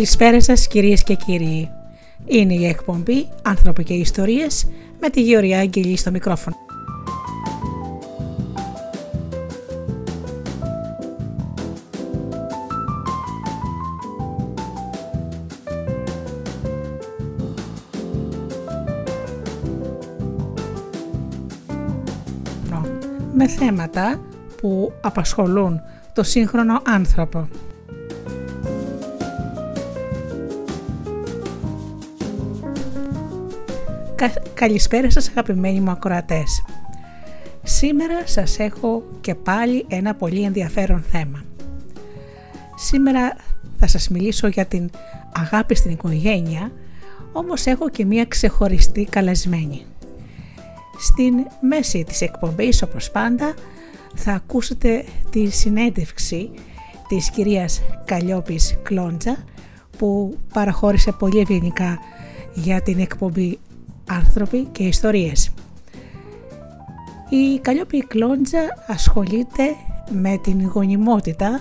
Καλησπέρα σας κυρίες και κύριοι. Είναι η εκπομπή «Άνθρωποι και Ιστορίες» με τη Γεωργία Αγγελή στο μικρόφωνο. με θέματα που απασχολούν το σύγχρονο άνθρωπο. Καλησπέρα σας αγαπημένοι μου ακροατές. Σήμερα σας έχω και πάλι ένα πολύ ενδιαφέρον θέμα. Σήμερα θα σας μιλήσω για την αγάπη στην οικογένεια, όμως έχω και μία ξεχωριστή καλεσμένη. Στην μέση της εκπομπής όπως πάντα θα ακούσετε τη συνέντευξη της κυρίας Καλλιόπης Κλόντζα που παραχώρησε πολύ ευγενικά για την εκπομπή άνθρωποι και ιστορίες. Η Καλλιόπη Κλόντζα ασχολείται με την γονιμότητα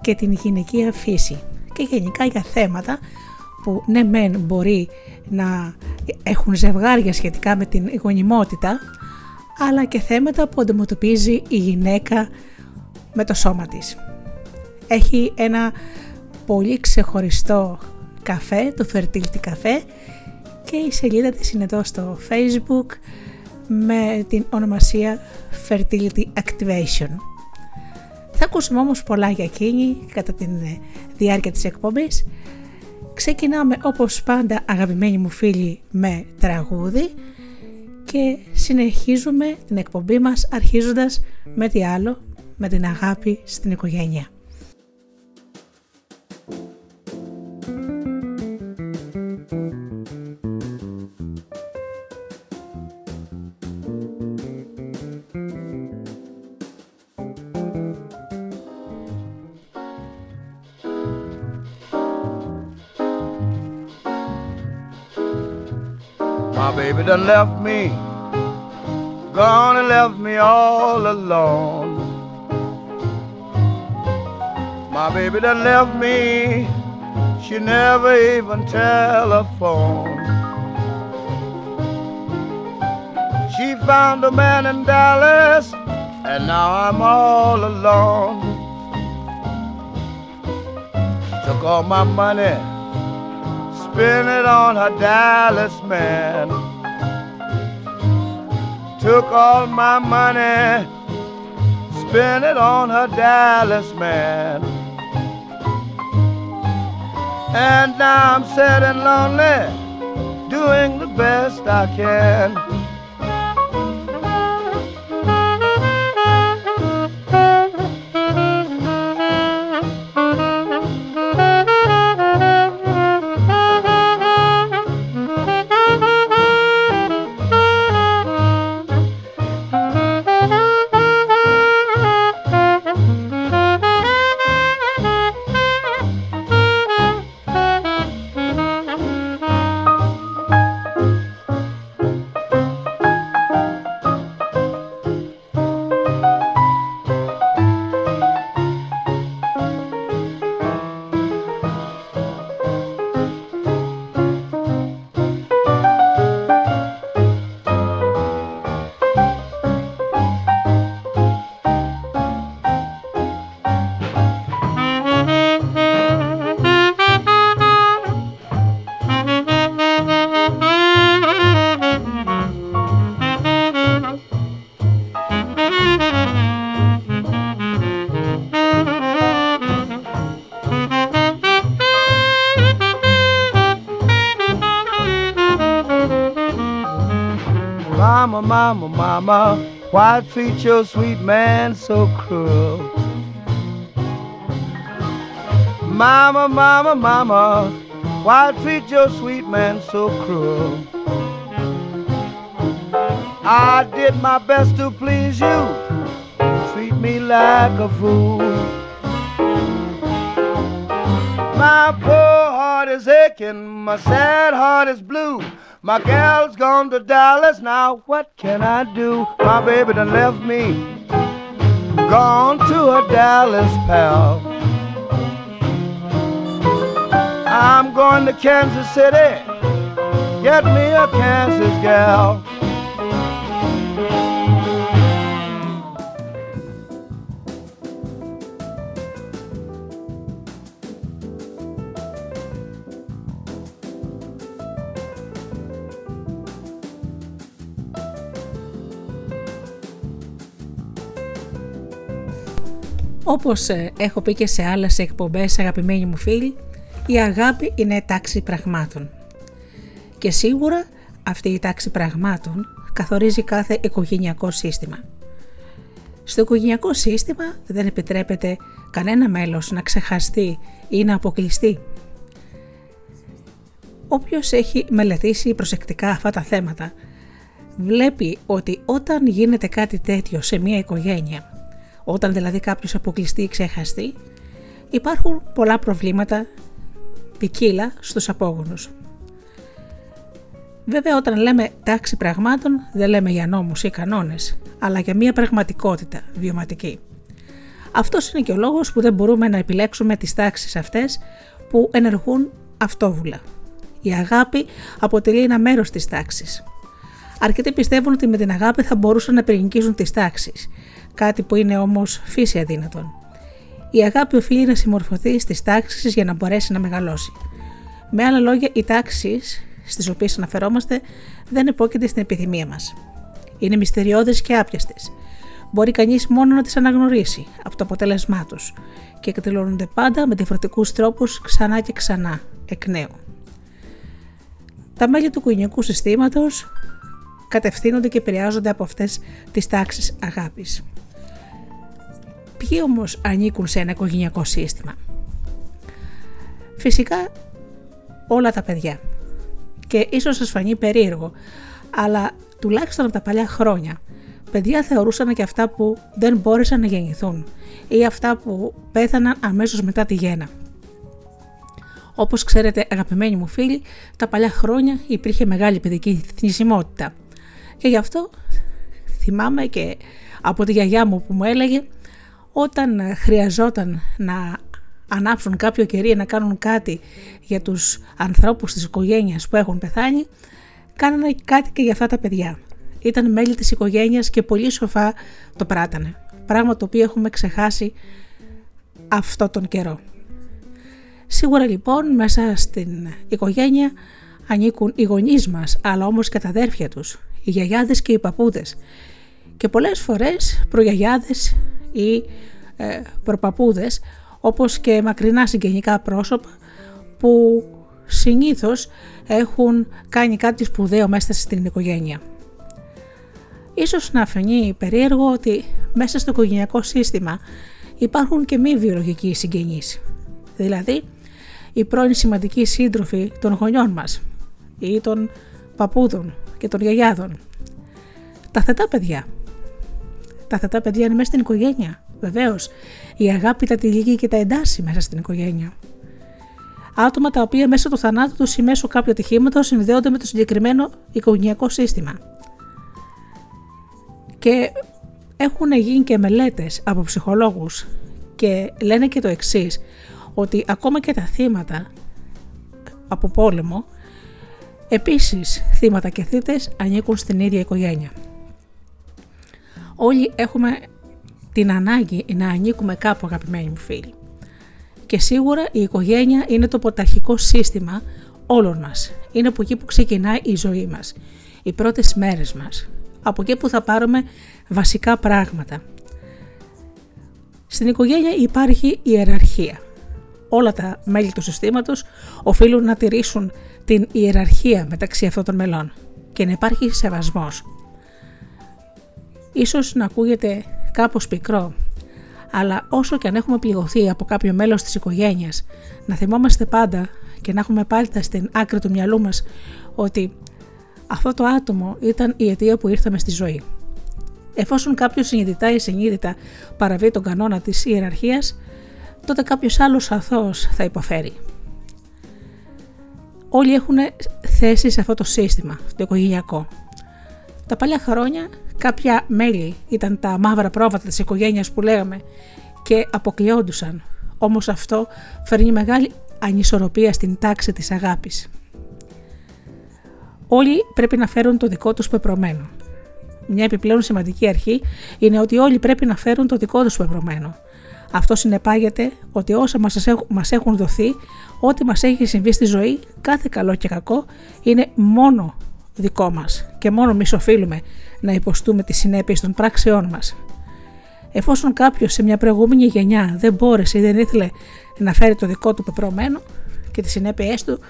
και την γυναικεία φύση και γενικά για θέματα που ναι μεν μπορεί να έχουν ζευγάρια σχετικά με την γονιμότητα αλλά και θέματα που αντιμετωπίζει η γυναίκα με το σώμα της. Έχει ένα πολύ ξεχωριστό καφέ, το Fertility Café και η σελίδα της είναι εδώ στο facebook με την ονομασία Fertility Activation. Θα ακούσουμε όμως πολλά για εκείνη κατά τη διάρκεια της εκπομπής. Ξεκινάμε όπως πάντα αγαπημένοι μου φίλοι με τραγούδι και συνεχίζουμε την εκπομπή μας αρχίζοντας με τι άλλο, με την αγάπη στην οικογένεια. Baby done left me, gone and left me all alone. My baby done left me, she never even telephoned. She found a man in Dallas, and now I'm all alone. Took all my money, spent it on her Dallas man took all my money, spent it on her Dallas man. And now I'm sad and lonely, doing the best I can. Why treat your sweet man so cruel? Mama, mama, mama, why treat your sweet man so cruel? I did my best to please you, treat me like a fool. My poor heart is aching, my sad heart is blue. My gal's gone to Dallas now, what can I do? My baby done left me, gone to a Dallas pal. I'm going to Kansas City. Get me a Kansas gal. Όπως ε, έχω πει και σε άλλες εκπομπές αγαπημένοι μου φίλοι, η αγάπη είναι τάξη πραγμάτων. Και σίγουρα αυτή η τάξη πραγμάτων καθορίζει κάθε οικογενειακό σύστημα. Στο οικογενειακό σύστημα δεν επιτρέπεται κανένα μέλος να ξεχαστεί ή να αποκλειστεί. Όποιος έχει μελετήσει προσεκτικά αυτά τα θέματα, βλέπει ότι όταν γίνεται κάτι τέτοιο σε μια οικογένεια, όταν δηλαδή κάποιος αποκλειστεί ή ξεχαστεί, υπάρχουν πολλά προβλήματα ποικίλα στους απόγονους. Βέβαια όταν λέμε τάξη πραγμάτων δεν λέμε για νόμους ή κανόνες, αλλά για μια πραγματικότητα βιωματική. Αυτός είναι και ο λόγος που δεν μπορούμε να επιλέξουμε τις τάξεις αυτές που ενεργούν αυτόβουλα. Η αγάπη αποτελεί ένα μέρος της τάξης. Αρκετοί πιστεύουν ότι με την αγάπη θα μπορούσαν να περιγγίζουν τις τάξεις, κάτι που είναι όμως φύση αδύνατον. Η αγάπη οφείλει να συμμορφωθεί στις τάξεις για να μπορέσει να μεγαλώσει. Με άλλα λόγια, οι τάξεις στις οποίες αναφερόμαστε δεν υπόκειται στην επιθυμία μας. Είναι μυστηριώδες και άπιαστες. Μπορεί κανείς μόνο να τις αναγνωρίσει από το αποτέλεσμά τους και εκδηλώνονται πάντα με διαφορετικούς τρόπους ξανά και ξανά, εκ νέου. Τα μέλη του κουνιακού συστήματος κατευθύνονται και επηρεάζονται από αυτές τις τάξεις αγάπης. Ποιοι όμως ανήκουν σε ένα οικογενειακό σύστημα; Φυσικά όλα τα παιδιά. Και ίσως σας φανεί περίεργο, αλλά τουλάχιστον από τα παλιά χρόνια, παιδιά θεωρούσαν και αυτά που δεν μπόρεσαν να γεννηθούν ή αυτά που πέθαναν αμέσως μετά τη γέννα. Όπως ξέρετε αγαπημένοι μου φίλοι, τα παλιά χρόνια υπήρχε μεγάλη παιδική θνησιμότητα και γι' αυτό θυμάμαι και από τη γιαγιά μου που μου έλεγε όταν χρειαζόταν να ανάψουν κάποιο κερί να κάνουν κάτι για τους ανθρώπους της οικογένειας που έχουν πεθάνει, κάνανε κάτι και για αυτά τα παιδιά. Ήταν μέλη της οικογένειας και πολύ σοφά το πράτανε. Πράγμα το οποίο έχουμε ξεχάσει αυτό τον καιρό. Σίγουρα λοιπόν μέσα στην οικογένεια ανήκουν οι γονείς μας, αλλά όμως και τα αδέρφια τους, οι γιαγιάδες και οι παππούδες. Και πολλές φορές προγιαγιάδες ή ε, προπαπούδες, όπως και μακρινά συγγενικά πρόσωπα που συνήθως έχουν κάνει κάτι σπουδαίο μέσα στην οικογένεια. Ίσως να φανεί περίεργο ότι μέσα στο οικογενειακό σύστημα υπάρχουν και μη βιολογικοί συγγενείς. Δηλαδή, οι πρώην σημαντικοί σύντροφοι των γονιών μας ή των παππούδων και των γιαγιάδων. Τα θετά παιδιά τα θετά παιδιά είναι μέσα στην οικογένεια. Βεβαίως, η αγάπη τα τυλίγει και τα εντάσσει μέσα στην οικογένεια. Άτομα τα οποία μέσω του θανάτου τους ή μέσω κάποιου ατυχήματος συνδέονται με το συγκεκριμένο οικογενειακό σύστημα. Και έχουν γίνει και μελέτες από ψυχολόγους και λένε και το εξής, ότι ακόμα και τα θύματα από πόλεμο, επίσης θύματα και θύτες ανήκουν στην ίδια οικογένεια όλοι έχουμε την ανάγκη να ανήκουμε κάπου αγαπημένοι μου φίλοι. Και σίγουρα η οικογένεια είναι το πρωταρχικό σύστημα όλων μας. Είναι από εκεί που ξεκινάει η ζωή μας, οι πρώτες μέρες μας. Από εκεί που θα πάρουμε βασικά πράγματα. Στην οικογένεια υπάρχει ιεραρχία. Όλα τα μέλη του συστήματος οφείλουν να τηρήσουν την ιεραρχία μεταξύ αυτών των μελών και να υπάρχει σεβασμός. Ίσως να ακούγεται κάπως πικρό, αλλά όσο και αν έχουμε πληγωθεί από κάποιο μέλος της οικογένειας, να θυμόμαστε πάντα και να έχουμε πάντα στην άκρη του μυαλού μας ότι αυτό το άτομο ήταν η αιτία που ήρθαμε στη ζωή. Εφόσον κάποιος συνειδητά ή συνείδητα παραβεί τον κανόνα της ιεραρχίας, τότε κάποιος άλλος αθώος θα υποφέρει. Όλοι έχουν θέση σε αυτό το σύστημα, το οικογενειακό. Τα παλιά χρόνια κάποια μέλη ήταν τα μαύρα πρόβατα της οικογένειας που λέγαμε και αποκλειόντουσαν. Όμως αυτό φέρνει μεγάλη ανισορροπία στην τάξη της αγάπης. Όλοι πρέπει να φέρουν το δικό τους πεπρωμένο. Μια επιπλέον σημαντική αρχή είναι ότι όλοι πρέπει να φέρουν το δικό τους πεπρωμένο. Αυτό συνεπάγεται ότι όσα μας έχουν δοθεί, ό,τι μας έχει συμβεί στη ζωή, κάθε καλό και κακό, είναι μόνο δικό μας και μόνο εμείς οφείλουμε να υποστούμε τις συνέπειες των πράξεών μας. Εφόσον κάποιος σε μια προηγούμενη γενιά δεν μπόρεσε ή δεν ήθελε να φέρει το δικό του πεπρωμένο και τις συνέπειές του,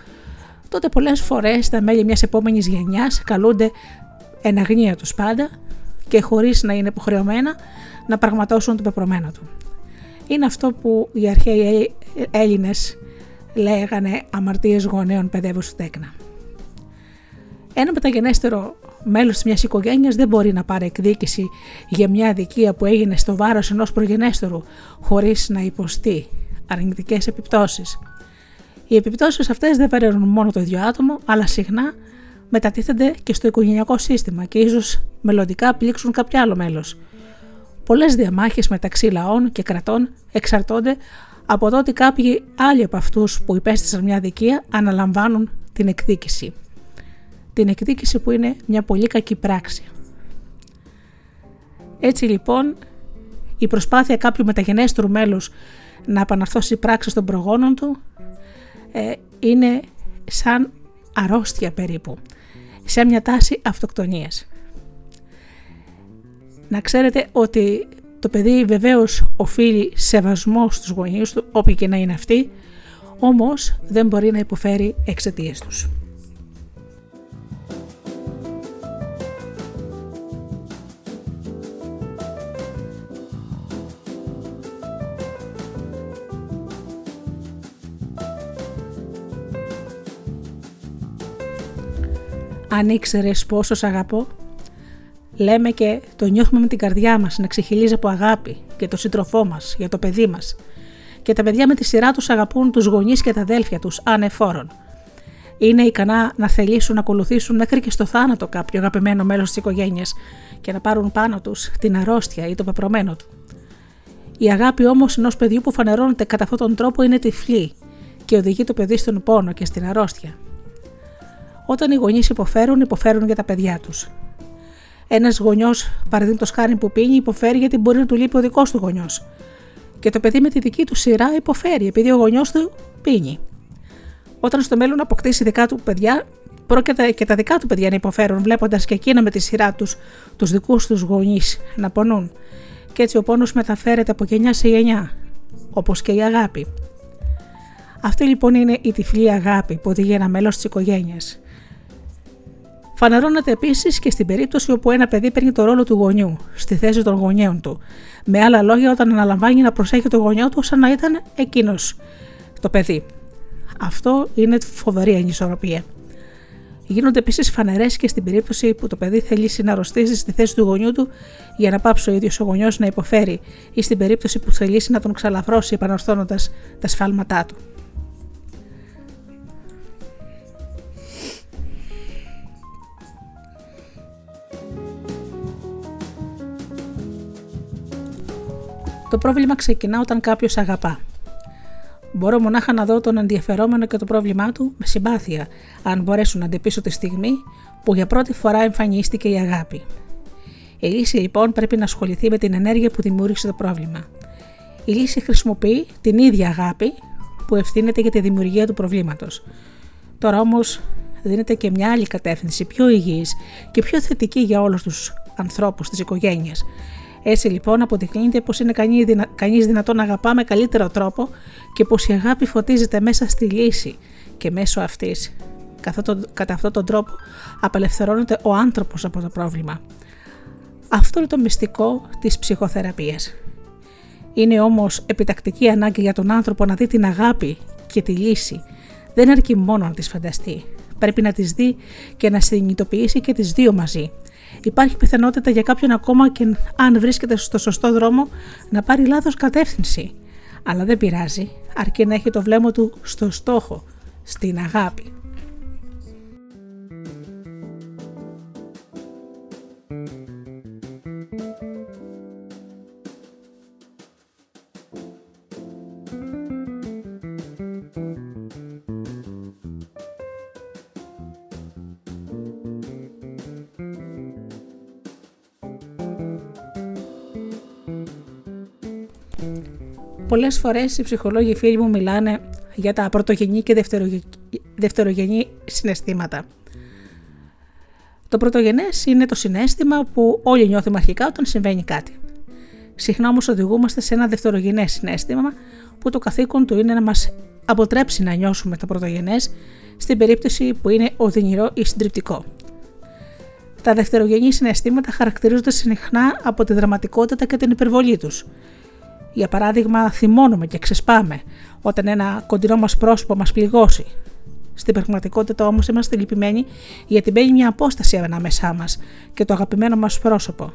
τότε πολλές φορές τα μέλη μιας επόμενης γενιάς καλούνται εν αγνία τους πάντα και χωρίς να είναι υποχρεωμένα να πραγματώσουν το πεπρωμένο του. Είναι αυτό που οι αρχαίοι Έλληνες λέγανε αμαρτίες γονέων παιδεύους τέκνα. Ένα μεταγενέστερο μέλος τη μιας οικογένειας δεν μπορεί να πάρει εκδίκηση για μια αδικία που έγινε στο βάρος ενός προγενέστερου, χωρίς να υποστεί αρνητικές επιπτώσεις. Οι επιπτώσεις αυτές δεν βαραίνουν μόνο το ίδιο άτομο, αλλά συχνά μετατίθενται και στο οικογενειακό σύστημα και ίσως μελλοντικά πλήξουν κάποιο άλλο μέλος. Πολλές διαμάχες μεταξύ λαών και κρατών εξαρτώνται από το ότι κάποιοι άλλοι από αυτούς που υπέστησαν μια αδικία αναλαμβάνουν την εκδίκηση την εκδίκηση που είναι μια πολύ κακή πράξη. Έτσι λοιπόν η προσπάθεια κάποιου μεταγενέστερου μέλους να επαναρθώσει πράξη των προγόνων του ε, είναι σαν αρρώστια περίπου, σε μια τάση αυτοκτονίας. Να ξέρετε ότι το παιδί βεβαίως οφείλει σεβασμό στους γονείς του, όποιοι και να είναι αυτοί, όμως δεν μπορεί να υποφέρει εξαιτίας τους. Αν ήξερες πόσο σ' αγαπώ, λέμε και το νιώθουμε με την καρδιά μας να ξεχυλίζει από αγάπη και το σύντροφό μας για το παιδί μας. Και τα παιδιά με τη σειρά τους αγαπούν τους γονείς και τα αδέλφια τους ανεφόρων. Είναι ικανά να θελήσουν να ακολουθήσουν μέχρι και στο θάνατο κάποιο αγαπημένο μέλο της οικογένειας και να πάρουν πάνω τους την αρρώστια ή το πεπρωμένο του. Η αγάπη όμως ενός παιδιού που φανερώνεται κατά αυτόν τον τρόπο είναι τυφλή και οδηγεί το παιδί στον πόνο και στην αρρώστια. Όταν οι γονείς υποφέρουν, υποφέρουν για τα παιδιά τους. Ένας γονιός, παραδείγματος χάρη που πίνει, υποφέρει γιατί μπορεί να του λείπει ο δικός του γονιός. Και το παιδί με τη δική του σειρά υποφέρει επειδή ο γονιός του πίνει. Όταν στο μέλλον αποκτήσει δικά του παιδιά, πρόκειται και τα δικά του παιδιά να υποφέρουν, βλέποντας και εκείνα με τη σειρά τους τους δικούς τους γονείς να πονούν. Και έτσι ο πόνος μεταφέρεται από γενιά σε γενιά, όπως και η αγάπη. Αυτή λοιπόν είναι η τυφλή αγάπη που οδηγεί ένα μέλος της οικογένειας. Φανερώνεται επίσης και στην περίπτωση όπου ένα παιδί παίρνει το ρόλο του γονιού, στη θέση των γονέων του. Με άλλα λόγια, όταν αναλαμβάνει να προσέχει το γονιό του σαν να ήταν εκείνος το παιδί. Αυτό είναι φοβερή ανισορροπία. Γίνονται επίσης φανερές και στην περίπτωση που το παιδί θελήσει να αρρωστήσει στη θέση του γονιού του για να πάψει ο ίδιος ο γονιός να υποφέρει, ή στην περίπτωση που θελήσει να τον ξαλαφρώσει επανορθώνοντας τα σφάλματά του. Το πρόβλημα ξεκινά όταν κάποιος αγαπά. Μπορώ μονάχα να δω τον ενδιαφερόμενο και το πρόβλημά του με συμπάθεια, αν μπορέσω να αντιπίσω τη στιγμή που για πρώτη φορά εμφανίστηκε η αγάπη. Η λύση λοιπόν πρέπει να ασχοληθεί με την ενέργεια που δημιούργησε το πρόβλημα. Η λύση χρησιμοποιεί την ίδια αγάπη που ευθύνεται για τη δημιουργία του προβλήματος. Τώρα όμως δίνεται και μια άλλη κατεύθυνση, πιο υγιής και πιο θετική για όλους τους ανθρώπους της οικογένειας, έτσι λοιπόν αποδεικνύεται πως είναι κανείς δυνατόν να αγαπά με καλύτερο τρόπο και πως η αγάπη φωτίζεται μέσα στη λύση και μέσω αυτής. Κατά αυτόν τον τρόπο απελευθερώνεται ο άνθρωπος από το πρόβλημα. Αυτό είναι το μυστικό της ψυχοθεραπείας. Είναι όμως επιτακτική ανάγκη για τον άνθρωπο να δει την αγάπη και τη λύση. Δεν αρκεί μόνο να τις φανταστεί. Πρέπει να τις δει και να συνειδητοποιήσει και τις δύο μαζί υπάρχει πιθανότητα για κάποιον ακόμα και αν βρίσκεται στο σωστό δρόμο να πάρει λάθος κατεύθυνση. Αλλά δεν πειράζει, αρκεί να έχει το βλέμμα του στο στόχο, στην αγάπη. Πολλές φορές οι ψυχολόγοι φίλοι μου μιλάνε για τα πρωτογενή και δευτερογενή συναισθήματα. Το πρωτογενές είναι το συνέστημα που όλοι νιώθουμε αρχικά όταν συμβαίνει κάτι. Συχνά όμως οδηγούμαστε σε ένα δευτερογενές συνέστημα που το καθήκον του είναι να μας αποτρέψει να νιώσουμε το πρωτογενές στην περίπτωση που είναι οδυνηρό ή συντριπτικό. Τα δευτερογενή συναισθήματα χαρακτηρίζονται συχνά από τη δραματικότητα και την υπερβολή τους. Για παράδειγμα, θυμώνουμε και ξεσπάμε όταν ένα κοντινό μας πρόσωπο μας πληγώσει. Στην πραγματικότητα όμως είμαστε λυπημένοι γιατί μπαίνει μια απόσταση ανάμεσά μας και το αγαπημένο μας πρόσωπο.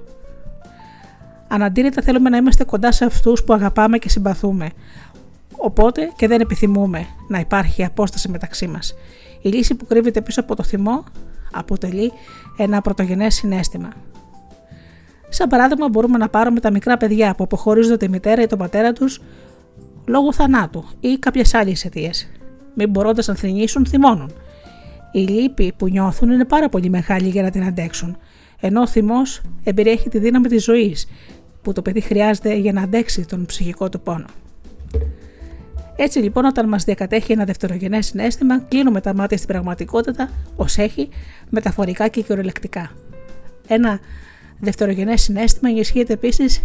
Αναντήρητα θέλουμε να είμαστε κοντά σε αυτούς που αγαπάμε και συμπαθούμε. Οπότε και δεν επιθυμούμε να υπάρχει απόσταση μεταξύ μας. Η λύση που κρύβεται πίσω από το θυμό αποτελεί ένα πρωτογενές συνέστημα. Σαν παράδειγμα, μπορούμε να πάρουμε τα μικρά παιδιά που αποχωρίζονται τη μητέρα ή τον πατέρα τους λόγω θανάτου ή κάποιες άλλες αιτίες. Μην μπορώντας να θρυνήσουν, θυμώνουν. Η λύπη που νιώθουν είναι πάρα πολύ μεγάλη για να την αντέξουν, ενώ ο θυμός εμπεριέχει τη δύναμη της ζωής που το παιδί χρειάζεται για να αντέξει τον ψυχικό του πόνο. Έτσι λοιπόν, όταν μας διακατέχει ένα δευτερογενές συνέστημα, κλείνουμε τα μάτια στην πραγματικότητα ως έχει, μεταφορικά και κυριολεκτικά. Ένα δευτερογενές συνέστημα ενισχύεται επίσης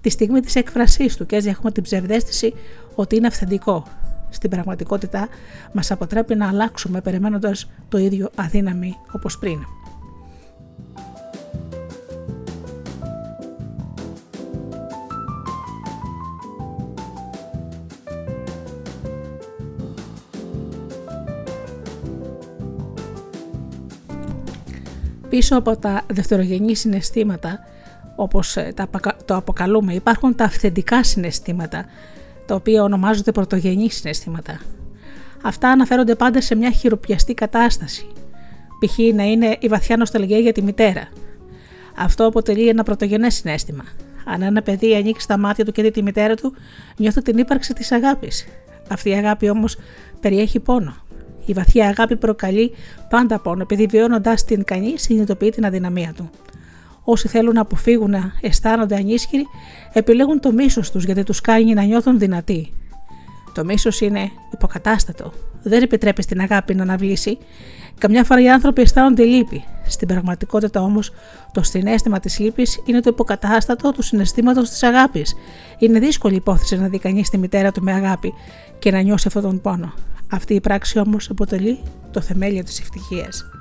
τη στιγμή της έκφρασής του και έτσι έχουμε την ψευδέστηση ότι είναι αυθεντικό. Στην πραγματικότητα, μας αποτρέπει να αλλάξουμε περιμένοντας το ίδιο αδύναμοι όπως πριν. Πίσω από τα δευτερογενή συναισθήματα, όπως ε, το αποκαλούμε, υπάρχουν τα αυθεντικά συναισθήματα, τα οποία ονομάζονται πρωτογενή συναισθήματα. Αυτά αναφέρονται πάντα σε μια χειροπιαστή κατάσταση, π.χ. να είναι η βαθιά νοσταλγία για τη μητέρα. Αυτό αποτελεί ένα πρωτογενές συνέστημα. Αν ένα παιδί ανοίξει τα μάτια του και δει τη μητέρα του, νιώθει την ύπαρξη της αγάπης. Αυτή η αγάπη όμως περιέχει πόνο. Η βαθιά αγάπη προκαλεί πάντα πόνο, επειδή βιώνοντα την κανεί συνειδητοποιεί την αδυναμία του. Όσοι θέλουν να αποφύγουν να αισθάνονται ανίσχυροι, επιλέγουν το μίσος τους γιατί τους κάνει να νιώθουν δυνατοί. Το μίσος είναι υποκατάστατο. Δεν επιτρέπει στην αγάπη να αναβλήσει. Καμιά φορά οι άνθρωποι αισθάνονται λύπη. Στην πραγματικότητα όμως, το συνέστημα της λύπης είναι το υποκατάστατο του συναισθήματος της αγάπης. Είναι δύσκολη υπόθεση να δει κανείς τη μητέρα του με αγάπη και να νιώσει αυτόν τον πόνο. Αυτή η πράξη όμως αποτελεί το θεμέλιο της ευτυχίας.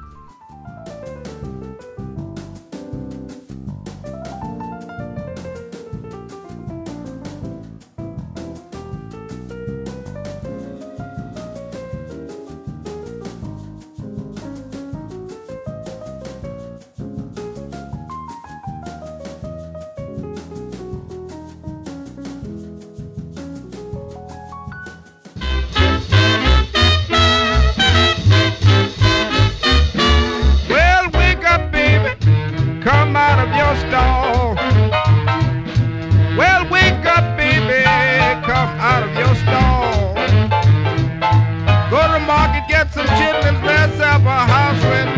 Up a house with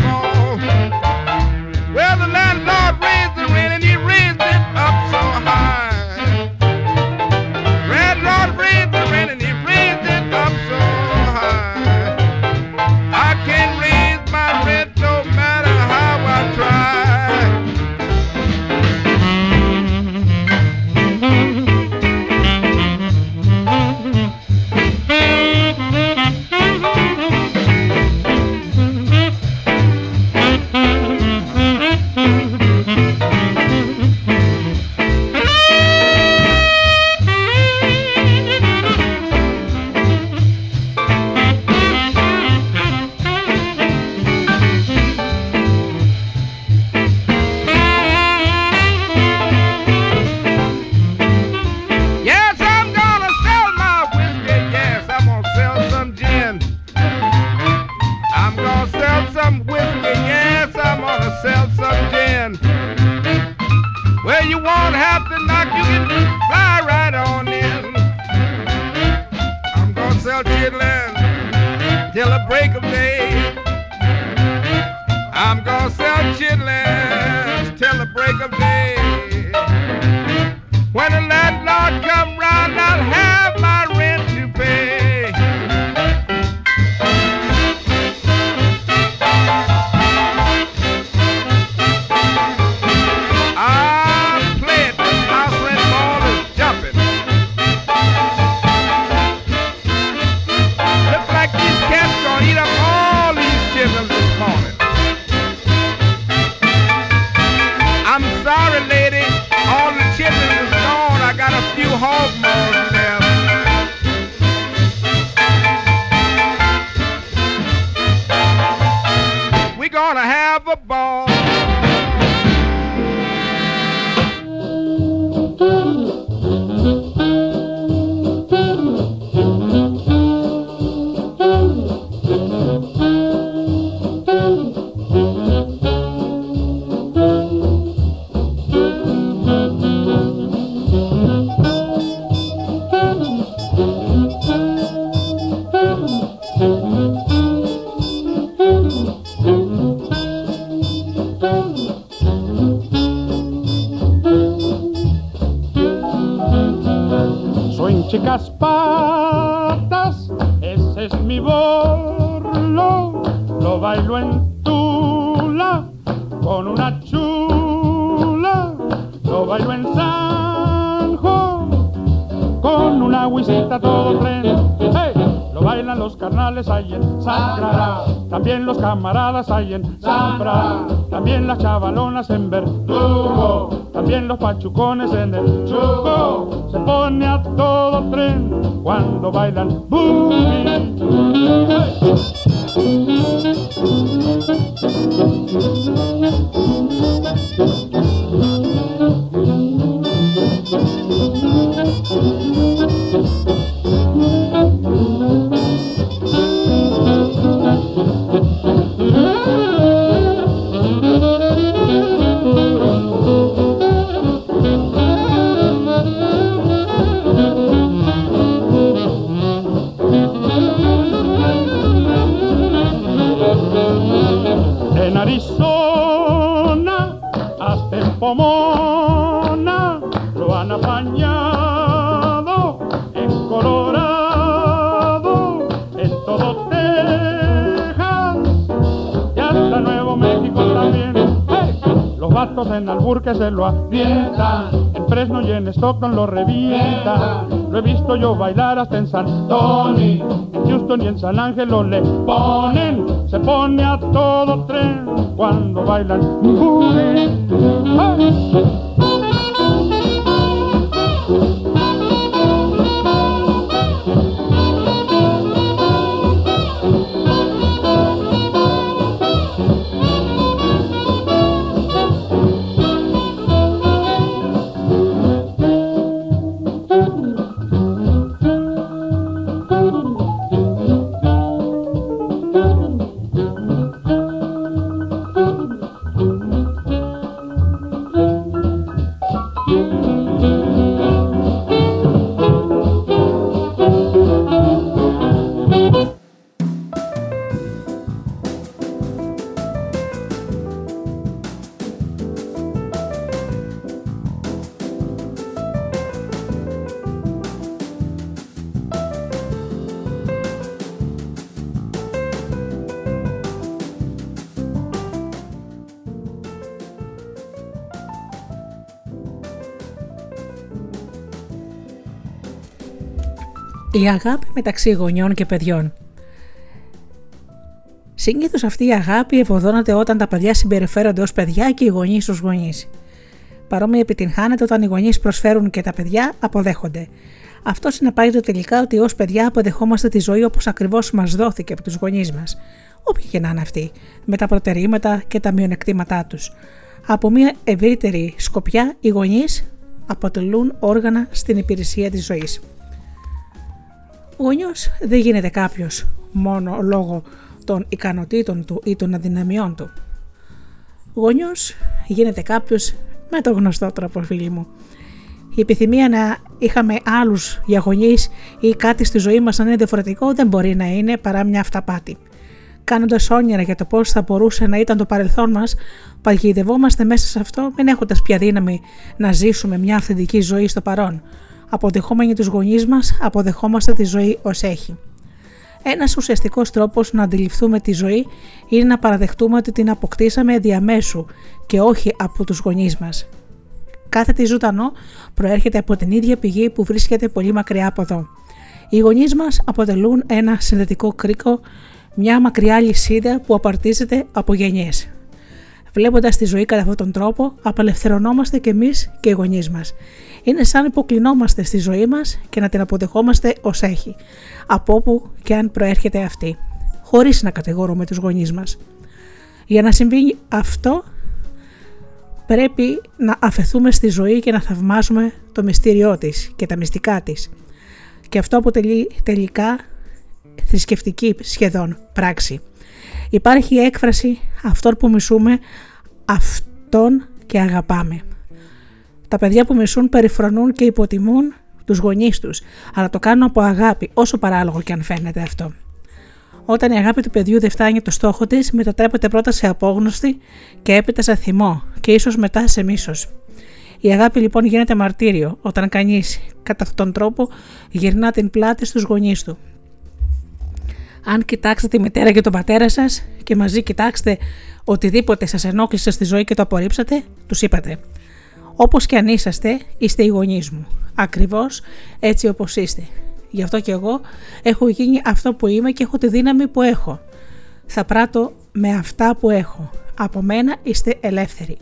gonna have a ball. Pachucón. Stockton lo revientan. Lo he visto yo bailar hasta en San Tony, en Houston y en San Ángelo le ponen, se pone a todo tren cuando bailan. Η αγάπη μεταξύ γονιών και παιδιών. Συνήθως αυτή η αγάπη ευωδώνεται όταν τα παιδιά συμπεριφέρονται ως παιδιά και οι γονείς ως γονείς. Παρόμοια επιτυγχάνεται όταν οι γονείς προσφέρουν και τα παιδιά αποδέχονται. Αυτό συνεπάγεται τελικά ότι ως παιδιά αποδεχόμαστε τη ζωή όπως ακριβώς μας δόθηκε από τους γονείς μας, όποιοι και να είναι αυτοί, με τα προτερήματα και τα μειονεκτήματά τους. Από μια ευρύτερη σκοπιά, οι γονείς αποτελούν όργανα στην υπηρεσία της ζωής. Γονιό δεν γίνεται κάποιος μόνο λόγω των ικανοτήτων του ή των αδυναμιών του. Γονιός γίνεται κάποιος με το γνωστό τρόπο φίλοι μου. Η επιθυμία να είχαμε άλλους για γονείς ή κάτι στη ζωή μας να είναι διαφορετικό δεν μπορεί να είναι παρά μια αυταπάτη. Κάνοντας όνειρα για το πώς θα μπορούσε να ήταν το παρελθόν μας, παγιδευόμαστε μέσα σε αυτό, μην έχοντας πια δύναμη να ζήσουμε μια αυθεντική ζωή στο παρόν. Αποδεχόμενοι τους γονείς μας, αποδεχόμαστε τη ζωή ως έχει. Ένας ουσιαστικός τρόπος να αντιληφθούμε τη ζωή είναι να παραδεχτούμε ότι την αποκτήσαμε διαμέσου και όχι από τους γονείς μας. Κάθε τι ζωντανό προέρχεται από την ίδια πηγή που βρίσκεται πολύ μακριά από εδώ. Οι γονείς μας αποτελούν ένα συνδετικό κρίκο, μια μακριά λυσίδα που απαρτίζεται από γενιές. Βλέποντας τη ζωή κατά αυτόν τον τρόπο, απελευθερωνόμαστε κι εμείς και οι γονείς μας. Είναι σαν υποκλεινόμαστε στη ζωή μας και να την αποδεχόμαστε ως έχει, από όπου και αν προέρχεται αυτή, χωρίς να κατηγορούμε τους γονείς μας. Για να συμβεί αυτό, πρέπει να αφαιθούμε στη ζωή και να θαυμάζουμε το μυστήριό της και τα μυστικά της. Και αυτό αποτελεί τελικά θρησκευτική σχεδόν πράξη. Υπάρχει έκφραση αυτόν που μισούμε, αυτόν και αγαπάμε. Τα παιδιά που μισούν περιφρονούν και υποτιμούν τους γονείς τους, αλλά το κάνουν από αγάπη, όσο παράλογο και αν φαίνεται αυτό. Όταν η αγάπη του παιδιού δεν φτάνει το στόχο της, μετατρέπεται πρώτα σε απόγνωστη και έπειτα σε θυμό και ίσως μετά σε μίσος. Η αγάπη λοιπόν γίνεται μαρτύριο όταν κανείς κατά αυτόν τον τρόπο γυρνά την πλάτη στους γονείς του. Αν κοιτάξετε τη μητέρα και τον πατέρα σας και μαζί κοιτάξτε οτιδήποτε σας ενόχλησε στη ζωή και το απορρίψατε, τους είπατε. Όπως και αν είσαστε, είστε οι γονείς μου. Ακριβώς έτσι όπως είστε. Γι' αυτό και εγώ έχω γίνει αυτό που είμαι και έχω τη δύναμη που έχω. Θα πράττω με αυτά που έχω. Από μένα είστε ελεύθεροι.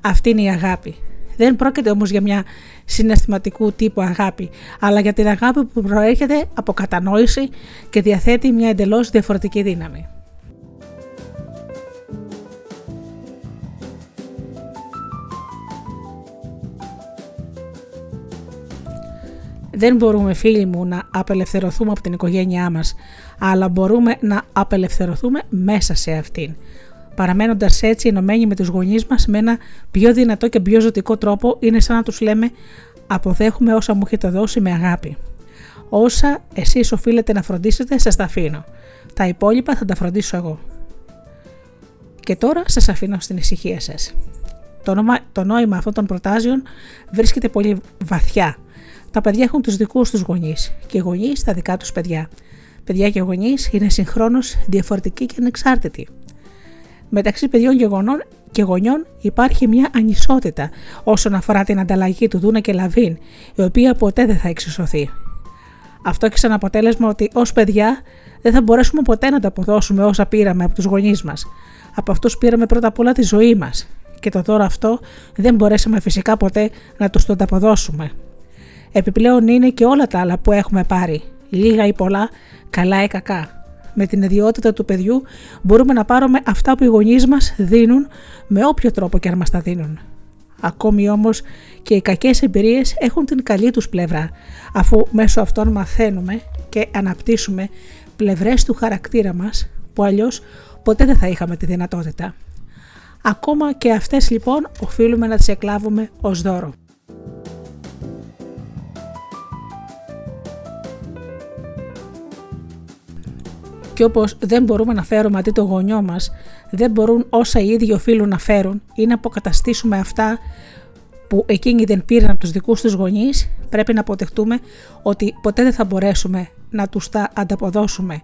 Αυτή είναι η αγάπη. Δεν πρόκειται όμως για μια συναισθηματικού τύπου αγάπη, αλλά για την αγάπη που προέρχεται από κατανόηση και διαθέτει μια εντελώς διαφορετική δύναμη. Δεν μπορούμε φίλοι μου να απελευθερωθούμε από την οικογένειά μας, αλλά μπορούμε να απελευθερωθούμε μέσα σε αυτήν. Παραμένοντας έτσι ενωμένοι με τους γονείς μας με ένα πιο δυνατό και πιο ζωτικό τρόπο, είναι σαν να τους λέμε: Αποδέχομαι όσα μου έχετε δώσει με αγάπη. Όσα εσείς οφείλετε να φροντίσετε, σας τα αφήνω. Τα υπόλοιπα θα τα φροντίσω εγώ. Και τώρα σας αφήνω στην ησυχία σας. Το, το νόημα αυτών των προτάσεων βρίσκεται πολύ βαθιά τα παιδιά έχουν τους δικούς τους γονείς και οι γονείς τα δικά τους παιδιά. Παιδιά και γονείς είναι συγχρόνως διαφορετικοί και ανεξάρτητοι. Μεταξύ παιδιών και γονών και γονιών υπάρχει μια ανισότητα όσον αφορά την ανταλλαγή του Δούνα και Λαβίν, η οποία ποτέ δεν θα εξισωθεί. Αυτό έχει σαν αποτέλεσμα ότι ως παιδιά δεν θα μπορέσουμε ποτέ να τα αποδώσουμε όσα πήραμε από τους γονείς μας. Από αυτούς πήραμε πρώτα απ' όλα τη ζωή μας και το δώρο αυτό δεν μπορέσαμε φυσικά ποτέ να τους το αποδώσουμε. Επιπλέον είναι και όλα τα άλλα που έχουμε πάρει, λίγα ή πολλά, καλά ή κακά. Με την ιδιότητα του παιδιού μπορούμε να πάρουμε αυτά που οι γονείς μας δίνουν με όποιο τρόπο και αν μας τα δίνουν. Ακόμη όμως και οι κακές εμπειρίες έχουν την καλή τους πλευρά, αφού μέσω αυτών μαθαίνουμε και αναπτύσσουμε πλευρές του χαρακτήρα μας που αλλιώς ποτέ δεν θα είχαμε τη δυνατότητα. Ακόμα και αυτές λοιπόν οφείλουμε να τις εκλάβουμε ως δώρο. Και όπως δεν μπορούμε να φέρουμε αντί το γονιό μας, δεν μπορούν όσα οι ίδιοι οφείλουν να φέρουν ή να αποκαταστήσουμε αυτά που εκείνοι δεν πήραν από τους δικούς τους γονείς, πρέπει να αποδεχτούμε ότι ποτέ δεν θα μπορέσουμε να τους τα ανταποδώσουμε.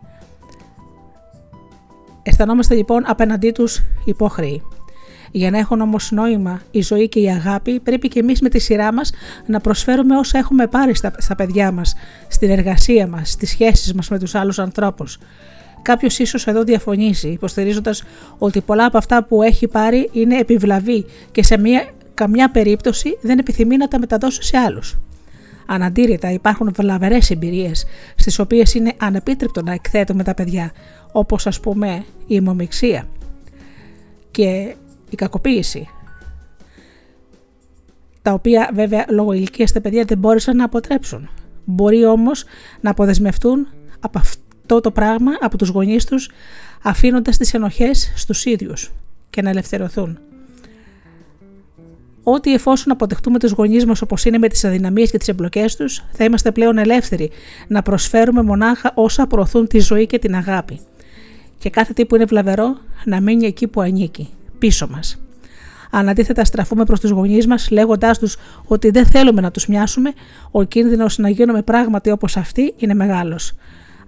Αισθανόμαστε λοιπόν απέναντί τους υπόχρεοι. Για να έχουν όμως νόημα η ζωή και η αγάπη, πρέπει και εμείς με τη σειρά μας να προσφέρουμε όσα έχουμε πάρει στα, στα παιδιά μας, στην εργασία μας, στις σχέσεις μας με τους άλλους ανθρώπους. Κάποιος ίσως εδώ διαφωνήσει, υποστηρίζοντας ότι πολλά από αυτά που έχει πάρει είναι επιβλαβή και σε μια, καμιά περίπτωση δεν επιθυμεί να τα μεταδώσει σε άλλους. Αναντήρητα υπάρχουν βλαβερές εμπειρίες, στις οποίες είναι ανεπίτρεπτο να εκθέτουμε τα παιδιά, όπως ας πούμε η αιμομηξία και η κακοποίηση. Τα οποία βέβαια λόγω ηλικίας τα παιδιά δεν μπόρεσαν να αποτρέψουν. Μπορεί όμως να αποδεσμευτούν από αυτό αυτό το πράγμα από τους γονείς τους αφήνοντας τις ενοχές στους ίδιους και να ελευθερωθούν. Ότι εφόσον αποδεχτούμε τους γονείς μας όπως είναι με τις αδυναμίες και τις εμπλοκές τους, θα είμαστε πλέον ελεύθεροι να προσφέρουμε μονάχα όσα προωθούν τη ζωή και την αγάπη. Και κάθε τι που είναι βλαβερό να μείνει εκεί που ανήκει, πίσω μας. Αν αντίθετα στραφούμε προς τους γονείς μας, λέγοντάς τους ότι δεν θέλουμε να τους μοιάσουμε, ο κίνδυνος να γίνουμε πράγματι όπως αυτοί είναι μεγάλος.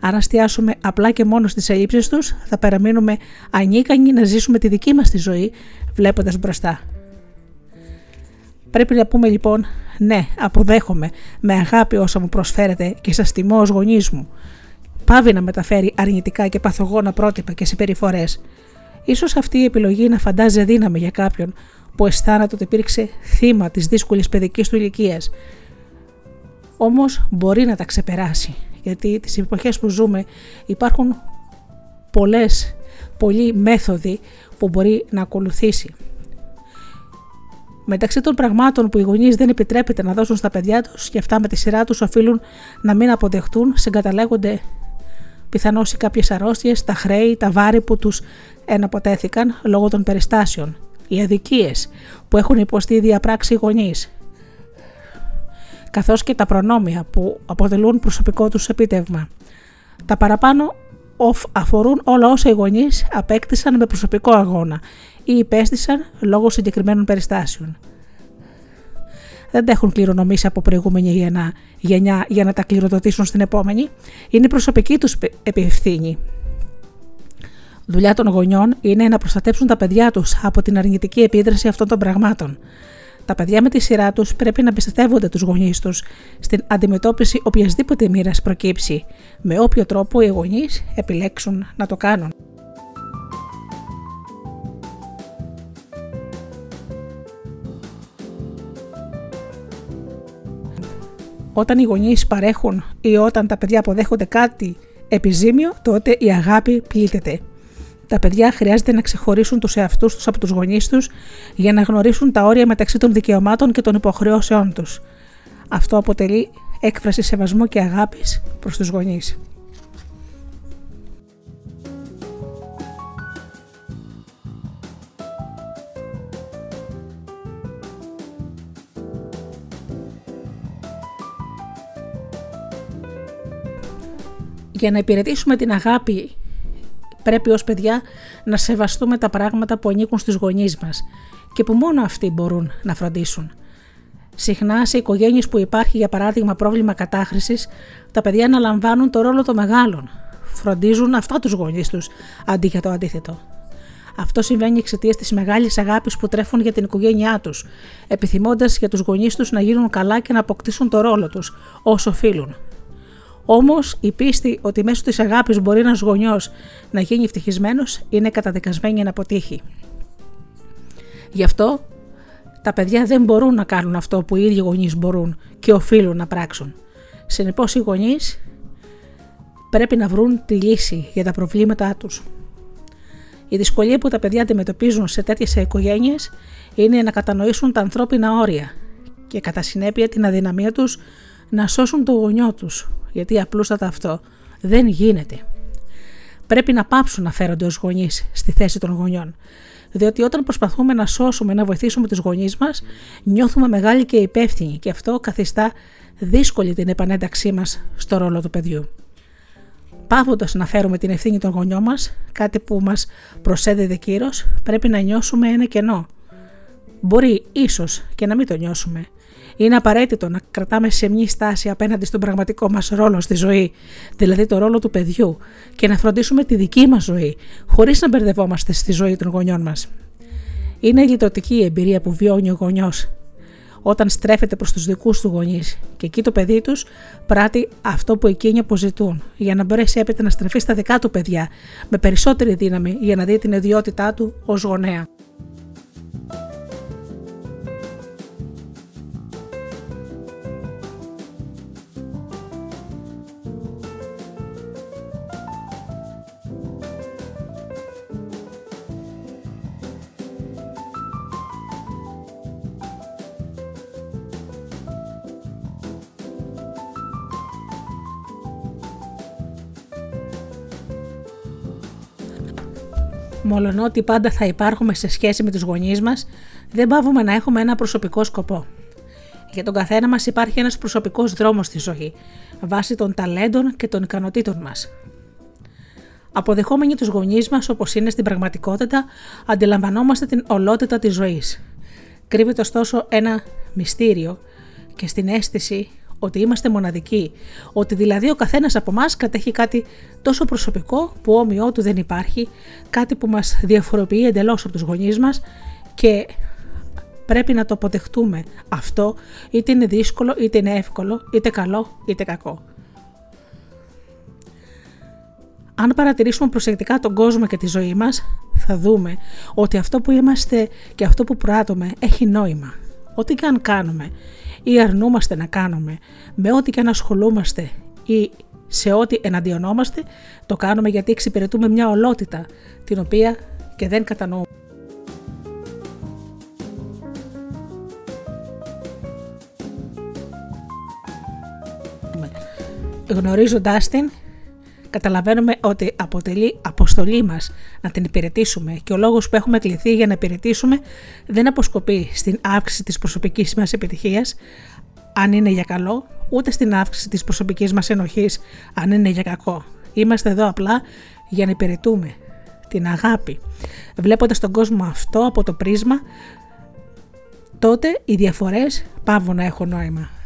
Αν αστιάσουμε απλά και μόνο στις ελλείψεις τους, θα παραμείνουμε ανίκανοι να ζήσουμε τη δική μας τη ζωή, βλέποντας μπροστά. Πρέπει να πούμε λοιπόν, ναι, αποδέχομαι με αγάπη όσα μου προσφέρετε και σας τιμώ ως γονείς μου. Πάβει να μεταφέρει αρνητικά και παθογόνα πρότυπα και συμπεριφορές. Ίσως αυτή η επιλογή να φαντάζει δύναμη για κάποιον που αισθάνεται ότι υπήρξε θύμα της δύσκολης παιδικής του ηλικίας. Όμως μπορεί να τα ξεπεράσει, γιατί τις εποχές που ζούμε υπάρχουν πολλές, πολλοί μέθοδοι που μπορεί να ακολουθήσει. Μεταξύ των πραγμάτων που οι γονείς δεν επιτρέπεται να δώσουν στα παιδιά τους και αυτά με τη σειρά τους οφείλουν να μην αποδεχτούν, συγκαταλέγονται πιθανώς οι κάποιες αρρώστιες, τα χρέη, τα βάρη που τους εναποτέθηκαν λόγω των περιστάσεων, οι αδικίες που έχουν υποστεί η διαπράξη οι γονείς, καθώς και τα προνόμια που αποτελούν προσωπικό τους επίτευγμα. Τα παραπάνω αφορούν όλα όσα οι γονείς απέκτησαν με προσωπικό αγώνα ή υπέστησαν λόγω συγκεκριμένων περιστάσεων. Δεν τα έχουν κληρονομήσεις από προηγούμενη γενιά, γενιά για να τα κληροδοτήσουν στην επόμενη. Είναι η προσωπική τους επιευθύνη. Δουλειά των γονιών είναι να προστατέψουν τα παιδιά τους από την αρνητική επίδραση αυτών των πραγμάτων. Τα παιδιά με τη σειρά τους πρέπει να πιστεύονται τους γονείς τους στην αντιμετώπιση οποιασδήποτε μοίρας προκύψει, με όποιο τρόπο οι γονείς επιλέξουν να το κάνουν. Όταν οι γονείς παρέχουν ή όταν τα παιδιά αποδέχονται κάτι επιζήμιο, τότε η αγάπη πλήττεται. Τα παιδιά χρειάζεται να ξεχωρίσουν τους εαυτούς τους από τους γονείς τους για να γνωρίσουν τα όρια μεταξύ των δικαιωμάτων και των υποχρεώσεών τους. Αυτό αποτελεί έκφραση σεβασμού και αγάπης προς τους γονείς. Για να υπηρετήσουμε την αγάπη πρέπει ως παιδιά να σεβαστούμε τα πράγματα που ανήκουν στους γονείς μας και που μόνο αυτοί μπορούν να φροντίσουν. Συχνά σε οικογένειες που υπάρχει για παράδειγμα πρόβλημα κατάχρησης, τα παιδιά αναλαμβάνουν το ρόλο των μεγάλων. Φροντίζουν αυτά τους γονείς τους, αντί για το αντίθετο. Αυτό συμβαίνει εξαιτίας της μεγάλης αγάπης που τρέφουν για την οικογένειά τους, επιθυμώντας για τους γονείς τους να γίνουν καλά και να αποκτήσουν το ρόλο τους όσο οφείλουν. Όμως η πίστη ότι μέσω της αγάπης μπορεί ένας γονιός να γίνει ευτυχισμένος είναι καταδικασμένη να αποτύχει. Γι' αυτό τα παιδιά δεν μπορούν να κάνουν αυτό που οι ίδιοι γονείς μπορούν και οφείλουν να πράξουν. Συνεπώς οι γονείς πρέπει να βρουν τη λύση για τα προβλήματά τους. Η δυσκολία που τα παιδιά αντιμετωπίζουν σε τέτοιες οικογένειες είναι να κατανοήσουν τα ανθρώπινα όρια και κατά συνέπεια την αδυναμία τους να σώσουν το γονιό τους γιατί απλούστατα αυτό δεν γίνεται. Πρέπει να πάψουν να φέρονται ως γονείς στη θέση των γονιών. Διότι όταν προσπαθούμε να σώσουμε, να βοηθήσουμε τους γονείς μας, νιώθουμε μεγάλη και υπεύθυνοι και αυτό καθιστά δύσκολη την επανένταξή μας στο ρόλο του παιδιού. Πάβοντας να φέρουμε την ευθύνη των γονιών μας, κάτι που μας προσέδεται κύρος, πρέπει να νιώσουμε ένα κενό. Μπορεί ίσως και να μην το νιώσουμε, είναι απαραίτητο να κρατάμε σε μια στάση απέναντι στον πραγματικό μας ρόλο στη ζωή, δηλαδή το ρόλο του παιδιού, και να φροντίσουμε τη δική μας ζωή, χωρίς να μπερδευόμαστε στη ζωή των γονιών μας. Είναι η λυτρωτική η εμπειρία που βιώνει ο γονιός όταν στρέφεται προς τους δικούς του γονείς και εκεί το παιδί τους πράττει αυτό που εκείνοι αποζητούν, για να μπορέσει έπειτα να στρεφεί στα δικά του παιδιά με περισσότερη δύναμη για να δει την ιδιότητά του ως γονέα. Μολονότι πάντα θα υπάρχουμε σε σχέση με τους γονείς μας, δεν πάβουμε να έχουμε ένα προσωπικό σκοπό. Για τον καθένα μας υπάρχει ένας προσωπικός δρόμος στη ζωή, βάσει των ταλέντων και των ικανοτήτων μας. Αποδεχόμενοι τους γονείς μας όπως είναι στην πραγματικότητα, αντιλαμβανόμαστε την ολότητα της ζωής. Κρύβεται ωστόσο ένα μυστήριο και στην αίσθηση ότι είμαστε μοναδικοί, ότι δηλαδή ο καθένας από εμά κατέχει κάτι τόσο προσωπικό που όμοιό του δεν υπάρχει, κάτι που μας διαφοροποιεί εντελώς από τους γονείς μας και πρέπει να το αποδεχτούμε αυτό, είτε είναι δύσκολο, είτε είναι εύκολο, είτε καλό, είτε κακό. Αν παρατηρήσουμε προσεκτικά τον κόσμο και τη ζωή μας, θα δούμε ότι αυτό που είμαστε και αυτό που πράττουμε έχει νόημα. Ό,τι και αν κάνουμε ή αρνούμαστε να κάνουμε, με ό,τι και αν ασχολούμαστε ή σε ό,τι εναντιονόμαστε, το κάνουμε γιατί εξυπηρετούμε μια ολότητα, την οποία και δεν κατανοούμε. Γνωρίζοντάς την, καταλαβαίνουμε ότι αποτελεί αποστολή μας να την υπηρετήσουμε και ο λόγος που έχουμε κληθεί για να υπηρετήσουμε δεν αποσκοπεί στην αύξηση της προσωπικής μας επιτυχίας, αν είναι για καλό, ούτε στην αύξηση της προσωπικής μας ενοχής, αν είναι για κακό. Είμαστε εδώ απλά για να υπηρετούμε την αγάπη. Βλέποντας τον κόσμο αυτό από το πρίσμα, τότε οι διαφορές πάβουν να έχουν νόημα.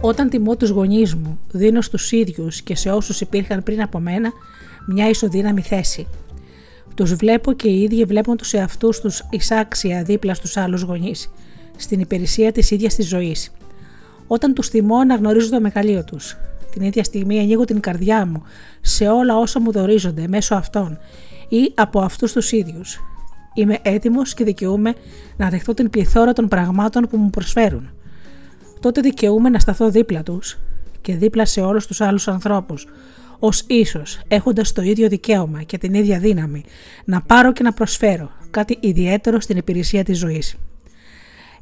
Όταν τιμώ τους γονείς μου, δίνω στους ίδιους και σε όσους υπήρχαν πριν από μένα μια ισοδύναμη θέση. Τους βλέπω και οι ίδιοι βλέπουν τους εαυτούς τους εισάξια δίπλα στους άλλους γονείς, στην υπηρεσία της ίδιας της ζωής. Όταν τους τιμώ να γνωρίζω το μεγαλείο τους. Την ίδια στιγμή ανοίγω την καρδιά μου σε όλα όσα μου δορίζονται μέσω αυτών ή από αυτούς τους ίδιους. Είμαι έτοιμος και δικαιούμαι να δεχτώ την πληθώρα των πραγμάτων που μου προσφέρουν τότε δικαιούμαι να σταθώ δίπλα τους και δίπλα σε όλους τους άλλους ανθρώπους, ως ίσως έχοντας το ίδιο δικαίωμα και την ίδια δύναμη να πάρω και να προσφέρω κάτι ιδιαίτερο στην υπηρεσία της ζωής.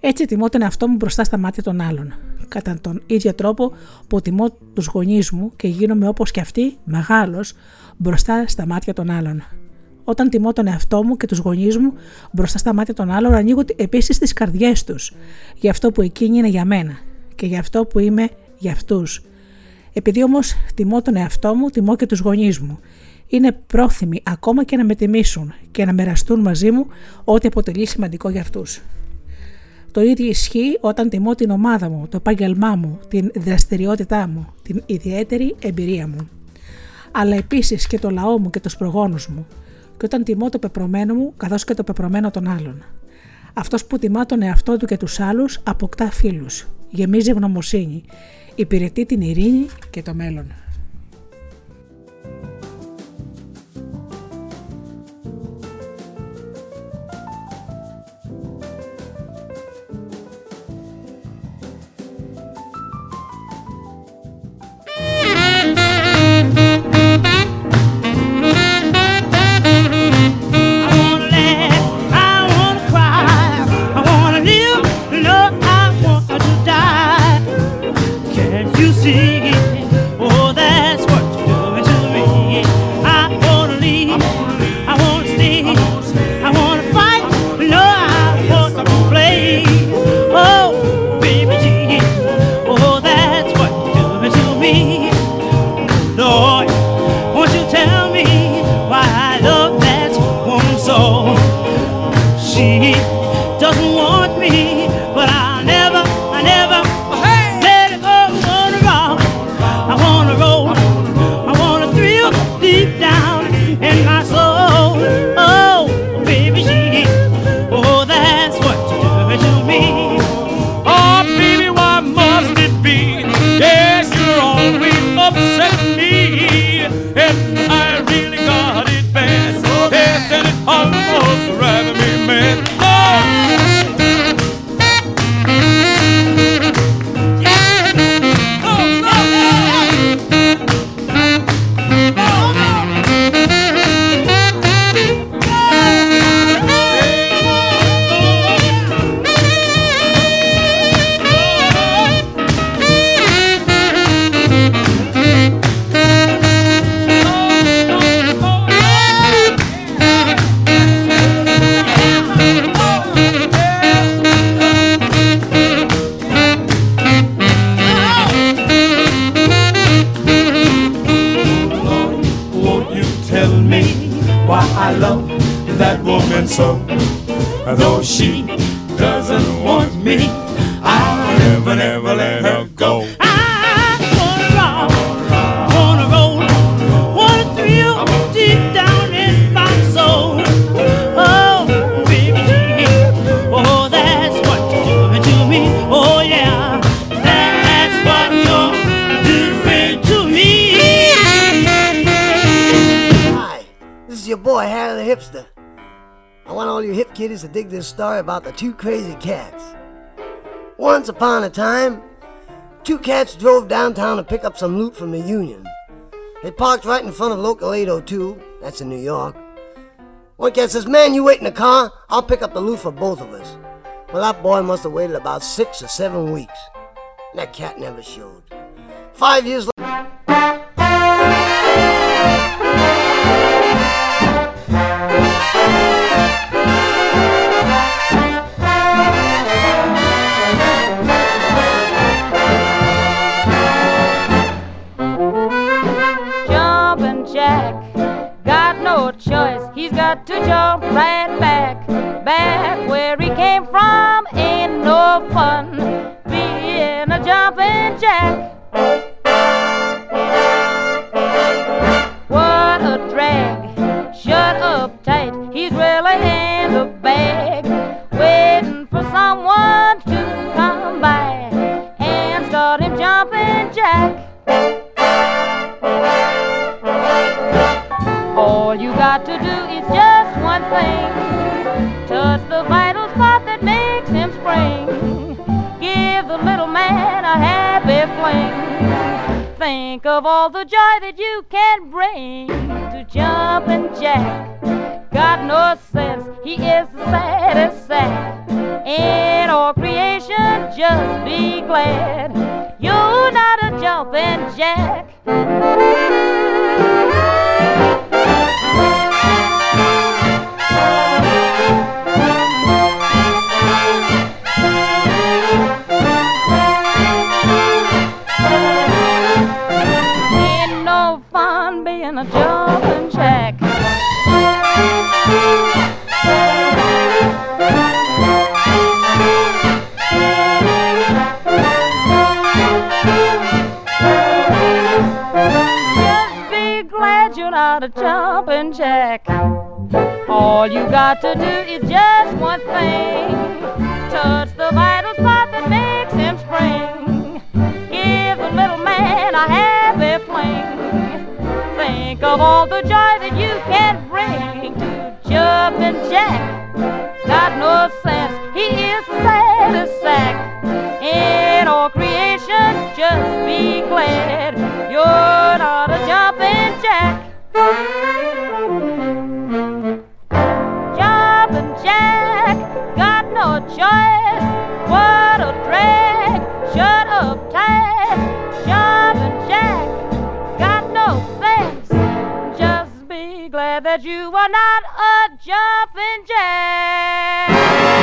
Έτσι τιμώ τον εαυτό μου μπροστά στα μάτια των άλλων, κατά τον ίδιο τρόπο που τιμώ τους γονείς μου και γίνομαι όπως και αυτοί, μεγάλος, μπροστά στα μάτια των άλλων. Όταν τιμώ τον εαυτό μου και τους γονείς μου μπροστά στα μάτια των άλλων, ανοίγω επίσης τις καρδιές τους για αυτό που εκείνη είναι για μένα και για αυτό που είμαι για αυτούς. Επειδή όμως τιμώ τον εαυτό μου, τιμώ και τους γονείς μου. Είναι πρόθυμοι ακόμα και να με τιμήσουν και να μοιραστούν μαζί μου ό,τι αποτελεί σημαντικό για αυτούς. Το ίδιο ισχύει όταν τιμώ την ομάδα μου, το επάγγελμά μου, την δραστηριότητά μου, την ιδιαίτερη εμπειρία μου. Αλλά επίσης και το λαό μου και τους προγόνους μου, και όταν τιμώ το πεπρωμένο μου καθώς και το πεπρωμένο των άλλων. Αυτός που τιμά τον εαυτό του και τους άλλους αποκτά φίλους, γεμίζει ευγνωμοσύνη, υπηρετεί την ειρήνη και το μέλλον. Story about the two crazy cats. Once upon a time, two cats drove downtown to pick up some loot from the Union. They parked right in front of Local 802, that's in New York. One cat says, Man, you wait in the car, I'll pick up the loot for both of us. Well, that boy must have waited about six or seven weeks. And That cat never showed. Five years later, one thing touch the vital spot that makes him spring. Give the little man a happy fling. Think of all the joy that you can bring to jumping jack. Got no sense, he is the saddest sack. In all creation, just be glad you're not a jumping jack. In a jumping jack. Just be glad you're not a jumping jack. All you got to do is just one thing of all the joy that you can bring to jumping Jack. Got no sense, he is the saddest sack in all creation. Just be glad you're not a jumping Jack. Jumping Jack, got no choice. That you are not a jumping jack.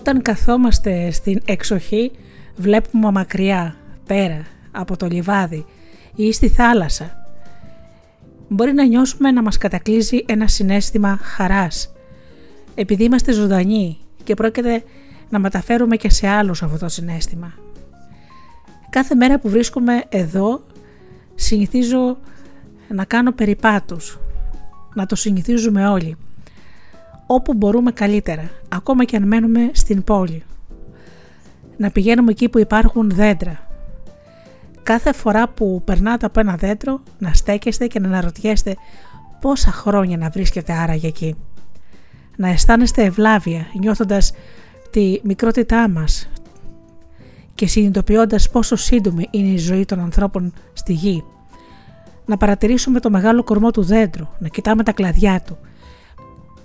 Όταν καθόμαστε στην εξοχή βλέπουμε μακριά, πέρα, από το λιβάδι ή στη θάλασσα. Μπορεί να νιώσουμε να μας κατακλείζει ένα συνέστημα χαράς, επειδή είμαστε ζωντανοί και πρόκειται να μεταφέρουμε και σε άλλους αυτό το συνέστημα. Κάθε μέρα που βρίσκομαι εδώ συνηθίζω να κάνω περιπάτους, να το συνηθίζουμε όλοι – όπου μπορούμε καλύτερα, ακόμα και αν μένουμε στην πόλη. Να πηγαίνουμε εκεί που υπάρχουν δέντρα. Κάθε φορά που περνάτε από ένα δέντρο, να στέκεστε και να αναρωτιέστε πόσα χρόνια να βρίσκεται άραγε εκεί. Να αισθάνεστε ευλάβεια, νιώθοντας τη μικρότητά μας και συνειδητοποιώντας πόσο σύντομη είναι η ζωή των ανθρώπων στη γη, να παρατηρήσουμε το μεγάλο κορμό του δέντρου, να κοιτάμε τα κλαδιά του.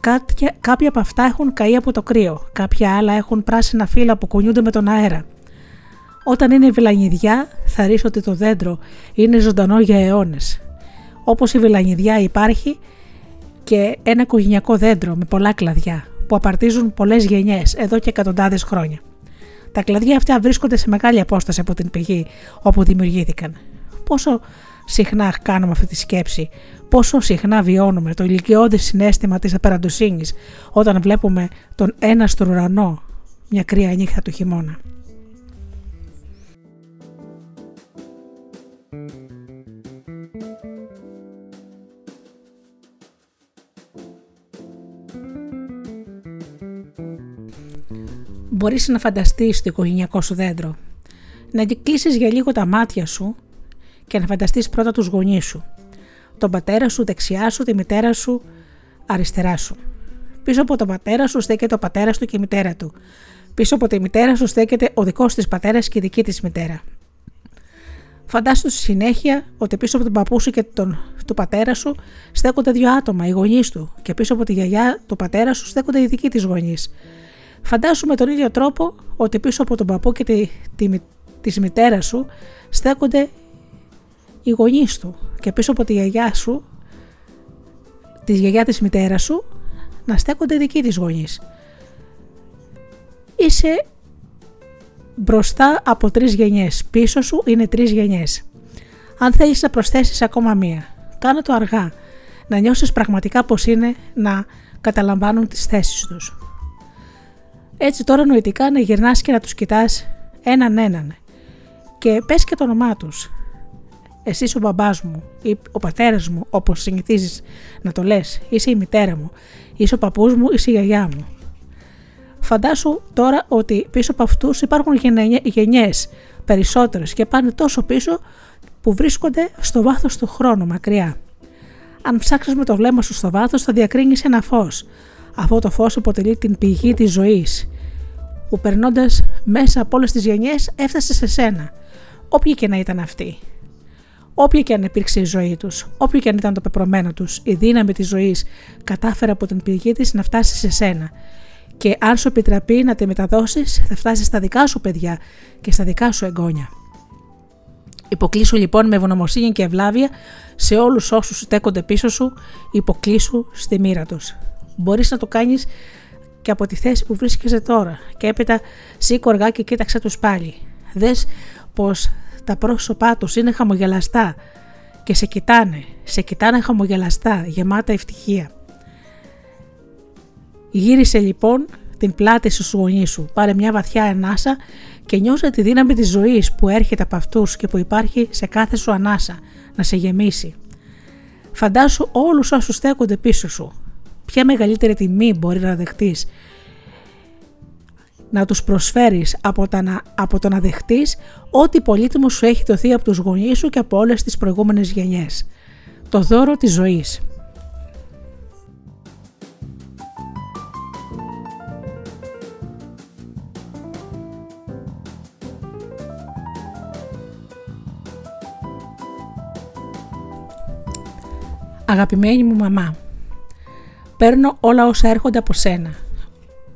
Κάποια, κάποια από αυτά έχουν καεί από το κρύο, κάποια άλλα έχουν πράσινα φύλλα που κουνιούνται με τον αέρα. Όταν είναι βιλανιδιά, θα ρίξω ότι το δέντρο είναι ζωντανό για αιώνες. Όπως η βιλανιδιά υπάρχει και ένα οικογενειακό δέντρο με πολλά κλαδιά που απαρτίζουν πολλές γενιές εδώ και εκατοντάδες χρόνια. Τα κλαδιά αυτά βρίσκονται σε μεγάλη απόσταση από την πηγή όπου δημιουργήθηκαν. Πόσο συχνά κάνουμε αυτή τη σκέψη, πόσο συχνά βιώνουμε το ηλικιώδη συνέστημα της απεραντοσύνης όταν βλέπουμε τον ένα στον ουρανό μια κρύα νύχτα του χειμώνα. μπορείς να φανταστείς το οικογενειακό σου δέντρο. Να κλείσεις για λίγο τα μάτια σου και να φανταστείς πρώτα τους γονείς σου. Τον πατέρα σου δεξιά σου, τη μητέρα σου αριστερά σου. Πίσω από τον πατέρα σου στέκεται ο πατέρας του και η μητέρα του. Πίσω από τη μητέρα σου στέκεται ο δικός της πατέρας και η δική της μητέρα. Φαντάσου στη συνέχεια ότι πίσω από τον παππού σου και τον του πατέρα σου στέκονται δύο άτομα, οι γονείς του, και πίσω από τη γιαγιά του πατέρα σου στέκονται οι δικοί της γονείς. Φαντάσου με τον ίδιο τρόπο ότι πίσω από τον παππού και τη, τη, της μητέρας σου στέκονται οι γονείς του και πίσω από τη γιαγιά σου, της γιαγιάς της μητέρας σου, να στέκονται δικοί της γονείς. Είσαι μπροστά από τρεις γενιές, πίσω σου είναι τρεις γενιές. Αν θέλεις να προσθέσεις ακόμα μία, κάνε το αργά, να νιώσεις πραγματικά πως είναι να καταλαμβάνουν τις θέσεις τους. Έτσι τώρα νοητικά να γυρνάς και να τους κοιτάς έναν έναν και πες και το όνομά τους. Εσύ ο μπαμπάς μου ή ο πατέρας μου όπως συνηθίζεις να το λες, είσαι η μητέρα μου, είσαι ο παππούς μου, είσαι η γιαγιά μου. Φαντάσου τώρα ότι πίσω από αυτούς υπάρχουν γενιές περισσότερες και πάνε τόσο πίσω που βρίσκονται στο βάθος του χρόνου μακριά. Αν ψάξεις με το βλέμμα σου στο βάθος θα διακρίνεις ένα φως αυτό το φως αποτελεί την πηγή της ζωής που περνώντας μέσα από όλες τις γενιές έφτασε σε σένα, όποια και να ήταν αυτή. Όποια και αν υπήρξε η ζωή τους, όποιο και αν ήταν το πεπρωμένο τους, η δύναμη της ζωής κατάφερε από την πηγή της να φτάσει σε σένα. Και αν σου επιτραπεί να τη μεταδώσεις, θα φτάσεις στα δικά σου παιδιά και στα δικά σου εγγόνια. Υποκλείσου λοιπόν με ευγνωμοσύνη και ευλάβεια σε όλους όσους στέκονται πίσω σου, υποκλείσου στη μοίρα τους μπορείς να το κάνεις και από τη θέση που βρίσκεσαι τώρα και έπειτα σήκω αργά και κοίταξε τους πάλι. Δες πως τα πρόσωπά τους είναι χαμογελαστά και σε κοιτάνε, σε κοιτάνε χαμογελαστά, γεμάτα ευτυχία. Γύρισε λοιπόν την πλάτη στους γονείς σου, πάρε μια βαθιά ανάσα και νιώσε τη δύναμη της ζωής που έρχεται από αυτούς και που υπάρχει σε κάθε σου ανάσα, να σε γεμίσει. Φαντάσου όλους όσους στέκονται πίσω σου, ποια μεγαλύτερη τιμή μπορεί να δεχτείς να τους προσφέρεις από, τα, από το να δεχτείς ό,τι πολύτιμο σου έχει δοθεί από τους γονείς σου και από όλες τις προηγούμενες γενιές. Το δώρο της ζωής. Αγαπημένη μου μαμά, Παίρνω όλα όσα έρχονται από σένα.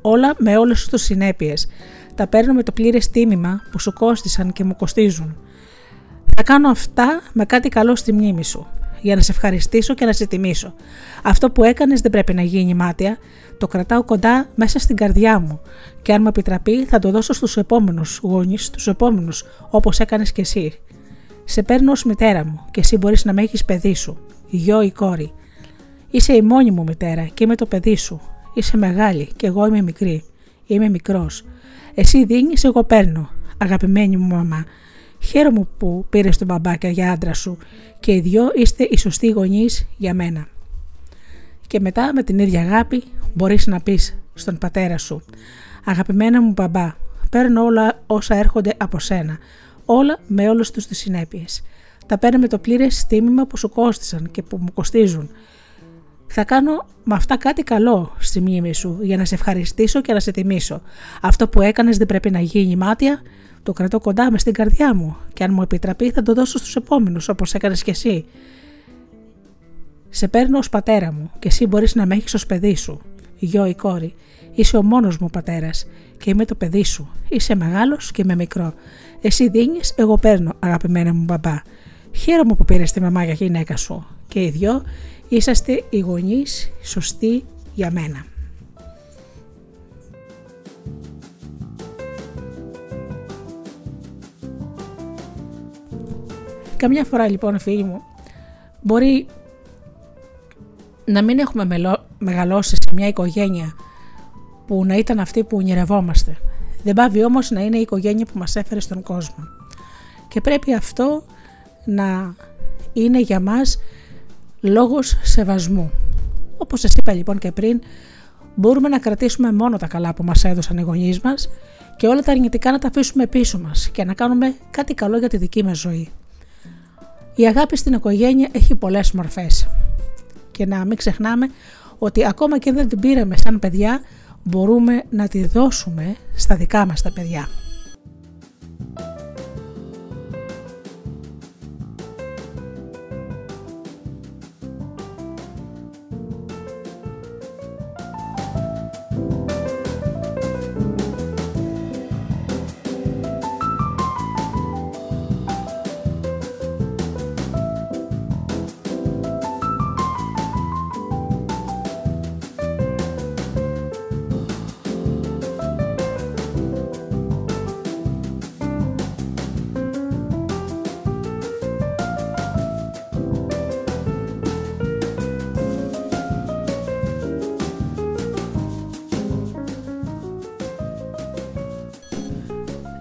Όλα με όλες τους συνέπειες. Τα παίρνω με το πλήρες τίμημα που σου κόστησαν και μου κοστίζουν. Θα κάνω αυτά με κάτι καλό στη μνήμη σου, για να σε ευχαριστήσω και να σε τιμήσω. Αυτό που έκανες δεν πρέπει να γίνει μάτια. Το κρατάω κοντά μέσα στην καρδιά μου και αν μου επιτραπεί θα το δώσω στους επόμενους γονείς, στους επόμενους όπως έκανες και εσύ. Σε παίρνω ως μητέρα μου και εσύ μπορείς να με έχεις παιδί σου, γιο ή κόρη. Είσαι η μόνη μου μητέρα και είμαι το παιδί σου. Είσαι μεγάλη και εγώ είμαι μικρή. Είμαι μικρός. Εσύ δίνεις, εγώ παίρνω. Αγαπημένη μου μαμά, χαίρομαι που πήρες τον μπαμπάκια για άντρα σου και οι δυο είστε οι σωστοί γονείς για μένα. Και μετά με την ίδια αγάπη μπορείς να πεις στον πατέρα σου «Αγαπημένα μου μπαμπά, παίρνω όλα όσα έρχονται από σένα, όλα με όλες τους τις συνέπειες. Τα παίρνω με το πλήρες τίμημα που σου κόστησαν και που μου κοστίζουν Θα κάνω με αυτά κάτι καλό στη μνήμη σου για να σε ευχαριστήσω και να σε τιμήσω. Αυτό που έκανες δεν πρέπει να γίνει μάτια, το κρατώ κοντά μες στην καρδιά μου και αν μου επιτραπεί θα το δώσω στους επόμενους όπως έκανες κι εσύ. Σε παίρνω ως πατέρα μου και εσύ μπορείς να με έχεις ως παιδί σου. Γιο ή κόρη, είσαι ο μόνος μου πατέρας και είμαι το παιδί σου. Είσαι μεγάλος και είμαι μικρό. Εσύ δίνεις, εγώ παίρνω αγαπημένα μου μπαμπά. Χαίρομαι που πήρες τη μαμά για γυναίκα σου και οι δυο είσαστε οι γονείς σωστοί για μένα. Καμιά φορά λοιπόν φίλοι μου μπορεί να μην έχουμε μεγαλώσει σε μια οικογένεια που να ήταν αυτή που ονειρευόμαστε. Δεν πάβει όμως να είναι η οικογένεια που μας έφερε στον κόσμο. Και πρέπει αυτό να είναι για μας λόγος σεβασμού. Όπως σας είπα λοιπόν και πριν, μπορούμε να κρατήσουμε μόνο τα καλά που μας έδωσαν οι γονείς μας και όλα τα αρνητικά να τα αφήσουμε πίσω μας και να κάνουμε κάτι καλό για τη δική μας ζωή. Η αγάπη στην οικογένεια έχει πολλές μορφές και να μην ξεχνάμε ότι ακόμα και δεν την πήραμε σαν παιδιά μπορούμε να τη δώσουμε στα δικά μας τα παιδιά.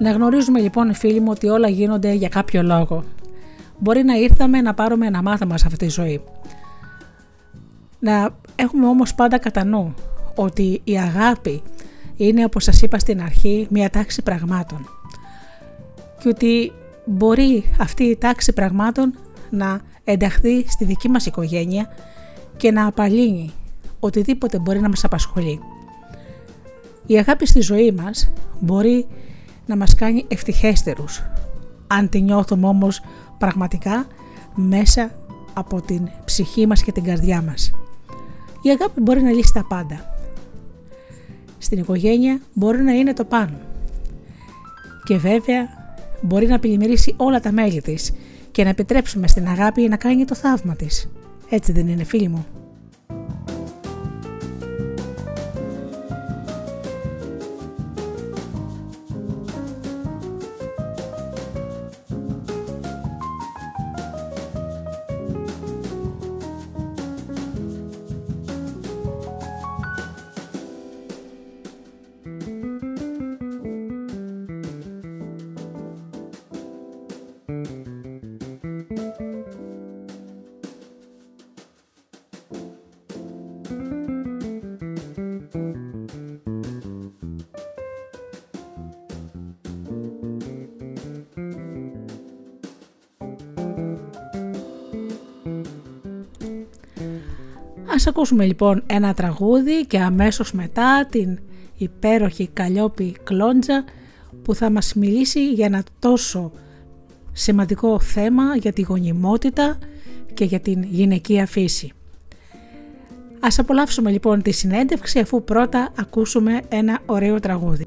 Να γνωρίζουμε λοιπόν φίλοι μου ότι όλα γίνονται για κάποιο λόγο. Μπορεί να ήρθαμε να πάρουμε ένα μάθημα σε αυτή τη ζωή. Να έχουμε όμως πάντα κατά νου ότι η αγάπη είναι όπως σας είπα στην αρχή μια τάξη πραγμάτων και ότι μπορεί αυτή η τάξη πραγμάτων να ενταχθεί στη δική μας οικογένεια και να απαλύνει οτιδήποτε μπορεί να μας απασχολεί. Η αγάπη στη ζωή μας μπορεί να μας κάνει ευτυχέστερους. Αν τη νιώθουμε όμως πραγματικά μέσα από την ψυχή μας και την καρδιά μας. Η αγάπη μπορεί να λύσει τα πάντα. Στην οικογένεια μπορεί να είναι το πάνω. Και βέβαια μπορεί να πλημμυρίσει όλα τα μέλη της και να επιτρέψουμε στην αγάπη να κάνει το θαύμα της. Έτσι δεν είναι φίλοι μου. Ακούσουμε λοιπόν ένα τραγούδι και αμέσως μετά την υπέροχη Καλλιόπη Κλόντζα που θα μας μιλήσει για ένα τόσο σημαντικό θέμα για τη γονιμότητα και για την γυναικεία φύση. Ας απολαύσουμε λοιπόν τη συνέντευξη αφού πρώτα ακούσουμε ένα ωραίο τραγούδι.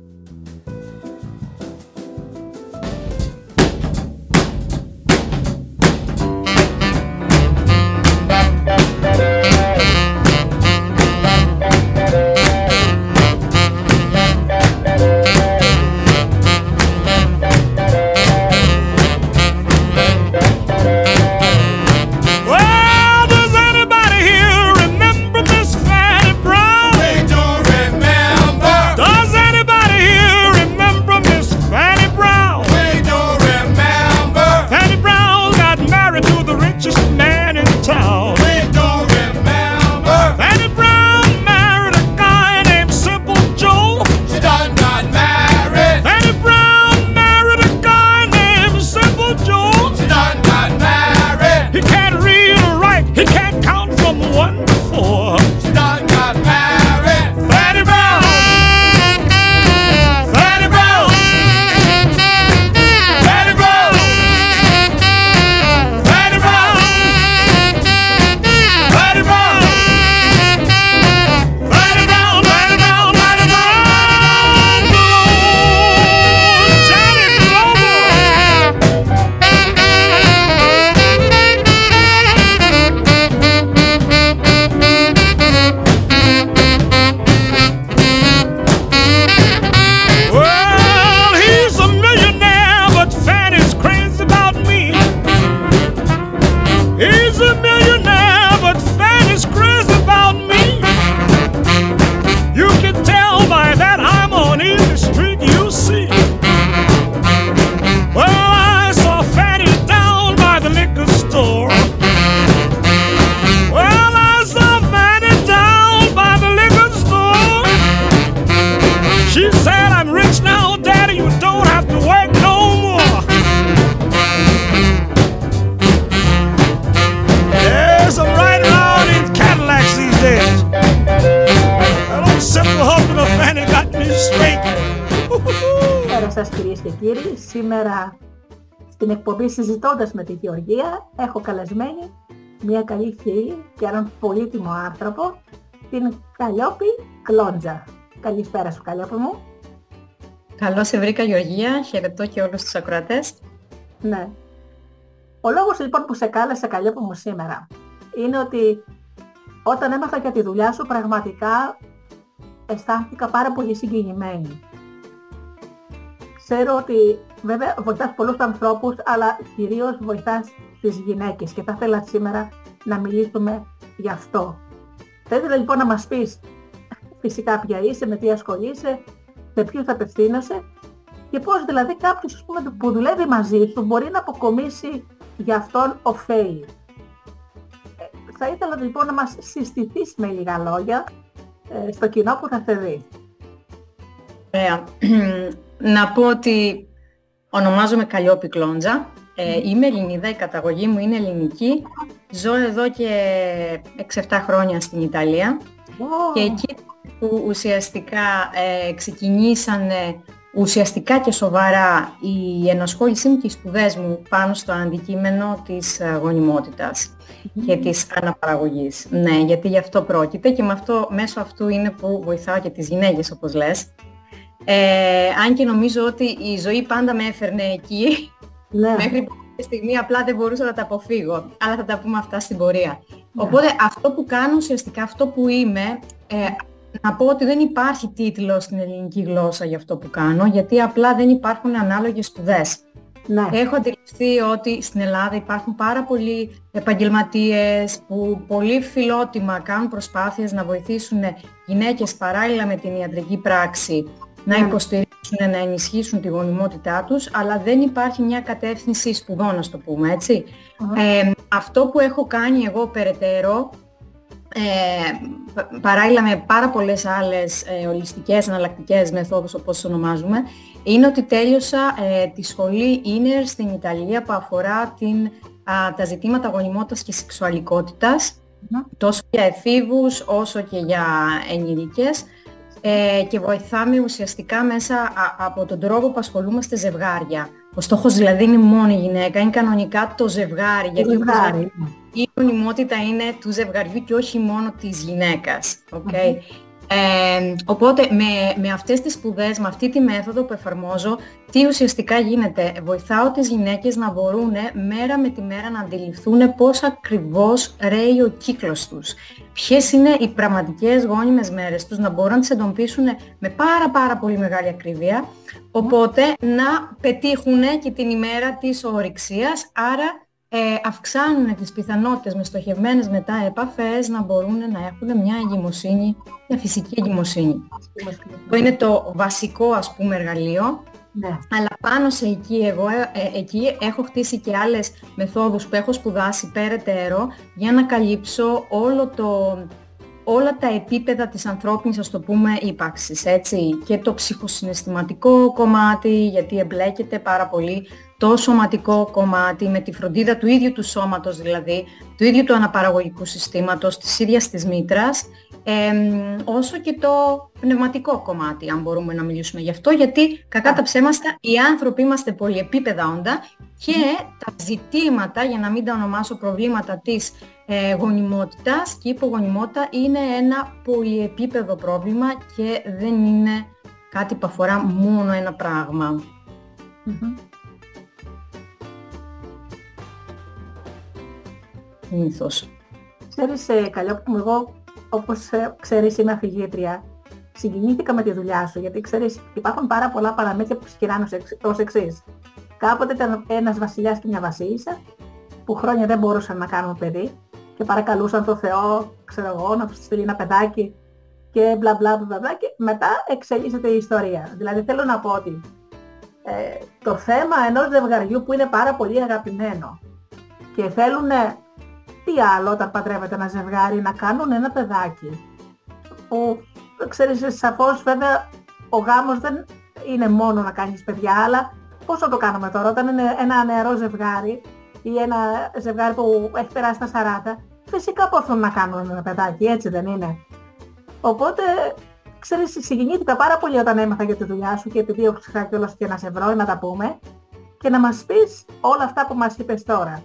Εκπομπή συζητώντας με τη Γεωργία έχω καλεσμένη μια καλή φίλη και έναν πολύτιμο άνθρωπο, την Καλλιόπη Κλόντζα. Καλησπέρα σου Καλλιόπη μου. Καλώς σε βρήκα Γεωργία, χαιρετώ και όλους τους ακροατές. Ναι. Ο λόγος λοιπόν που σε κάλεσα Καλλιόπη μου σήμερα είναι ότι όταν έμαθα για τη δουλειά σου πραγματικά αισθάνθηκα πάρα πολύ συγκινημένη. Ξέρω ότι βέβαια βοηθάς πολλούς ανθρώπους, αλλά κυρίως βοηθάς τις γυναίκες και θα ήθελα σήμερα να μιλήσουμε γι' αυτό. Θα ήθελα λοιπόν να μας πεις φυσικά ποια είσαι, με τι ασχολείσαι, σε ποιους απευθύνεσαι και πώς δηλαδή κάποιος πούμε, που δουλεύει μαζί σου μπορεί να αποκομίσει για αυτόν ωφέλη. Ε, θα ήθελα λοιπόν να μας συστηθείς με λίγα λόγια ε, στο κοινό που θα σε δει. Ωραία. να πω ότι ονομάζομαι Καλλιόπη Κλόντζα. Ε, είμαι Ελληνίδα, η καταγωγή μου είναι ελληνική. Ζω εδώ και 6-7 χρόνια στην Ιταλία. Και εκεί που ουσιαστικά ε, ξεκινήσανε ουσιαστικά και σοβαρά η ενασχόλησή μου και οι σπουδές μου πάνω στο αντικείμενο της ε, γονιμότητας και της αναπαραγωγής. Ναι, γιατί γι' αυτό πρόκειται και με αυτό, μέσω αυτού είναι που βοηθάω και τις γυναίκες όπως λες. Ε, αν και νομίζω ότι η ζωή πάντα με έφερνε εκεί, ναι. μέχρι τη στιγμή απλά δεν μπορούσα να τα αποφύγω, αλλά θα τα πούμε αυτά στην πορεία. Ναι. Οπότε αυτό που κάνω ουσιαστικά, αυτό που είμαι, ε, να πω ότι δεν υπάρχει τίτλο στην ελληνική γλώσσα για αυτό που κάνω, γιατί απλά δεν υπάρχουν ανάλογες σπουδές. Ναι. Έχω αντιληφθεί ότι στην Ελλάδα υπάρχουν πάρα πολλοί επαγγελματίες που πολύ φιλότιμα κάνουν προσπάθειες να βοηθήσουν γυναίκες παράλληλα με την ιατρική πράξη να ναι. υποστηρίξουν, να ενισχύσουν τη γονιμότητά τους, αλλά δεν υπάρχει μια κατεύθυνση σπουδών, να το πούμε, έτσι. Ε, αυτό που έχω κάνει εγώ περαιτέρω ε, παράλληλα με πάρα πολλές άλλες ε, ολιστικές αναλλακτικές μεθόδους όπως ονομάζουμε είναι ότι τέλειωσα ε, τη σχολή Ίνερ στην Ιταλία που αφορά την, α, τα ζητήματα γονιμότητας και σεξουαλικότητας τόσο για εφήβους όσο και για ενηλίκες ε, και βοηθάμε ουσιαστικά μέσα από τον τρόπο που ασχολούμαστε ζευγάρια. Ο στόχος δηλαδή είναι μόνο η γυναίκα, είναι κανονικά το ζευγάρι. γιατί ζευγάρι η γονιμότητα είναι του ζευγαριού και όχι μόνο της γυναίκας. Okay? Ε, οπότε με, με αυτές τις σπουδές, με αυτή τη μέθοδο που εφαρμόζω, τι ουσιαστικά γίνεται. Βοηθάω τις γυναίκες να μπορούν μέρα με τη μέρα να αντιληφθούν πώς ακριβώς ρέει ο κύκλος τους. Ποιες είναι οι πραγματικές γόνιμες μέρες τους, να μπορούν να τις εντοπίσουν με πάρα πάρα πολύ μεγάλη ακρίβεια, οπότε να πετύχουν και την ημέρα της ορυξίας, άρα ε, αυξάνουν τις πιθανότητες με στοχευμένες μετά επαφές να μπορούν να έχουν μια εγκυμοσύνη, μια φυσική εγκυμοσύνη. Αυτό είναι το βασικό ας πούμε εργαλείο. Ναι. Αλλά πάνω σε εκεί εγώ ε, ε, εκεί έχω χτίσει και άλλες μεθόδους που έχω σπουδάσει περαιτέρω για να καλύψω όλο το, όλα τα επίπεδα της ανθρώπινης, ας το πούμε, ύπαρξης, έτσι. Και το ψυχοσυναισθηματικό κομμάτι, γιατί εμπλέκεται πάρα πολύ το σωματικό κομμάτι με τη φροντίδα του ίδιου του σώματος δηλαδή, του ίδιου του αναπαραγωγικού συστήματος, της ίδιας της μήτρας, όσο και το πνευματικό κομμάτι, αν μπορούμε να μιλήσουμε γι' αυτό, γιατί κατά τα ψέμαστα οι άνθρωποι είμαστε πολυεπίπεδα όντα και τα ζητήματα, για να μην τα ονομάσω προβλήματα της ε, γονιμότητας και υπογονιμότητα, είναι ένα πολυεπίπεδο πρόβλημα και δεν είναι κάτι που αφορά μόνο ένα πράγμα. μύθος. Ξέρεις, ε, που εγώ, όπως ε, ξέρεις, είμαι αφηγήτρια. Συγκινήθηκα με τη δουλειά σου, γιατί ξέρεις, υπάρχουν πάρα πολλά παραμύθια που σκυράνε ως εξής. Κάποτε ήταν ένας βασιλιάς και μια βασίλισσα, που χρόνια δεν μπορούσαν να κάνουν παιδί και παρακαλούσαν τον Θεό, ξέρω εγώ, να τους στείλει ένα παιδάκι και μπλα μπλα μπλα μπλα και μετά εξελίσσεται η ιστορία. Δηλαδή θέλω να πω ότι ε, το θέμα ενός ζευγαριού που είναι πάρα πολύ αγαπημένο και θέλουν τι άλλο όταν παντρεύεται ένα ζευγάρι να κάνουν ένα παιδάκι που ξέρεις σαφώς βέβαια ο γάμος δεν είναι μόνο να κάνεις παιδιά αλλά πώς θα το κάνουμε τώρα όταν είναι ένα νεαρό ζευγάρι ή ένα ζευγάρι που έχει περάσει τα 40 φυσικά πώς να κάνουν ένα παιδάκι έτσι δεν είναι οπότε ξέρεις, συγκινήθηκα πάρα πολύ όταν έμαθα για τη δουλειά σου και επειδή έχω ξεχάσει κιόλας και να σε βρω να τα πούμε και να μας πεις όλα αυτά που μας είπες τώρα.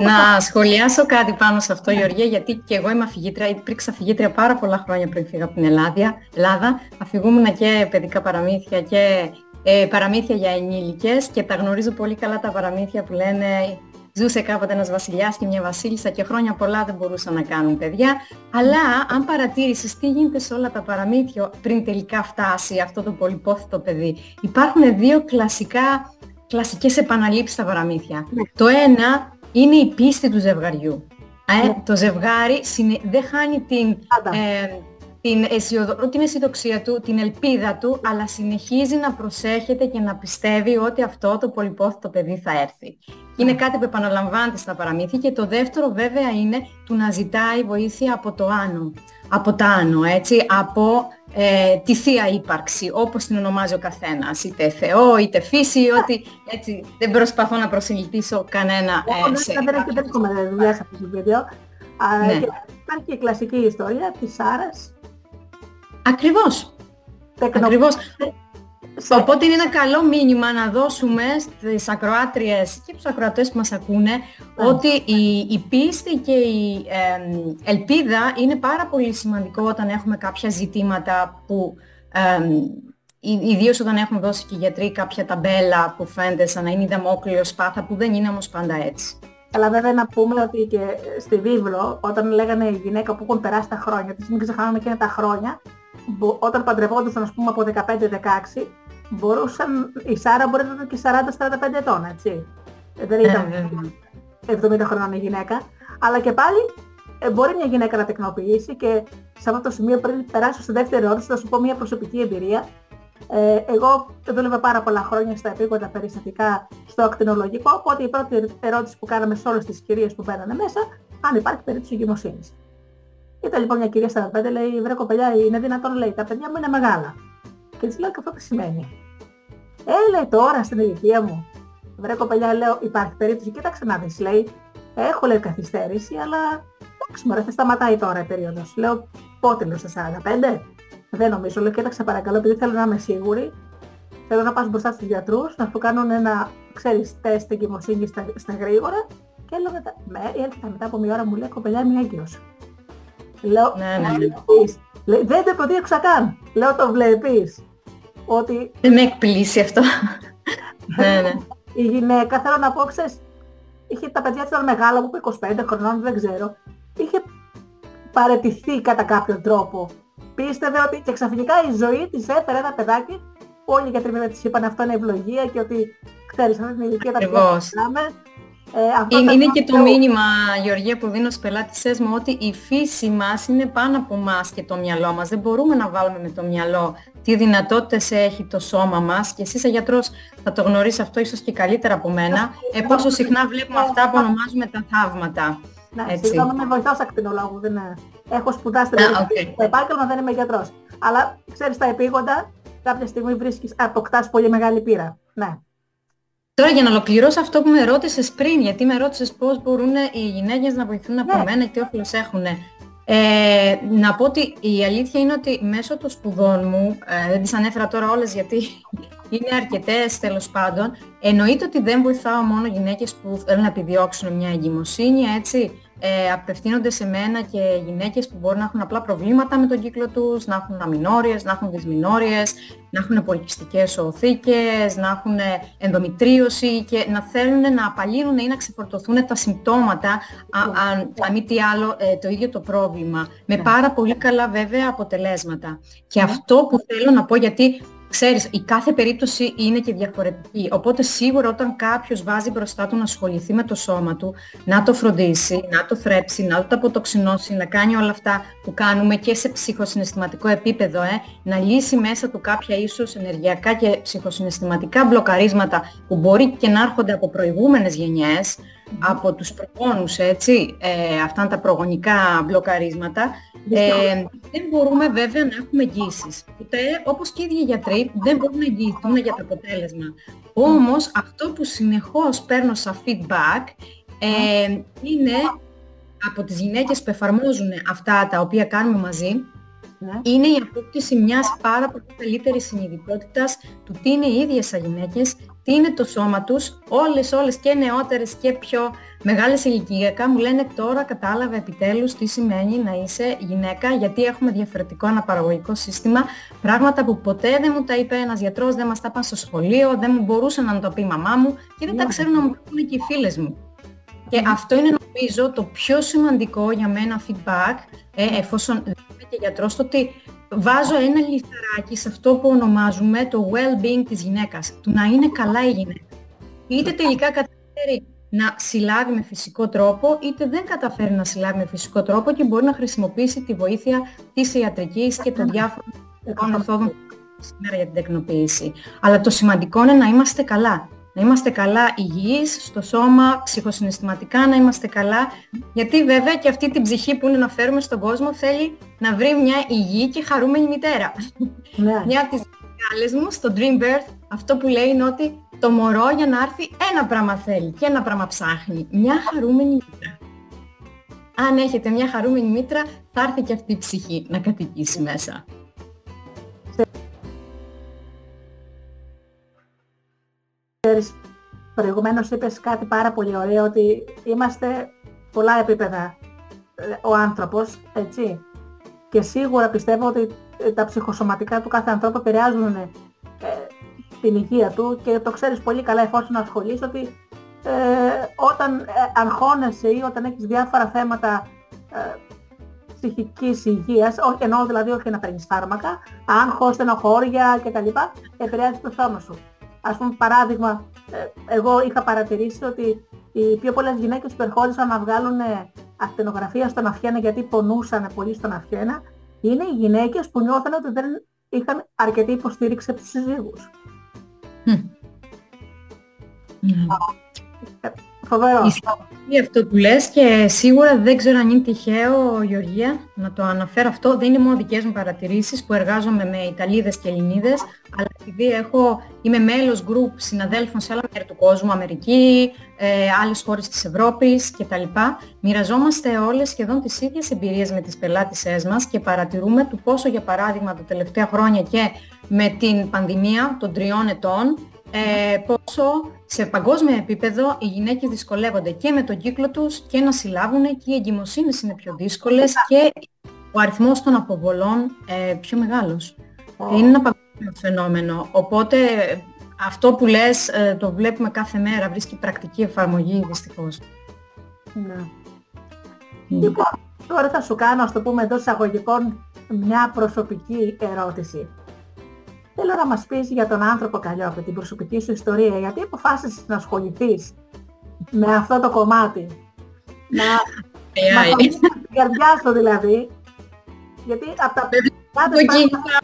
Να σχολιάσω κάτι πάνω σε αυτό, Γεωργία, γιατί και εγώ είμαι αφηγήτρια, υπήρξα αφηγήτρια πάρα πολλά χρόνια πριν φύγω από την Ελλάδα. Ελλάδα. Αφηγούμουν και παιδικά παραμύθια και ε, παραμύθια για ενήλικες και τα γνωρίζω πολύ καλά τα παραμύθια που λένε Ζούσε κάποτε ένας βασιλιάς και μια βασίλισσα και χρόνια πολλά δεν μπορούσαν να κάνουν παιδιά. Αλλά αν παρατήρησες τι γίνεται σε όλα τα παραμύθια πριν τελικά φτάσει αυτό το πολυπόθητο παιδί, υπάρχουν δύο κλασικά, κλασικές επαναλήψεις στα παραμύθια. Ναι. Το ένα είναι η πίστη του ζευγαριού. Ε, ναι. Το ζευγάρι δεν χάνει την, ε, την, αισιοδο... την αισιοδοξία του, την ελπίδα του, αλλά συνεχίζει να προσέχεται και να πιστεύει ότι αυτό το πολυπόθητο παιδί θα έρθει. Είναι κάτι που επαναλαμβάνεται στα παραμύθια και το δεύτερο βέβαια είναι του να ζητάει βοήθεια από το άνω. Από τα άνω, έτσι, από ε, τη θεία ύπαρξη, όπως την ονομάζει ο καθένας, είτε Θεό, είτε φύση, ότι έτσι δεν προσπαθώ να προσελκύσω κανένα ε, σε... Δεν έχουμε δουλειά σε αυτό το βίντεο. Ναι. Υπάρχει και η κλασική ιστορία της Σάρας Ακριβώς. Ακριβώς. Οπότε είναι ένα καλό μήνυμα να δώσουμε στις ακροάτριες και τους ακροατές που μας ακούνε ναι. ότι η, η πίστη και η ελπίδα είναι πάρα πολύ σημαντικό όταν έχουμε κάποια ζητήματα που ε, Ιδίως όταν έχουν δώσει και οι γιατροί κάποια ταμπέλα που φαίνεται σαν να είναι η δαμόκλειο σπάθα που δεν είναι όμως πάντα έτσι. Αλλά βέβαια να πούμε ότι και στη βίβλο όταν λέγανε η γυναίκα που έχουν περάσει τα χρόνια, τις μην ξεχνάμε και είναι τα χρόνια, όταν παντρευόντουσαν ας πούμε από 15-16, μπορούσαν, η Σάρα μπορεί να ήταν και 40-45 ετών, έτσι. Ε, δεν ήταν 70 ναι, χρονών η γυναίκα. Αλλά και πάλι ε, μπορεί μια γυναίκα να τεκνοποιήσει και σε αυτό το σημείο πριν περάσω στη δεύτερη ερώτηση θα σου πω μια προσωπική εμπειρία. Ε, εγώ δούλευα πάρα πολλά χρόνια στα επίγοντα περιστατικά στο ακτινολογικό, οπότε η πρώτη ερώτηση που κάναμε σε όλες τις κυρίες που μπαίνανε μέσα, αν υπάρχει περίπτωση εγκυμοσύνης. Ήταν λοιπόν μια κυρία 45, λέει, βρε κοπελιά, είναι δυνατόν, λέει, τα παιδιά μου είναι μεγάλα. Και της λέω και αυτό τι σημαίνει. Ε, λέει, τώρα στην ηλικία μου. Βρε κοπελιά, λέω, υπάρχει περίπτωση, κοίταξε να δεις, λέει, έχω λέει καθυστέρηση, αλλά εντάξει μωρέ, θα σταματάει τώρα η περίοδος. Λέω, πότε λέω στα 45. Δεν νομίζω, λέω, κοίταξε παρακαλώ, επειδή θέλω να είμαι σίγουρη, θέλω να πας μπροστά στους γιατρούς, να σου κάνουν ένα, ξέρεις, τεστ εγκυμοσύνης στα, στα γρήγορα και λέω μετά, με, έρχεται μετά από μια ώρα μου λέει, κοπελιά, είμαι έγκυος. Λέω, ναι, ναι, ναι. δεν το προδίωξα καν. Λέω, το βλέπεις. Ότι... Δεν με εκπλήσει αυτό. ναι, ναι. Η γυναίκα, θέλω να πω, ξέρεις, είχε τα παιδιά της ήταν μεγάλα, μου 25 χρονών, δεν ξέρω. Είχε παρετηθεί κατά κάποιο τρόπο. Πίστευε ότι και ξαφνικά η ζωή της έφερε ένα παιδάκι όλοι οι γιατροί βέβαια της είπαν αυτό είναι ευλογία και ότι ξέρεις αυτή την ηλικία τα παιδιά ε, είναι, είναι και το μήνυμα, Γεωργία, που δίνω στους πελάτησές μου ότι η φύση μας είναι πάνω από μας και το μυαλό μας. Δεν μπορούμε να βάλουμε με το μυαλό τι δυνατότητες έχει το σώμα μας και εσύ είσαι γιατρός θα το γνωρίσεις αυτό ίσως και καλύτερα από μένα. Ε, πόσο συχνά βλέπουμε αυτά που ονομάζουμε τα θαύματα. Ναι, συγγνώμη, είμαι βοηθός ακτινολόγου, δεν είναι. Έχω σπουδάσει okay. το επάγγελμα, δεν είμαι γιατρός. Αλλά ξέρεις τα επίγοντα, κάποια στιγμή βρίσκεις, αποκτάς πολύ μεγάλη πείρα. Ναι. Τώρα για να ολοκληρώσω αυτό που με ρώτησες πριν, γιατί με ρώτησες πώς μπορούν οι γυναίκες να βοηθούν από ναι. μένα και τι όφελος έχουν. Ε, να πω ότι η αλήθεια είναι ότι μέσω των σπουδών μου, ε, δεν τις ανέφερα τώρα όλες γιατί είναι αρκετές τέλος πάντων, εννοείται ότι δεν βοηθάω μόνο γυναίκες που θέλουν να επιδιώξουν μια εγκυμοσύνη, έτσι, ε, απευθύνονται σε μένα και γυναίκες που μπορεί να έχουν απλά προβλήματα με τον κύκλο τους, να έχουν αμινόριες, να έχουν δυσμινόριες, να έχουν πολυκυστικές οθήκες, να έχουν ενδομητρίωση και να θέλουν να απαλύνουν ή να ξεφορτωθούν τα συμπτώματα, αν μη τι άλλο, ε, το ίδιο το πρόβλημα. Με ναι. πάρα πολύ καλά βέβαια αποτελέσματα. Και ναι. αυτό που θέλω να πω, γιατί Ξέρεις, η κάθε περίπτωση είναι και διαφορετική. Οπότε σίγουρα όταν κάποιος βάζει μπροστά του να ασχοληθεί με το σώμα του, να το φροντίσει, να το θρέψει, να το αποτοξινώσει, να κάνει όλα αυτά που κάνουμε και σε ψυχοσυναισθηματικό επίπεδο, ε, να λύσει μέσα του κάποια ίσως ενεργειακά και ψυχοσυναισθηματικά μπλοκαρίσματα που μπορεί και να έρχονται από προηγούμενες γενιές, από τους προγόνους, έτσι, ε, αυτά τα προγονικά μπλοκαρίσματα, ε, δεν μπορούμε βέβαια να έχουμε εγγύησεις. Ούτε, όπως και οι ίδιοι γιατροί, δεν μπορούν να εγγυηθούν για το αποτέλεσμα. Όμως, αυτό που συνεχώς παίρνω σαν feedback είναι από τις γυναίκες που εφαρμόζουν αυτά τα οποία κάνουμε μαζί, Ναι. είναι η απόκτηση μιας πάρα πολύ καλύτερης συνειδητότητας του τι είναι οι ίδιες σαν γυναίκες, τι είναι το σώμα τους, όλες, όλες και νεότερες και πιο μεγάλες ηλικιακά μου λένε τώρα κατάλαβε επιτέλους τι σημαίνει να είσαι γυναίκα γιατί έχουμε διαφορετικό αναπαραγωγικό σύστημα, πράγματα που ποτέ δεν μου τα είπε ένας γιατρός, δεν μας τα είπαν στο σχολείο, δεν μου μπορούσε να μου το πει η μαμά μου και δεν τα ξέρουν να μου το πούνε και οι φίλες μου. Και αυτό είναι νομίζω το πιο σημαντικό για μένα feedback, ε, εφόσον δεν είμαι και γιατρός, το ότι βάζω ένα λιθαράκι σε αυτό που ονομάζουμε το well-being της γυναίκας, του να είναι καλά η γυναίκα. Είτε τελικά καταφέρει να συλλάβει με φυσικό τρόπο, είτε δεν καταφέρει να συλλάβει με φυσικό τρόπο και μπορεί να χρησιμοποιήσει τη βοήθεια της ιατρικής και των διάφορων μεθόδων σήμερα για την τεκνοποίηση. Αλλά το σημαντικό είναι να είμαστε καλά να είμαστε καλά υγιείς στο σώμα, ψυχοσυναισθηματικά να είμαστε καλά, γιατί βέβαια και αυτή την ψυχή που είναι να φέρουμε στον κόσμο θέλει να βρει μια υγιή και χαρούμενη μητέρα. Ναι. μια από τις μεγάλες μου στο Dream Birth αυτό που λέει είναι ότι το μωρό για να έρθει ένα πράγμα θέλει και ένα πράγμα ψάχνει, μια χαρούμενη μήτρα. Αν έχετε μια χαρούμενη μήτρα θα έρθει και αυτή η ψυχή να κατοικήσει μέσα. Ξέρεις, προηγουμένως είπες κάτι πάρα πολύ ωραίο, ότι είμαστε πολλά επίπεδα ε, ο άνθρωπος, έτσι. Και σίγουρα πιστεύω ότι ε, τα ψυχοσωματικά του κάθε ανθρώπου επηρεάζουν ε, την υγεία του και το ξέρεις πολύ καλά εφόσον ασχολείς ότι ε, όταν ε, αγχώνεσαι ή όταν έχεις διάφορα θέματα ε, ψυχικής υγείας, όχι εννοώ δηλαδή όχι να παίρνεις φάρμακα, άγχος, στενοχώρια κτλ. επηρεάζει το σώμα σου. Ας πούμε παράδειγμα, ε, εγώ είχα παρατηρήσει ότι οι πιο πολλές γυναίκες που ερχόντουσαν να βγάλουν ε, ακτινογραφία στον αυχένα γιατί πονούσαν πολύ στον αυχένα, είναι οι γυναίκες που νιώθαν ότι δεν είχαν αρκετή υποστήριξη από τους συζύγους. Ε, Φοβερό. Ισχύει αυτό που λες και σίγουρα δεν ξέρω αν είναι τυχαίο, Γεωργία, να το αναφέρω αυτό. Δεν είναι μόνο δικές μου παρατηρήσεις που εργάζομαι με Ιταλίδες και Ελληνίδες, αλλά επειδή έχω, είμαι μέλος group συναδέλφων σε άλλα μέρη του κόσμου, Αμερική, ε, άλλες χώρες της Ευρώπης κτλ. Μοιραζόμαστε όλες σχεδόν τις ίδιες εμπειρίες με τις πελάτησές μας και παρατηρούμε του πόσο για παράδειγμα τα τελευταία χρόνια και με την πανδημία των τριών ετών ε, πόσο σε παγκόσμιο επίπεδο οι γυναίκες δυσκολεύονται και με τον κύκλο τους και να συλλάβουν και οι εγκυμοσύνες είναι πιο δύσκολες και ο αριθμός των αποβολών ε, πιο μεγάλος. Είναι ένα παγκόσμιο φαινόμενο. Οπότε αυτό που λες ε, το βλέπουμε κάθε μέρα, βρίσκει πρακτική εφαρμογή δυστυχώς. Ναι. Λοιπόν, τώρα θα σου κάνω, ας το πούμε εντός εισαγωγικών, μια προσωπική ερώτηση. Θέλω να μας πεις για τον άνθρωπο Καλλιόπη, την προσωπική σου ιστορία, γιατί αποφάσισες να ασχοληθείς με αυτό το κομμάτι; Να, να ασχοληθείς με την καρδιά σου δηλαδή, γιατί από τα χιλιάδες πράγματα,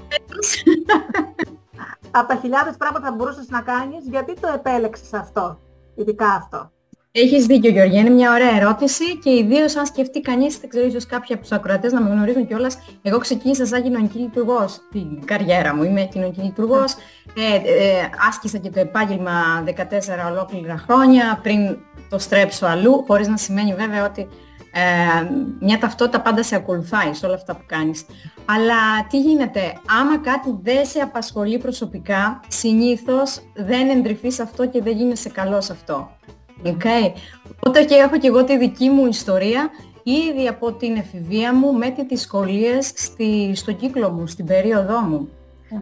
από τα χιλιάδες πράγματα που μπορούσες να κάνεις, γιατί το επέλεξες αυτό, ειδικά αυτό; Έχεις δίκιο Γεωργία, είναι μια ωραία ερώτηση και ιδίως αν σκεφτεί κανείς, δεν ξέρω ίσως κάποιοι από τους ακροατές να με γνωρίζουν κιόλας, εγώ ξεκίνησα σαν κοινωνική λειτουργός την καριέρα μου, είμαι κοινωνική λειτουργός, ε, ε, άσκησα και το επάγγελμα 14 ολόκληρα χρόνια πριν το στρέψω αλλού, χωρίς να σημαίνει βέβαια ότι ε, μια ταυτότητα πάντα σε ακολουθάει σε όλα αυτά που κάνεις. Αλλά τι γίνεται, άμα κάτι δεν σε απασχολεί προσωπικά, συνήθως δεν εντρυφείς αυτό και δεν γίνεσαι καλός αυτό. Okay. Οπότε και έχω και εγώ τη δική μου ιστορία ήδη από την εφηβεία μου με τις δυσκολίες στη, στο κύκλο μου, στην περίοδό μου.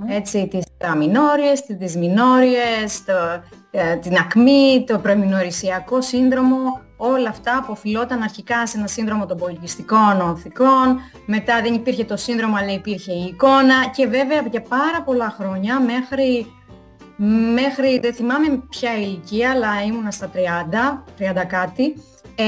Έτσι, τις αμινόριες, τις δυσμινόριες, το, ε, την ακμή, το προεμινορησιακό σύνδρομο, όλα αυτά αποφυλόταν αρχικά σε ένα σύνδρομο των πολιτιστικών ονθικών, μετά δεν υπήρχε το σύνδρομο αλλά υπήρχε η εικόνα και βέβαια για πάρα πολλά χρόνια μέχρι μέχρι, δεν θυμάμαι ποια ηλικία, αλλά ήμουνα στα 30, 30 κάτι, ε,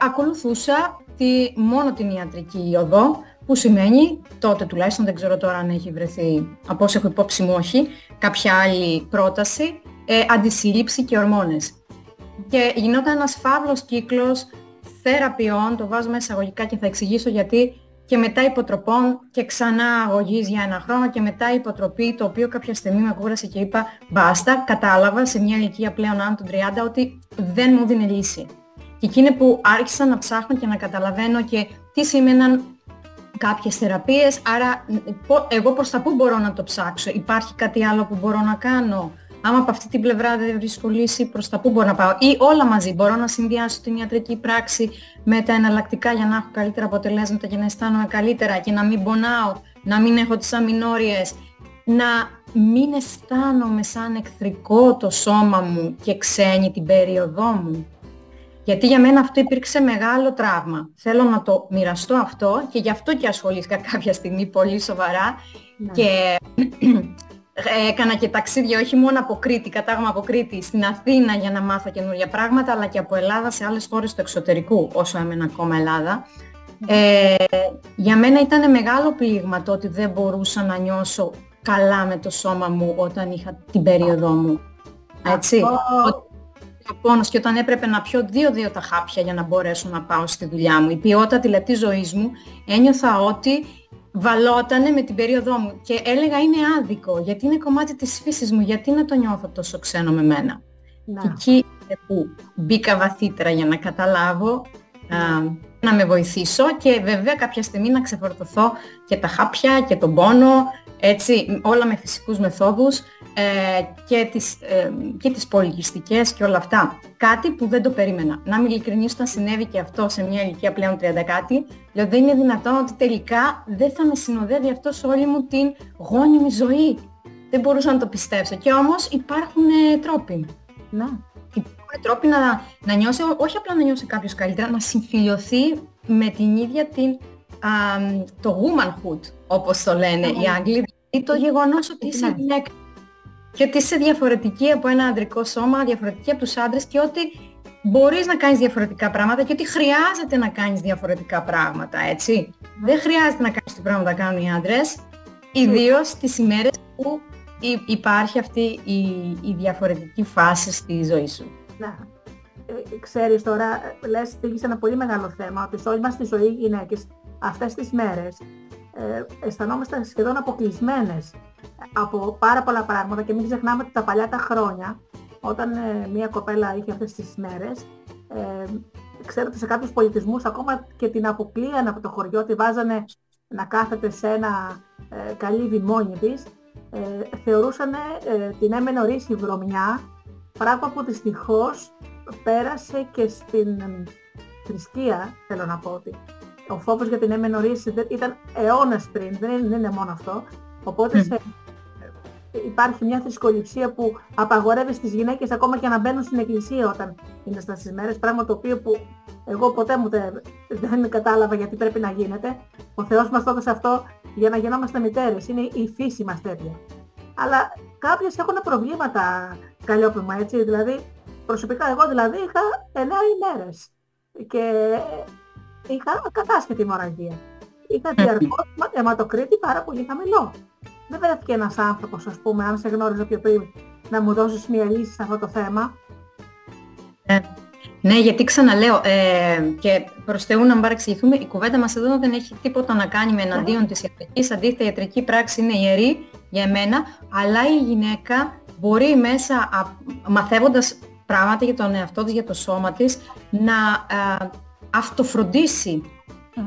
ακολουθούσα τη, μόνο την ιατρική οδό, που σημαίνει, τότε τουλάχιστον δεν ξέρω τώρα αν έχει βρεθεί, από όσο έχω υπόψη μου όχι, κάποια άλλη πρόταση, ε, αντισυλλήψη και ορμόνες. Και γινόταν ένας φαύλος κύκλος θεραπείων, το βάζω μέσα εισαγωγικά και θα εξηγήσω γιατί, και μετά υποτροπών και ξανά αγωγής για ένα χρόνο και μετά υποτροπή, το οποίο κάποια στιγμή με κούρασε και είπα μπάστα, κατάλαβα σε μια ηλικία πλέον άνω των 30 ότι δεν μου δίνει λύση. Και εκείνη που άρχισα να ψάχνω και να καταλαβαίνω και τι σήμαιναν κάποιες θεραπείες, άρα πο- εγώ προς τα πού μπορώ να το ψάξω, υπάρχει κάτι άλλο που μπορώ να κάνω, άμα από αυτή την πλευρά δεν βρίσκω λύση προς τα πού μπορώ να πάω; Ή όλα μαζί, μπορώ να συνδυάσω την ιατρική πράξη με τα εναλλακτικά για να έχω καλύτερα αποτελέσματα και να αισθάνομαι καλύτερα και να μην πονάω, να μην έχω τις αμινόριες, να μην αισθάνομαι σαν εχθρικό το σώμα μου και ξένη την περίοδό μου; Γιατί για μένα αυτό υπήρξε μεγάλο τραύμα. Θέλω να το μοιραστώ αυτό και γι' αυτό και ασχολήθηκα κάποια στιγμή πολύ σοβαρά Ναι. και έκανα και ταξίδια όχι μόνο από Κρήτη, κατάγομαι από Κρήτη, στην Αθήνα για να μάθω καινούργια πράγματα, αλλά και από Ελλάδα σε άλλες χώρες του εξωτερικού, όσο έμενα ακόμα Ελλάδα. Ε, για μένα ήταν μεγάλο πλήγμα το ότι δεν μπορούσα να νιώσω καλά με το σώμα μου όταν είχα την περίοδο μου. Έτσι. Αυτό- Ο πόνος και όταν έπρεπε να πιω δύο-δύο τα χάπια για να μπορέσω να πάω στη δουλειά μου. Η ποιότητα τη λεπτή ζωής μου ένιωθα ότι βαλότανε με την περίοδό μου και έλεγα είναι άδικο γιατί είναι κομμάτι της φύσης μου, γιατί να το νιώθω τόσο ξένο με μένα. Ναι. Και εκεί είναι που μπήκα βαθύτερα για να καταλάβω, α, να με βοηθήσω και βέβαια κάποια στιγμή να ξεφορτωθώ και τα χάπια και τον πόνο, έτσι, όλα με φυσικούς μεθόδους ε, και, τις, ε, και τις πολυγιστικές και όλα αυτά. Κάτι που δεν το περίμενα. Να είμαι ειλικρινής, όταν συνέβη και αυτό σε μια ηλικία πλέον 30 κάτι, λέω δεν είναι δυνατόν ότι τελικά δεν θα με συνοδεύει αυτός σε όλη μου την γόνιμη ζωή. Δεν μπορούσα να το πιστέψω. Και όμως υπάρχουν ε, τρόποι. Ναι. Υπάρχουν τρόποι να, να νιώσει, όχι απλά να νιώσει κάποιος καλύτερα, να συμφιλειωθεί με την ίδια την, α, το womanhood, όπως το λένε οι Άγγλοι, δηλαδή το γεγονός ότι είσαι Ναι. γυναίκα και ότι είσαι διαφορετική από ένα ανδρικό σώμα, διαφορετική από τους άντρες και ότι μπορείς να κάνεις διαφορετικά πράγματα και ότι χρειάζεται να κάνεις διαφορετικά πράγματα, έτσι. Δεν χρειάζεται να κάνεις τι πράγματα που κάνουν οι άντρες, ιδίως τις ημέρες που υ- υπάρχει αυτή η, η διαφορετική φάση στη ζωή σου. Ναι. Ε, ξέρεις τώρα, ε, λες, θίγεις ένα πολύ μεγάλο θέμα, ότι σε όλη μας τη ζωή οι γυναίκες αυτές τις μέρες ε, αισθανόμαστε σχεδόν αποκλεισμένες από πάρα πολλά πράγματα και μην ξεχνάμε ότι τα παλιά τα χρόνια, όταν ε, μια κοπέλα είχε αυτές τις μέρες, ε, ξέρω ότι σε κάποιους πολιτισμούς ακόμα και την αποκλείαν από το χωριό, τη βάζανε να κάθεται σε ένα ε, καλύβι μόνη της, ε, θεωρούσαν την έμενε ορίσει βρωμιά, πράγμα που δυστυχώς πέρασε και στην εμ, θρησκεία, θέλω να πω ότι ο φόβος για την έμενε ορίσει δεν- ήταν αιώνες πριν, δεν είναι, δεν είναι μόνο αυτό. Οπότε Μμ. σε, ε, υπάρχει μια θρησκοληψία που απαγορεύει στις γυναίκες ακόμα και να μπαίνουν στην εκκλησία όταν είναι στα στις μέρες, πράγμα το οποίο που εγώ ποτέ μου δεν, δεν κατάλαβα γιατί πρέπει να γίνεται. Ο Θεός μας το έδωσε αυτό για να γινόμαστε μητέρες, είναι η φύση μας τέτοια. Αλλά κάποιες έχουν προβλήματα καλλιόπημα, έτσι, δηλαδή προσωπικά εγώ δηλαδή είχα 9 ημέρες και είχα κατάσχετη μοραγία. Είχα διαρκώς μα- αιματοκρίτη πάρα πολύ χαμηλό. Δεν βρέθηκε ένας άνθρωπος, ας πούμε, αν σε γνώριζε πιο πριν, να μου δώσεις μια λύση σε αυτό το θέμα. Ναι, γιατί ξαναλέω, ε, και προς Θεού να μην παρεξηγηθούμε, η κουβέντα μας εδώ δεν έχει τίποτα να κάνει με εναντίον της ιατρικής. Αντίθετα, η ιατρική πράξη είναι ιερή για εμένα, αλλά η γυναίκα μπορεί μέσα, α, μαθαίνοντας πράγματα για τον εαυτό της, για το σώμα της, να ε, αυτοφροντίσει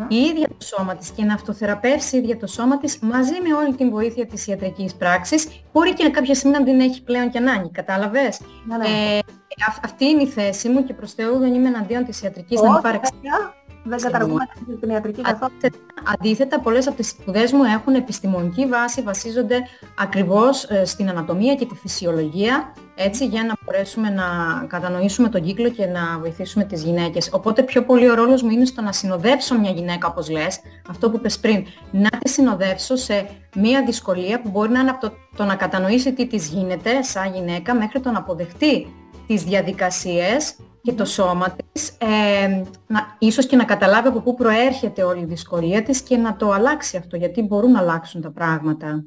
η ίδια το σώμα της και να αυτοθεραπεύσει η ίδια το σώμα της μαζί με όλη την βοήθεια της ιατρικής πράξης. Μπορεί και κάποια στιγμή να την έχει πλέον και ανάγκη, κατάλαβες; Ναι, ναι. Ε, αυ- αυτή είναι η θέση μου και προς Θεού δεν είμαι εναντίον της ιατρικής, να μην Όχι, παρεξηγηθούμε. παιδιά, δεν καταργούμε την ιατρική καθόλου. Αντίθετα, αντίθετα, πολλές από τις σπουδές μου έχουν επιστημονική βάση, βασίζονται ακριβώς ε, στην ανατομία και τη φυσιολογία, έτσι, για να μπορέσουμε να κατανοήσουμε τον κύκλο και να βοηθήσουμε τις γυναίκες. Οπότε πιο πολύ ο ρόλος μου είναι στο να συνοδεύσω μια γυναίκα, όπως λες, αυτό που είπες πριν, να τη συνοδεύσω σε μια δυσκολία που μπορεί να είναι από το, το να κατανοήσει τι της γίνεται σαν γυναίκα μέχρι το να αποδεχτεί τις διαδικασίες και το σώμα της, ε, να, ίσως και να καταλάβει από πού προέρχεται όλη η δυσκολία της και να το αλλάξει αυτό, γιατί μπορούν να αλλάξουν τα πράγματα.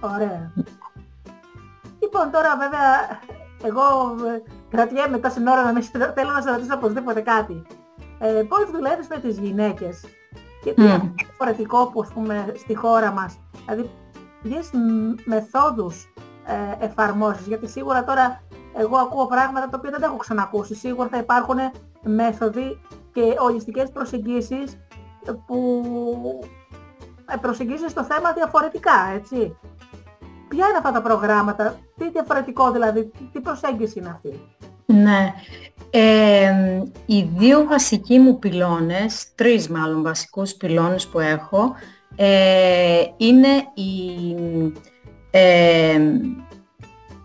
Ωραία. Λοιπόν, τώρα βέβαια, εγώ ε, κρατιέμαι τόση ώρα να με συ- θέλω να σε ρωτήσω οπωσδήποτε κάτι. Ε, πώς δουλεύεις με τις γυναίκες και τι Μμ. είναι διαφορετικό που ας πούμε στη χώρα μας; Δηλαδή, ποιες μ, μεθόδους ε, εφαρμόζεις, γιατί σίγουρα τώρα εγώ ακούω πράγματα τα οποία δεν τα έχω ξανακούσει. Σίγουρα θα υπάρχουν μέθοδοι και ολιστικές προσεγγίσεις που ε, προσεγγίζεις το θέμα διαφορετικά, έτσι. Ποια είναι αυτά τα προγράμματα, τι διαφορετικό δηλαδή, τι προσέγγιση είναι αυτή; Ναι. Ε, οι δύο βασικοί μου πυλώνες, τρεις μάλλον βασικούς πυλώνες που έχω, ε, είναι η... Ε,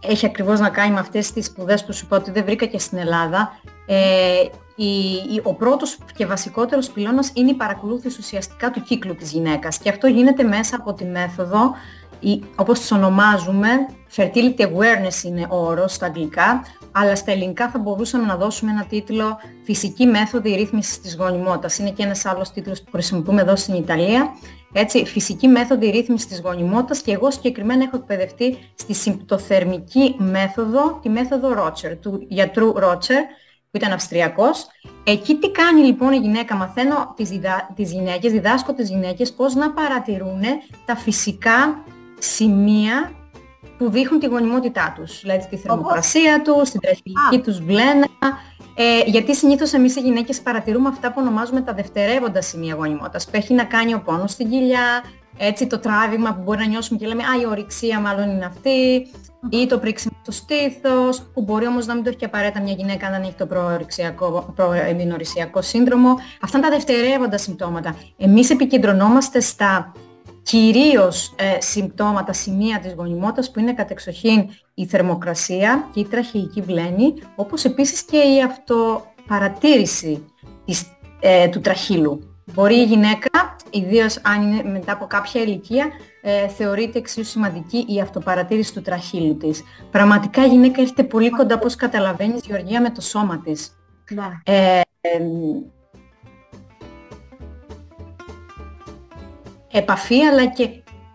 έχει ακριβώς να κάνει με αυτές τις σπουδές που σου είπα ότι δεν βρήκα και στην Ελλάδα. Ε, η, ο πρώτος και βασικότερος πυλώνας είναι η παρακολούθηση ουσιαστικά του κύκλου της γυναίκας και αυτό γίνεται μέσα από τη μέθοδο, η, όπως τις ονομάζουμε, fertility awareness είναι ο όρος στα αγγλικά, αλλά στα ελληνικά θα μπορούσαμε να δώσουμε ένα τίτλο «Φυσική μέθοδη ρύθμισης της γονιμότητας». Είναι και ένας άλλος τίτλος που χρησιμοποιούμε εδώ στην Ιταλία. Έτσι, φυσική μέθοδη ρύθμισης της γονιμότητας και εγώ συγκεκριμένα έχω εκπαιδευτεί στη συμπτωθερμική μέθοδο, τη μέθοδο Ρότσερ, του γιατρού Ρότσερ, που ήταν Αυστριακός. Εκεί τι κάνει λοιπόν η γυναίκα, μαθαίνω τις, διδα... τις γυναίκες, διδάσκω τις γυναίκες πώς να παρατηρούν τα φυσικά σημεία που δείχνουν τη γονιμότητά τους. Δηλαδή τη θερμοκρασία τους, την τραχυλική τους βλένα. Ε, γιατί συνήθως εμείς οι γυναίκες παρατηρούμε αυτά που ονομάζουμε τα δευτερεύοντα σημεία γονιμότητας. Που έχει να κάνει ο πόνος στην κοιλιά, έτσι το τράβημα που μπορεί να νιώσουμε και λέμε «Α, η ορυξία μάλλον είναι αυτή» ή το πρίξιμο στο στήθος, που μπορεί όμως να μην το έχει και απαραίτητα μια γυναίκα αν δεν έχει το προεμινορυσιακό σύνδρομο. Αυτά είναι τα δευτερεύοντα συμπτώματα. Εμείς επικεντρωνόμαστε στα κυρίως ε, συμπτώματα, σημεία της γονιμότητας που είναι κατεξοχήν η θερμοκρασία και η τραχυϊκή βλένη, όπως επίσης και η αυτοπαρατήρηση της, ε, του τραχύλου. Μπορεί η γυναίκα, ιδίως αν είναι μετά από κάποια ηλικία, ε, θεωρείται εξίσου σημαντική η αυτοπαρατήρηση του τραχύλου της. Πραγματικά η γυναίκα έρχεται πολύ κοντά, όπως καταλαβαίνεις, Γεωργία, με το σώμα της. Ναι. Ε, επαφή, αλλά και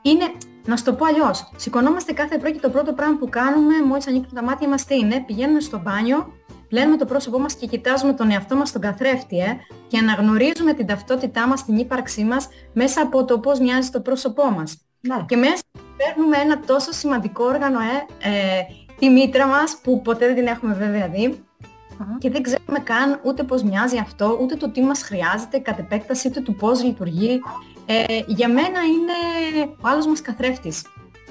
είναι, να σου το πω αλλιώς, σηκωνόμαστε κάθε πρωί και το πρώτο πράγμα που κάνουμε μόλις ανοίγουμε τα μάτια μας τι είναι, πηγαίνουμε στο μπάνιο, πλένουμε το πρόσωπό μας και κοιτάζουμε τον εαυτό μας στον καθρέφτη ε, και αναγνωρίζουμε την ταυτότητά μας, την ύπαρξή μας μέσα από το πώς μοιάζει το πρόσωπό μας. Ναι. Και μέσα παίρνουμε ένα τόσο σημαντικό όργανο, ε, ε, τη μήτρα μας, που ποτέ δεν την έχουμε βέβαια δει, και δεν ξέρουμε καν ούτε πώς μοιάζει αυτό, ούτε το τι μας χρειάζεται κατ' επέκταση, ούτε του πώς λειτουργεί. Ε, για μένα είναι ο άλλος μας καθρέφτης.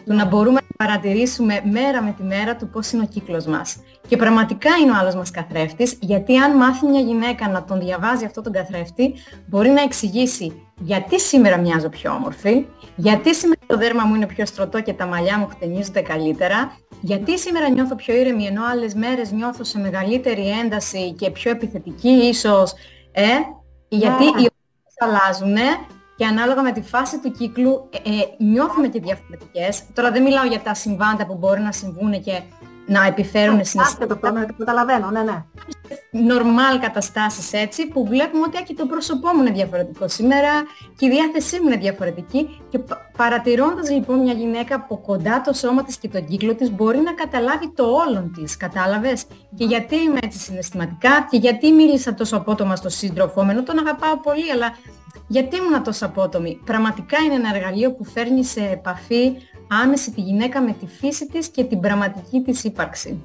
Το να μπορούμε να παρατηρήσουμε μέρα με τη μέρα του πώς είναι ο κύκλος μας. Και πραγματικά είναι ο άλλος μας καθρέφτης, γιατί αν μάθει μια γυναίκα να τον διαβάζει αυτό τον καθρέφτη, μπορεί να εξηγήσει γιατί σήμερα μοιάζω πιο όμορφη, γιατί σήμερα το δέρμα μου είναι πιο στρωτό και τα μαλλιά μου χτενίζονται καλύτερα, γιατί σήμερα νιώθω πιο ήρεμη ενώ άλλες μέρες νιώθω σε μεγαλύτερη ένταση και πιο επιθετική ίσως, ε, γιατί οι ώρες αλλάζουν και ανάλογα με τη φάση του κύκλου ε, ε, νιώθουμε και διαφορετικές. Τώρα δεν μιλάω για τα συμβάντα που μπορεί να συμβούν και να επιφέρουν συναισθήματα. το πράγμα, καταλαβαίνω, ναι, ναι. Νορμάλ καταστάσεις έτσι που βλέπουμε ότι και το πρόσωπό μου είναι διαφορετικό σήμερα και η διάθεσή μου είναι διαφορετική και παρατηρώντας λοιπόν μια γυναίκα από κοντά το σώμα της και τον κύκλο της μπορεί να καταλάβει το όλον της, κατάλαβες; Και γιατί είμαι έτσι συναισθηματικά και γιατί μίλησα τόσο απότομα στο σύντροφό μου, ενώ τον αγαπάω πολύ, αλλά γιατί ήμουν τόσο απότομη; Πραγματικά είναι ένα εργαλείο που φέρνει σε επαφή άμεση τη γυναίκα με τη φύση της και την πραγματική της ύπαρξη.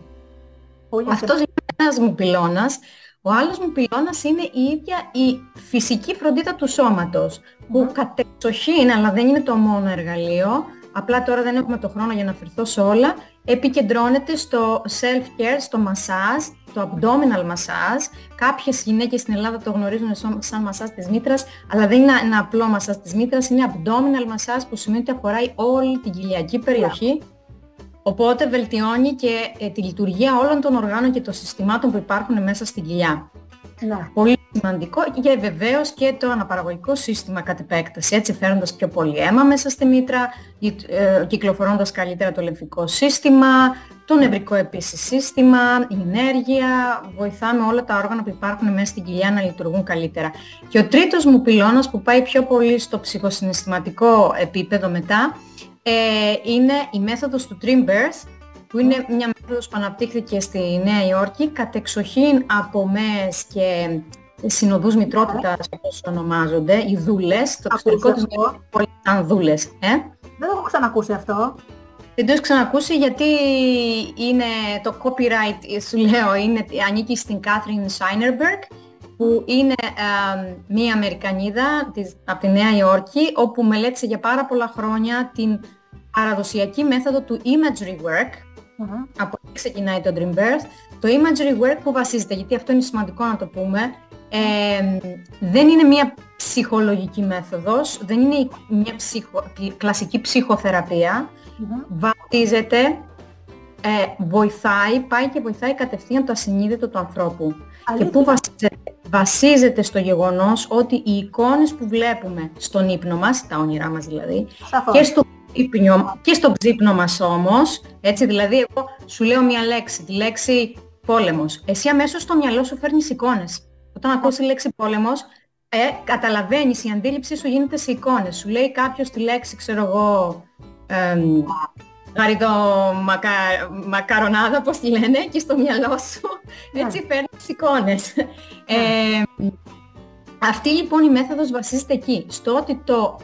Αυτός είναι ένας μου πυλώνας. Ο άλλος μου πυλώνας είναι η ίδια η φυσική φροντίδα του σώματος, που κατεξοχήν, αλλά δεν είναι το μόνο εργαλείο, απλά τώρα δεν έχουμε το χρόνο για να αφαιρθώ σε όλα, επικεντρώνεται στο self-care, στο massage, το abdominal massage. Κάποιες γυναίκες στην Ελλάδα το γνωρίζουν σαν massage της μήτρας, αλλά δεν είναι ένα απλό massage της μήτρας, είναι abdominal massage που σημαίνει ότι αφοράει όλη την κοιλιακή περιοχή. Οπότε βελτιώνει και ε, τη λειτουργία όλων των οργάνων και των συστημάτων που υπάρχουν μέσα στην κοιλιά. Ναι. Πολύ σημαντικό και βεβαίως και το αναπαραγωγικό σύστημα κατ' επέκταση, έτσι φέρνοντας πιο πολύ αίμα μέσα στη μήτρα, ε, κυκλοφορώντας καλύτερα το λεμφικό σύστημα, το νευρικό επίσης σύστημα, η ενέργεια, βοηθάμε όλα τα όργανα που υπάρχουν μέσα στην κοιλιά να λειτουργούν καλύτερα. Και ο τρίτος μου πυλώνας που πάει πιο πολύ στο ψυχοσυναισθηματικό επίπεδο μετά, ε, είναι η μέθοδος του Dream Birth, που είναι μια μέθοδος που αναπτύχθηκε στη Νέα Υόρκη, κατεξοχήν από ΜΕΣ και συνοδούς μητρότητας, όπως ονομάζονται, οι δούλες, το εξωτερικό της πόλης ήταν δούλες. Ε; Δεν το έχω ξανακούσει αυτό. Δεν το έχω ξανακούσει γιατί είναι το copyright, σου λέω, είναι, ανήκει στην Catherine Σάινερμπεργκ που είναι ε, μία Αμερικανίδα της, από τη Νέα Υόρκη, όπου μελέτησε για πάρα πολλά χρόνια την παραδοσιακή μέθοδο του imagery work, από εκεί ξεκινάει το Dream Birth, το imagery work που βασίζεται, γιατί αυτό είναι σημαντικό να το πούμε, ε, δεν είναι μια ψυχολογική μέθοδος, δεν είναι μια ψυχο, κλασική ψυχοθεραπεία, βασίζεται, ε, βοηθάει, πάει και βοηθάει κατευθείαν το ασυνείδητο του ανθρώπου. Και πού βασίζεται, βασίζεται στο γεγονός ότι οι εικόνες που βλέπουμε στον ύπνο μας, τα όνειρά μας δηλαδή, και στο, ύπνο, και στο ξύπνο μας όμως, έτσι δηλαδή εγώ σου λέω μια λέξη, τη λέξη πόλεμος, εσύ αμέσως στο μυαλό σου φέρνεις εικόνες. Όταν ακούς τη λέξη πόλεμος, ε, καταλαβαίνεις, η αντίληψή σου γίνεται σε εικόνες. Σου λέει κάποιος τη λέξη, ξέρω εγώ, ε, γαριδό μακα, μακαρονάδα, πώς τη λένε, και στο μυαλό σου, ναι. έτσι παίρνεις εικόνες. Ε, αυτή λοιπόν η μέθοδος βασίζεται εκεί, στο ότι το,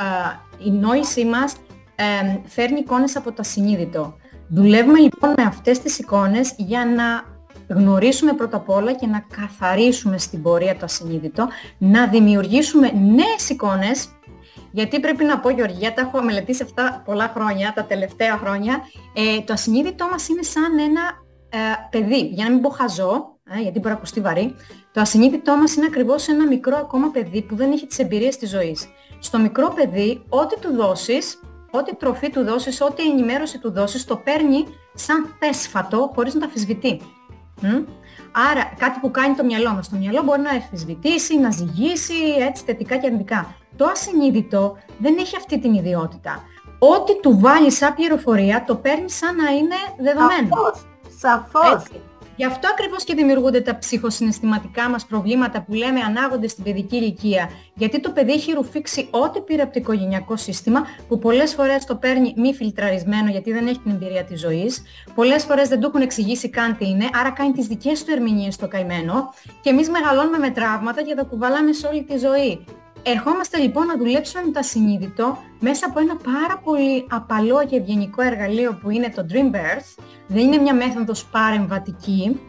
η νόησή μας ε, φέρνει εικόνες από το ασυνείδητο. Δουλεύουμε λοιπόν με αυτές τις εικόνες για να γνωρίσουμε πρώτα απ' όλα και να καθαρίσουμε στην πορεία το ασυνείδητο, να δημιουργήσουμε νέες εικόνες, γιατί πρέπει να πω Γεωργία, τα έχω μελετήσει αυτά πολλά χρόνια, τα τελευταία χρόνια, ε, το ασυνείδητό μας είναι σαν ένα ε, παιδί, για να μην πω χαζό, ε, γιατί μπορεί να ακουστεί βαρύ, το ασυνείδητό μας είναι ακριβώς ένα μικρό ακόμα παιδί που δεν έχει τις εμπειρίες της ζωής. Στο μικρό παιδί, ό,τι του δώσεις, ό,τι τροφή του δώσεις, ό,τι ενημέρωση του δώσεις, το παίρνει σαν θέσφατο χωρίς να τα αφισβητεί. Άρα κάτι που κάνει το μυαλό μας. Το μυαλό μπορεί να εφησβητήσει, να ζυγίσει έτσι θετικά και αρνητικά. Το ασυνείδητο δεν έχει αυτή την ιδιότητα. Ό,τι του βάλει σαν πληροφορία το παίρνει σαν να είναι δεδομένο. Σαφώς. Σαφώς. Έτσι. Γι' αυτό ακριβώς και δημιουργούνται τα ψυχοσυναισθηματικά μας προβλήματα που λέμε ανάγονται στην παιδική ηλικία. Γιατί το παιδί έχει ρουφήξει ό,τι πήρε από το οικογενειακό σύστημα, που πολλές φορές το παίρνει μη φιλτραρισμένο γιατί δεν έχει την εμπειρία της ζωής. Πολλές φορές δεν του έχουν εξηγήσει καν τι είναι, άρα κάνει τις δικές του ερμηνείες στο καημένο. Και εμείς μεγαλώνουμε με τραύματα και τα κουβαλάμε σε όλη τη ζωή. Ερχόμαστε λοιπόν να δουλέψουμε με το ασυνείδητο μέσα από ένα πάρα πολύ απαλό και ευγενικό εργαλείο που είναι το Dream Birth. Δεν είναι μια μέθοδος παρεμβατική.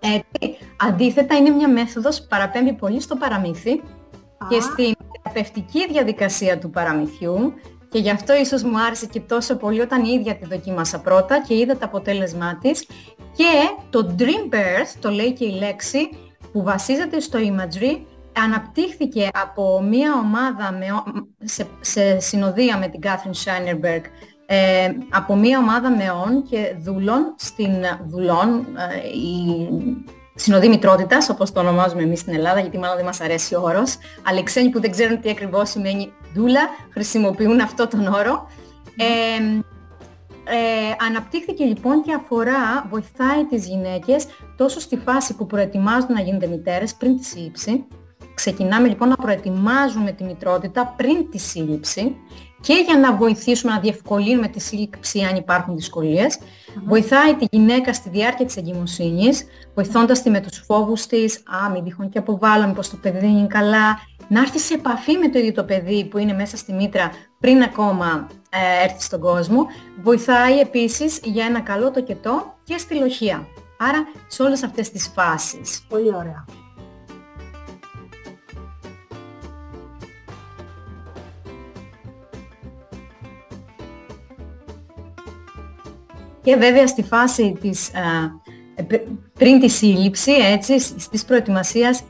Έτσι. Αντίθετα είναι μια μέθοδος που παραπέμπει πολύ στο παραμύθι και στην θεραπευτική διαδικασία του παραμυθιού και γι' αυτό ίσως μου άρεσε και τόσο πολύ όταν η ίδια τη δοκίμασα πρώτα και είδα το αποτέλεσμά της και το Dream Birth, το λέει και η λέξη, που βασίζεται στο imagery αναπτύχθηκε από μια ομάδα με, σε, σε συνοδεία με την Κάθριν Σάινερμπεργκ ε, από μια ομάδα μεών και δούλων στην δουλών, ε, η συνοδή μητρότητας, όπως το ονομάζουμε εμείς στην Ελλάδα, γιατί μάλλον δεν μας αρέσει ο όρος, αλλά οι ξένοι που δεν ξέρουν τι ακριβώς σημαίνει δούλα, χρησιμοποιούν αυτό τον όρο. Ε, ε, αναπτύχθηκε λοιπόν και αφορά, βοηθάει τις γυναίκες τόσο στη φάση που προετοιμάζονται να γίνονται μητέρες πριν της σύλληψης, Ξεκινάμε λοιπόν να προετοιμάζουμε τη μητρότητα πριν τη σύλληψη και για να βοηθήσουμε να διευκολύνουμε τη σύλληψη αν υπάρχουν δυσκολίες. Βοηθάει τη γυναίκα στη διάρκεια της εγκυμοσύνης, βοηθώντας τη με τους φόβους της, α, μην τυχόν και αποβάλλω, πως το παιδί δεν είναι καλά, να έρθει σε επαφή με το ίδιο το παιδί που είναι μέσα στη μήτρα πριν ακόμα ε, έρθει στον κόσμο. Βοηθάει επίσης για ένα καλό τοκετό και στη λοχεία. Άρα σε όλες αυτές τις φάσεις. Πολύ ωραία. Και βέβαια στη φάση της, πριν τη σύλληψη, έτσι, στις προετοιμασίας,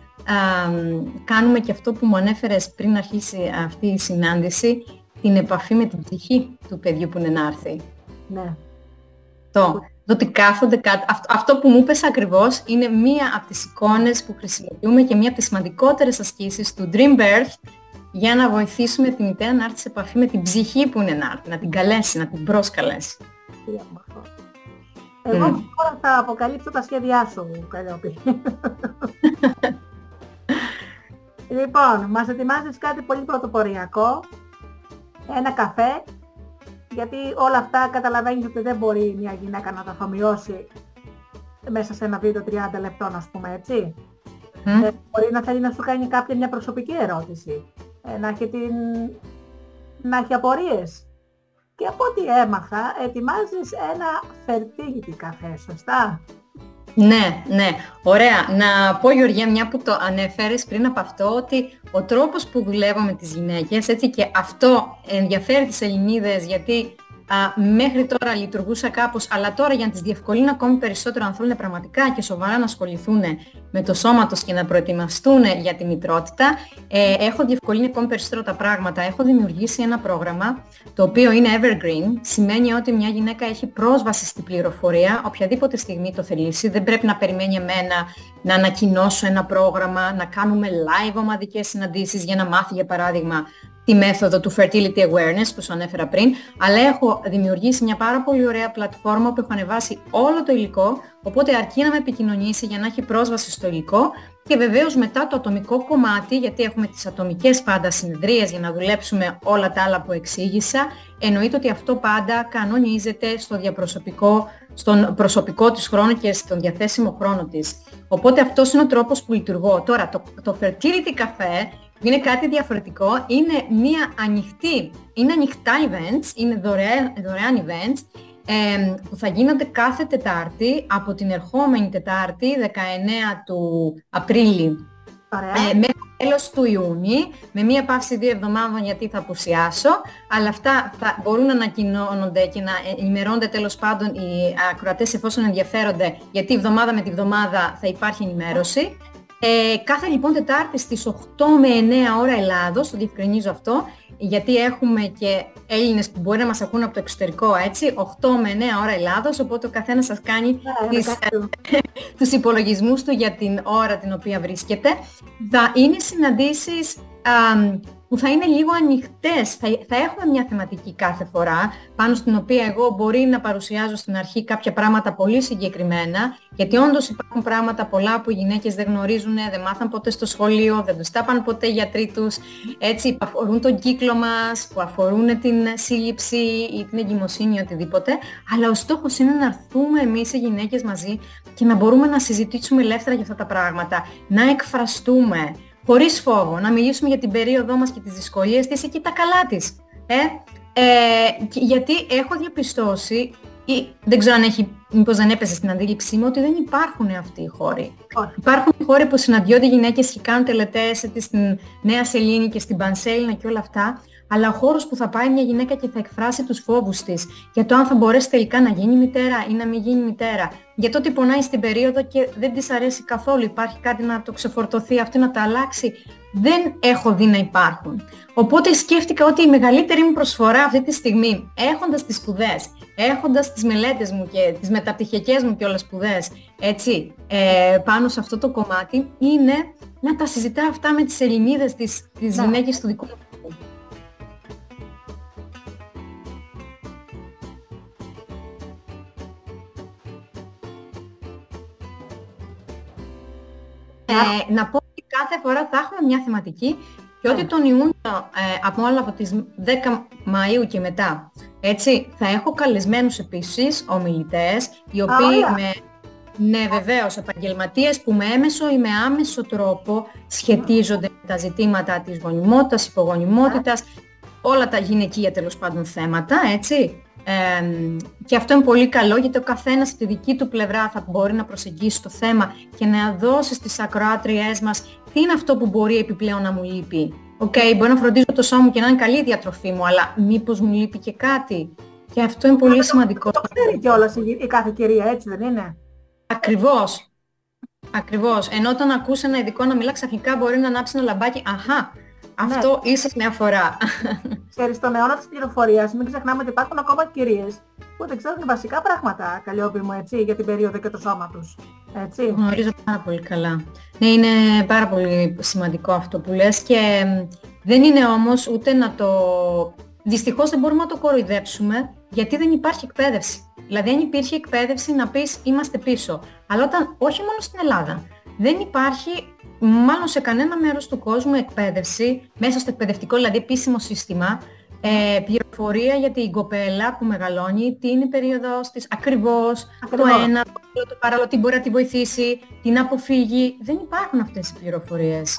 κάνουμε και αυτό που μου ανέφερες πριν αρχίσει αυτή η συνάντηση, την επαφή με την ψυχή του παιδιού που είναι να έρθει. Ναι. Το, το ότι κάθονται κάτω. Αυτό, αυτό που μου είπες ακριβώς είναι μία από τις εικόνες που χρησιμοποιούμε και μία από τις σημαντικότερες ασκήσεις του Dream Birth για να βοηθήσουμε τη μητέρα να έρθει σε επαφή με την ψυχή που είναι να έρθει, να την καλέσει, να την προσκαλέσει. Εγώ mm. τώρα θα αποκαλύψω τα σχέδιά σου, Καλλιόπη. λοιπόν, μας ετοιμάζεις κάτι πολύ πρωτοποριακό, ένα καφέ, γιατί όλα αυτά καταλαβαίνεις ότι δεν μπορεί μια γυναίκα να τα αφομοιώσει μέσα σε ένα βίντεο 30 λεπτών, ας πούμε, έτσι. Ε, μπορεί να θέλει να σου κάνει κάποια μια προσωπική ερώτηση, ε, να έχει, την... να έχει απορίες και από ό,τι έμαθα, ετοιμάζεις ένα φερτίγητη καφέ, σωστά; Ναι, ναι. Ωραία. Να πω Γεωργία, μια που το ανέφερες πριν από αυτό, ότι ο τρόπος που δουλεύω με τις γυναίκες, έτσι και αυτό ενδιαφέρει τις Ελληνίδες, γιατί Α, μέχρι τώρα λειτουργούσα κάπως, αλλά τώρα για να τις διευκολύνω ακόμη περισσότερο αν θέλουν πραγματικά και σοβαρά να ασχοληθούν με το σώμα τους και να προετοιμαστούν για τη μητρότητα, ε, έχω διευκολύνει ακόμη περισσότερο τα πράγματα. Έχω δημιουργήσει ένα πρόγραμμα το οποίο είναι evergreen, σημαίνει ότι μια γυναίκα έχει πρόσβαση στην πληροφορία οποιαδήποτε στιγμή το θελήσει, δεν πρέπει να περιμένει εμένα να ανακοινώσω ένα πρόγραμμα, να κάνουμε live ομαδικές συναντήσεις για να μάθει για παράδειγμα τη μέθοδο του Fertility Awareness που σου ανέφερα πριν, αλλά έχω δημιουργήσει μια πάρα πολύ ωραία πλατφόρμα που έχω ανεβάσει όλο το υλικό, οπότε αρκεί να με επικοινωνήσει για να έχει πρόσβαση στο υλικό και βεβαίως μετά το ατομικό κομμάτι, γιατί έχουμε τις ατομικές πάντα συνεδρίες για να δουλέψουμε όλα τα άλλα που εξήγησα, εννοείται ότι αυτό πάντα κανονίζεται στο διαπροσωπικό, στον προσωπικό της χρόνο και στον διαθέσιμο χρόνο της. Οπότε αυτός είναι ο τρόπος που λειτουργώ. Τώρα, το, το Fertility Café είναι κάτι διαφορετικό. Είναι μια ανοιχτή, είναι ανοιχτά events, είναι δωρεάν, δωρεάν events που θα γίνονται κάθε Τετάρτη από την ερχόμενη Τετάρτη 19 του Απρίλη. Ε, μέχρι τέλος του Ιούνιου με μία παύση δύο εβδομάδων γιατί θα απουσιάσω αλλά αυτά θα μπορούν να ανακοινώνονται και να ενημερώνονται τέλος πάντων οι ακροατές εφόσον ενδιαφέρονται γιατί εβδομάδα με τη εβδομάδα θα υπάρχει ενημέρωση ε, κάθε λοιπόν Τετάρτη στις 8 με 9 ώρα Ελλάδος, το διευκρινίζω αυτό, γιατί έχουμε και Έλληνες που μπορεί να μας ακούν από το εξωτερικό, έτσι, 8 με 9 ώρα Ελλάδος, οπότε ο καθένας σας κάνει yeah, τις, τους υπολογισμούς του για την ώρα την οποία βρίσκεται. Θα είναι συναντήσεις που θα είναι λίγο ανοιχτές. Θα, θα έχουμε μια θεματική κάθε φορά, πάνω στην οποία εγώ μπορεί να παρουσιάζω στην αρχή κάποια πράγματα πολύ συγκεκριμένα, γιατί όντως υπάρχουν πράγματα πολλά που οι γυναίκες δεν γνωρίζουν, δεν μάθαν ποτέ στο σχολείο, δεν τους τάπαν ποτέ οι γιατροί τους, έτσι, που αφορούν τον κύκλο μας, που αφορούν την σύλληψη ή την εγκυμοσύνη ή οτιδήποτε, αλλά ο στόχος είναι να έρθουμε εμείς οι γυναίκες μαζί και να μπορούμε να συζητήσουμε ελεύθερα για αυτά τα πράγματα, να εκφραστούμε, χωρίς φόβο, να μιλήσουμε για την περίοδό μας και τις δυσκολίες της και τα καλά της. Ε, ε, γιατί έχω διαπιστώσει, ή δεν ξέρω αν έχει, μήπως δεν έπαιζε στην αντίληψή μου, ότι δεν υπάρχουν αυτοί οι χώροι. Υπάρχουν χώροι που συναντιόνται γυναίκες και κάνουν τελετές στην Νέα Σελήνη και στην Πανσέλινα και όλα αυτά, αλλά ο χώρος που θα πάει μια γυναίκα και θα εκφράσει τους φόβους της για το αν θα μπορέσει τελικά να γίνει μητέρα ή να μην γίνει μητέρα, για το ότι πονάει στην περίοδο και δεν της αρέσει καθόλου, υπάρχει κάτι να το ξεφορτωθεί, αυτό να τα αλλάξει, δεν έχω δει να υπάρχουν. Οπότε σκέφτηκα ότι η μεγαλύτερη μου προσφορά αυτή τη στιγμή, έχοντας τις σπουδές, έχοντας τις μελέτες μου και τις μεταπτυχιακές μου και όλες σπουδές, έτσι, ε, πάνω σε αυτό το κομμάτι, είναι να τα συζητάω αυτά με τις Ελληνίδες, τις, τις ναι. γυναίκες του δικού μου Ε, να πω ότι κάθε φορά θα έχουμε μια θεματική και ότι τον Ιούνιο, ε, από όλα από τις 10 Μαΐου και μετά, έτσι, θα έχω καλεσμένους επίσης ομιλητές, οι οποίοι με, ναι βεβαίως, επαγγελματίες που με έμμεσο ή με άμεσο τρόπο σχετίζονται με τα ζητήματα της γονιμότητας, υπογονιμότητας, όλα τα γυναικεία τέλος πάντων θέματα, έτσι και αυτό είναι πολύ καλό γιατί ο καθένας στη δική του πλευρά θα μπορεί να προσεγγίσει το θέμα και να δώσει στις ακροάτριές μας τι είναι αυτό που μπορεί επιπλέον να μου λείπει. OK, okay, μπορεί να φροντίζω το σώμα μου και να είναι καλή η διατροφή μου, αλλά μήπως μου λείπει και κάτι. Και αυτό είναι πολύ σημαντικό. Το ξέρει κιόλας η κάθε κυρία, έτσι δεν είναι; Ακριβώς. Ακριβώς. Ενώ όταν ακούσει ένα ειδικό να μιλά ξαφνικά μπορεί να ανάψει ένα λαμπάκι. Αχα, αυτό ναι. ίσως με αφορά. Ξέρεις, στον αιώνα της πληροφορίας μην ξεχνάμε ότι υπάρχουν ακόμα κυρίες που δεν ξέρουν βασικά πράγματα, Καλλιόπη μου, έτσι, για την περίοδο και το σώμα τους. Έτσι. Γνωρίζω πάρα πολύ καλά. Ναι, είναι πάρα πολύ σημαντικό αυτό που λες και δεν είναι όμως ούτε να το... Δυστυχώς δεν μπορούμε να το κοροϊδέψουμε γιατί δεν υπάρχει εκπαίδευση. Δηλαδή αν υπήρχε εκπαίδευση να πεις είμαστε πίσω. Αλλά όταν, όχι μόνο στην Ελλάδα, δεν υπάρχει μάλλον σε κανένα μέρος του κόσμου εκπαίδευση, μέσα στο εκπαιδευτικό δηλαδή επίσημο σύστημα, ε, πληροφορία για την κοπέλα που μεγαλώνει, τι είναι η περίοδος της, ακριβώς, το ένα, το, το παράλληλο, τι μπορεί να τη βοηθήσει, την αποφύγει. Δεν υπάρχουν αυτές οι πληροφορίες.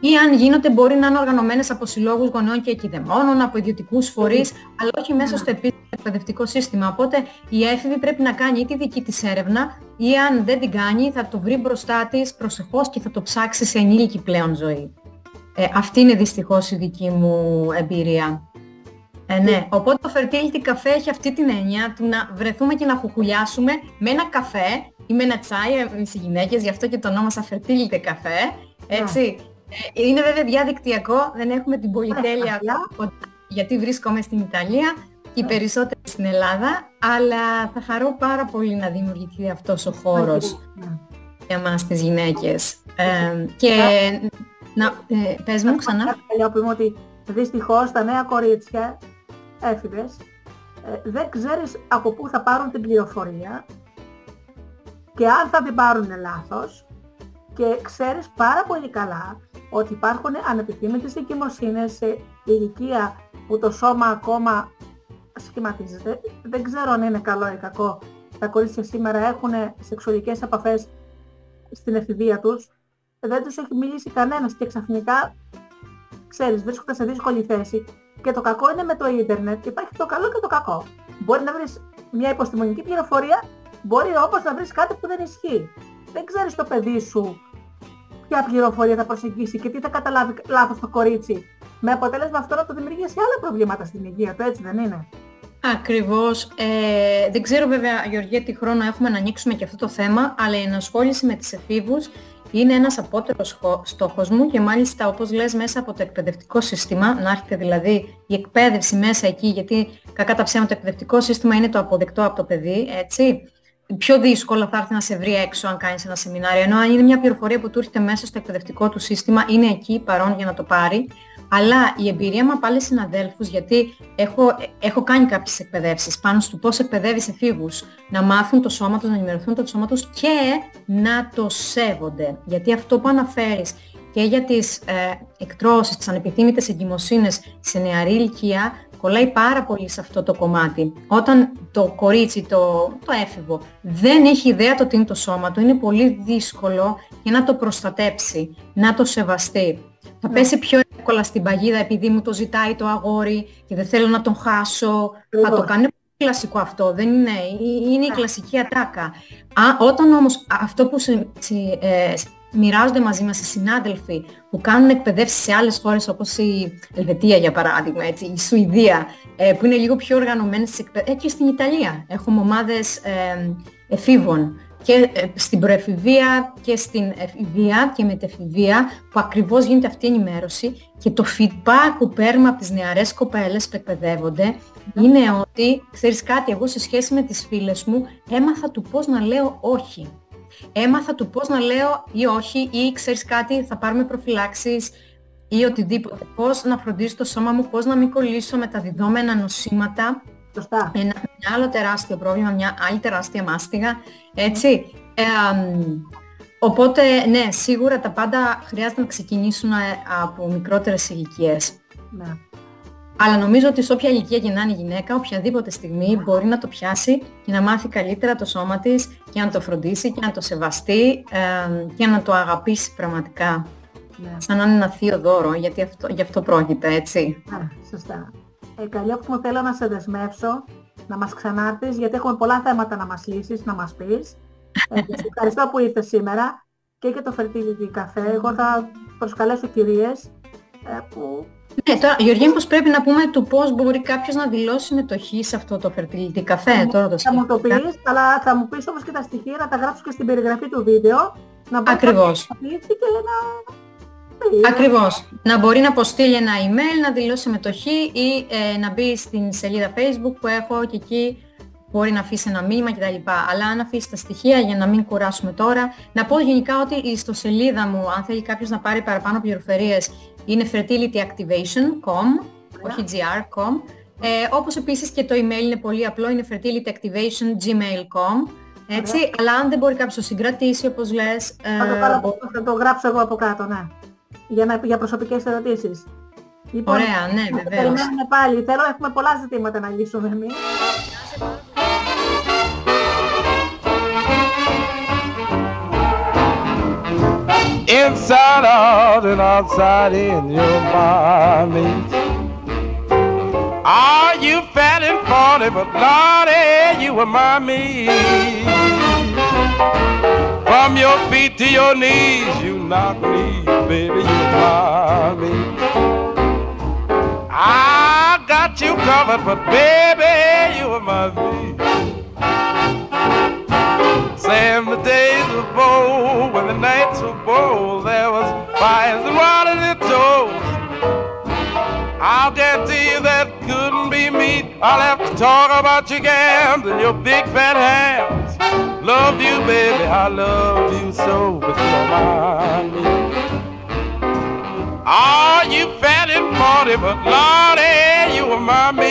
Ή αν γίνονται μπορεί να είναι οργανωμένες από συλλόγους γονέων και εκειδεμόνων, από ιδιωτικούς φορείς, αλλά όχι μέσα στο επίσημο εκπαιδευτικό σύστημα. Οπότε η έφηβη πρέπει να κάνει ή τη δική της έρευνα ή αν δεν την κάνει θα το βρει μπροστά της προσεχώς και θα το ψάξει σε ενήλικη πλέον ζωή. Ε, αυτή είναι δυστυχώς η δική μου εμπειρία. Ε, ναι. Οπότε το fertility café έχει αυτή την έννοια του να βρεθούμε και να χουχουλιάσουμε με ένα καφέ ή με ένα τσάι εμείς οι γυναίκες, γι' αυτό και το ονόμασα fertility café. Έτσι. Ε, είναι βέβαια διαδικτυακό, δεν έχουμε την πολυτέλεια γιατί βρίσκομαι στην Ιταλία και οι περισσότεροι στην Ελλάδα, αλλά θα χαρώ πάρα πολύ να δημιουργηθεί αυτός ο χώρος για μας τις γυναίκες. Ε, και να, ε, πες μου ξανά. Να πούμε ότι δυστυχώς τα νέα κορίτσια, έφηβες, ε, δεν ξέρεις από πού θα πάρουν την πληροφορία και αν θα την πάρουν λάθος και ξέρεις πάρα πολύ καλά ότι υπάρχουν ανεπιθύμητες εγκυμοσύνες σε ηλικία που το σώμα ακόμα σχηματίζεται. Δεν ξέρω αν είναι καλό ή κακό. Τα κορίτσια σήμερα έχουν σεξουαλικές επαφές στην εφηβεία τους. Δεν τους έχει μιλήσει κανένας και ξαφνικά, ξέρεις, βρίσκονται σε δύσκολη θέση. Και το κακό είναι με το ίντερνετ. Υπάρχει το καλό και το κακό. Μπορεί να βρεις μια επιστημονική πληροφορία, μπορεί όπως να βρεις κάτι που δεν ισχύει. Δεν ξέρεις το παιδί σου ποια πληροφορία θα προσεγγίσει και τι θα καταλάβει λάθος το κορίτσι. Με αποτέλεσμα αυτό να το δημιουργήσει άλλα προβλήματα στην υγεία του, έτσι δεν είναι; Ακριβώς. Ε, δεν ξέρω βέβαια, Γεωργία, τι χρόνο έχουμε να ανοίξουμε και αυτό το θέμα, αλλά η ενασχόληση με τις εφήβους είναι ένας απότερος στόχος μου και μάλιστα όπως λες μέσα από το εκπαιδευτικό σύστημα, να έρχεται δηλαδή η εκπαίδευση μέσα εκεί, γιατί κακά τα ψέματα το εκπαιδευτικό σύστημα είναι το αποδεκτό από το παιδί, έτσι. Πιο δύσκολο θα έρθει να σε βρει έξω αν κάνεις ένα σεμινάριο, ενώ αν είναι μια πληροφορία που του έρχεται μέσα στο εκπαιδευτικό του σύστημα, είναι εκεί παρόν για να το πάρει. Αλλά η εμπειρία μου από άλλες συναδέλφους, γιατί έχω, έχω κάνει κάποιες εκπαιδεύσεις πάνω στο πώς εκπαιδεύεις εφήβους, να μάθουν το σώμα τους, να ενημερωθούν το σώμα τους και να το σέβονται. Γιατί αυτό που αναφέρεις και για τις ε, εκτρώσεις, τις ανεπιθύμητες εγκυμοσύνες σε νεαρή ηλικία, κολλάει πάρα πολύ σε αυτό το κομμάτι. Όταν το κορίτσι, το, το έφηβο, δεν έχει ιδέα το τι είναι το σώμα του, είναι πολύ δύσκολο για να το προστατέψει, να το σεβαστεί. Θα ναι. πέσει πιο εύκολα στην παγίδα επειδή μου το ζητάει το αγόρι και δεν θέλω να τον χάσω. Θα το κάνει κλασικό αυτό, δεν είναι, είναι η ναι. κλασική ατάκα. Α, όταν όμως αυτό που σε, ε, μοιράζονται μαζί μας οι συνάδελφοι που κάνουν εκπαιδεύσεις σε άλλες χώρες όπως η Ελβετία για παράδειγμα, έτσι, η Σουηδία, ε, που είναι λίγο πιο οργανωμένες στις εκπαιδεύσεις, ε, και στην Ιταλία έχουμε ομάδες ε, εφήβων και ε, στην προεφηβεία και στην εφηβεία και μετεφηβεία που ακριβώς γίνεται αυτή η ενημέρωση και το feedback που παίρνουμε από τις νεαρές κοπέλες που εκπαιδεύονται είναι ότι, ξέρεις κάτι, εγώ σε σχέση με τις φίλες μου έμαθα του πώς να λέω όχι. Έμαθα του πώς να λέω ή όχι ή ξέρεις κάτι, θα πάρουμε προφυλάξεις ή οτιδήποτε. Πώς να φροντίσω το σώμα μου, πώς να μην κολλήσω με τα διδόμενα νοσήματα Σωστά. Ένα, άλλο τεράστιο πρόβλημα, μια άλλη τεράστια μάστιγα, έτσι. Ε, οπότε, ναι, σίγουρα τα πάντα χρειάζεται να ξεκινήσουν ε, από μικρότερες ηλικίες. Ναι. Αλλά νομίζω ότι σε όποια ηλικία γεννάνε η γυναίκα, οποιαδήποτε στιγμή μπορεί να το πιάσει και να μάθει καλύτερα το σώμα της και να το φροντίσει και να το σεβαστεί ε, και να το αγαπήσει πραγματικά. Ναι. Σαν να είναι ένα θείο δώρο, γιατί αυτό, γι' αυτό πρόκειται, έτσι. Ναι, σωστά. Ε, μου θέλω να σε δεσμεύσω, να μας ξανάρθεις, γιατί έχουμε πολλά θέματα να μας λύσεις, να μας πεις. Ε, ευχαριστώ που ήρθες σήμερα και για το Fertility Café. Εγώ θα προσκαλέσω κυρίες ε, που... Ναι, τώρα, Γεωργία, πώς πρέπει να πούμε του πώς μπορεί κάποιος να δηλώσει συμμετοχή σε αυτό το Fertility Café, τώρα το Θα μου το πεις, αλλά θα μου πεις όμως και τα στοιχεία, να τα γράψω και στην περιγραφή του βίντεο. Να Ακριβώς. Να και να Ακριβώς. Να μπορεί να αποστείλει ένα email, να δηλώσει συμμετοχή ή ε, να μπει στην σελίδα facebook που έχω και εκεί μπορεί να αφήσει ένα μήνυμα κτλ. Αλλά αν αφήσει τα στοιχεία για να μην κουράσουμε τώρα, να πω γενικά ότι η ιστοσελίδα μου, αν θέλει κάποιος να πάρει παραπάνω πληροφορίες, είναι fertilityactivation.com, όχι gr.com. Ε, όπως επίσης και το email είναι πολύ απλό, είναι fertilityactivation.gmail.com. Έτσι, αλλά αν δεν μπορεί κάποιος να συγκρατήσει, όπως λες... Ε, θα, το, θα το γράψω εγώ από κάτω, ναι για, να, για προσωπικές ερωτήσεις. Λοιπόν, Ωραία, ναι, βεβαίως. Περιμένουμε πάλι. Θέλω, έχουμε πολλά ζητήματα να λύσουμε εμείς. Inside out and outside in your mind Are you fat and forty, but Lordy, you remind me. From your feet to your knees, you knock me, baby, you remind me. I got you covered, but baby, you remind me. Sam, the days of bold when the nights were bold, there was fires and water the toes. I'll guarantee you that couldn't be me. I'll have to talk about your gams and your big fat hands. Love you, baby, I love you so, but you don't mind me. You fat and forty, but Lordy, you remind me.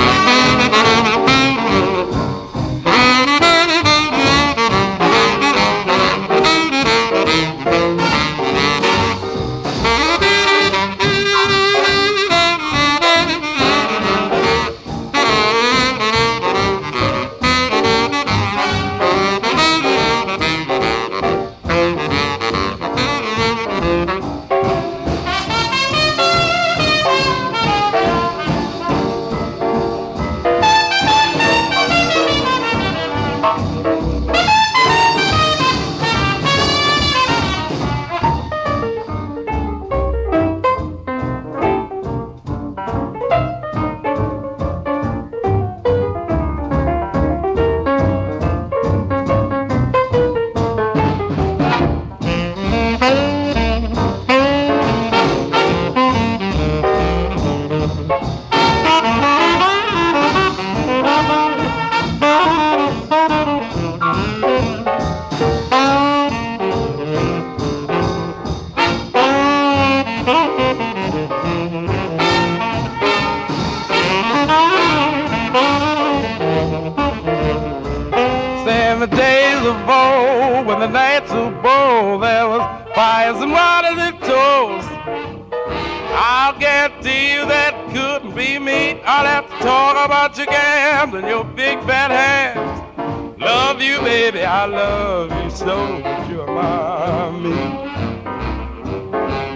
your gams and your big fat hands. Love you, baby, I love you so, but you're my me.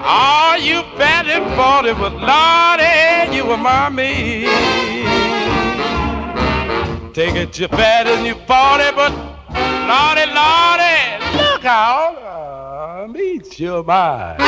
Are you fat and forty, but Lordy, you were my me. Take it, you're fat and you're forty, but Lordy, Lordy, look how I meet your mind.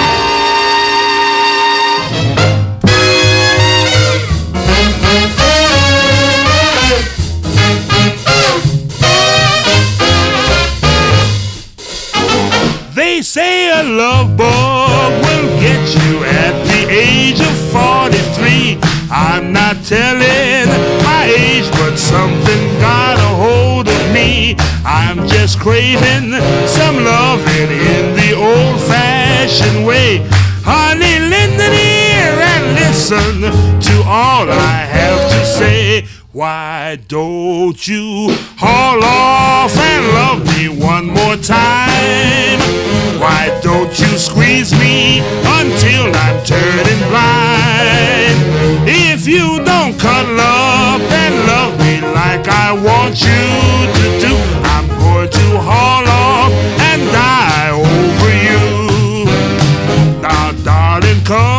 They say a love bug will get you at the age of 43. I'm not telling my age, but something got a hold of me. I'm just craving some loving in the old fashioned way. Honey, lend an ear and listen to all I have to say. Why don't you haul off and love me one more time? Why don't you squeeze me until I'm turning blind? If you don't cuddle up and love me like I want you to do, I'm going to haul off and die over you. Now, darling, come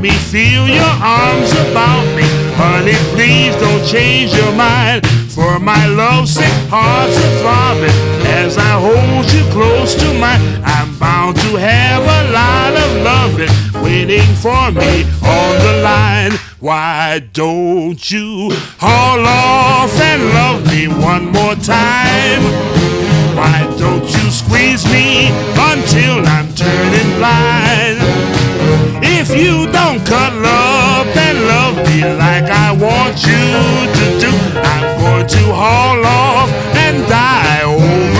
me feel your arms about me. Honey, please don't change your mind. For my lovesick heart's a throbbing as I hold you close to mine. I'm bound to have a lot of loving waiting for me on the line. Why don't you haul off and love me one more time? Why don't you squeeze me until I'm turning blind? If you don't cut love, and love me like I want you to do, I'm going to haul off and die over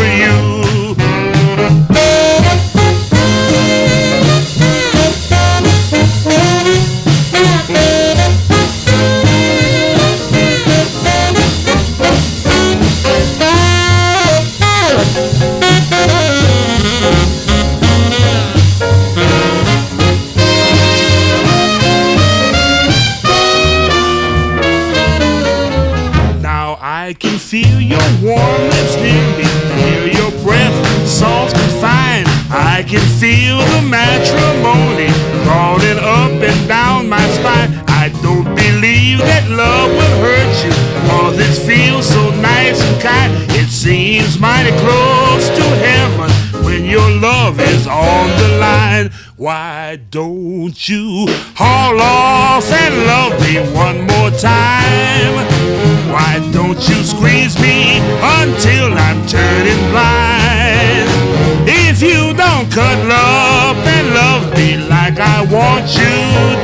feel your warm lips near me, hear your breath, soft and fine. I can feel the matrimony crawling up and down my spine. I don't believe that love will hurt you, cause it feels so nice and kind. It seems mighty close to heaven when your love is on the line. Why don't you haul off and love me one more time? Why don't you squeeze me until I'm turning blind? If you don't cut up and love me like I want you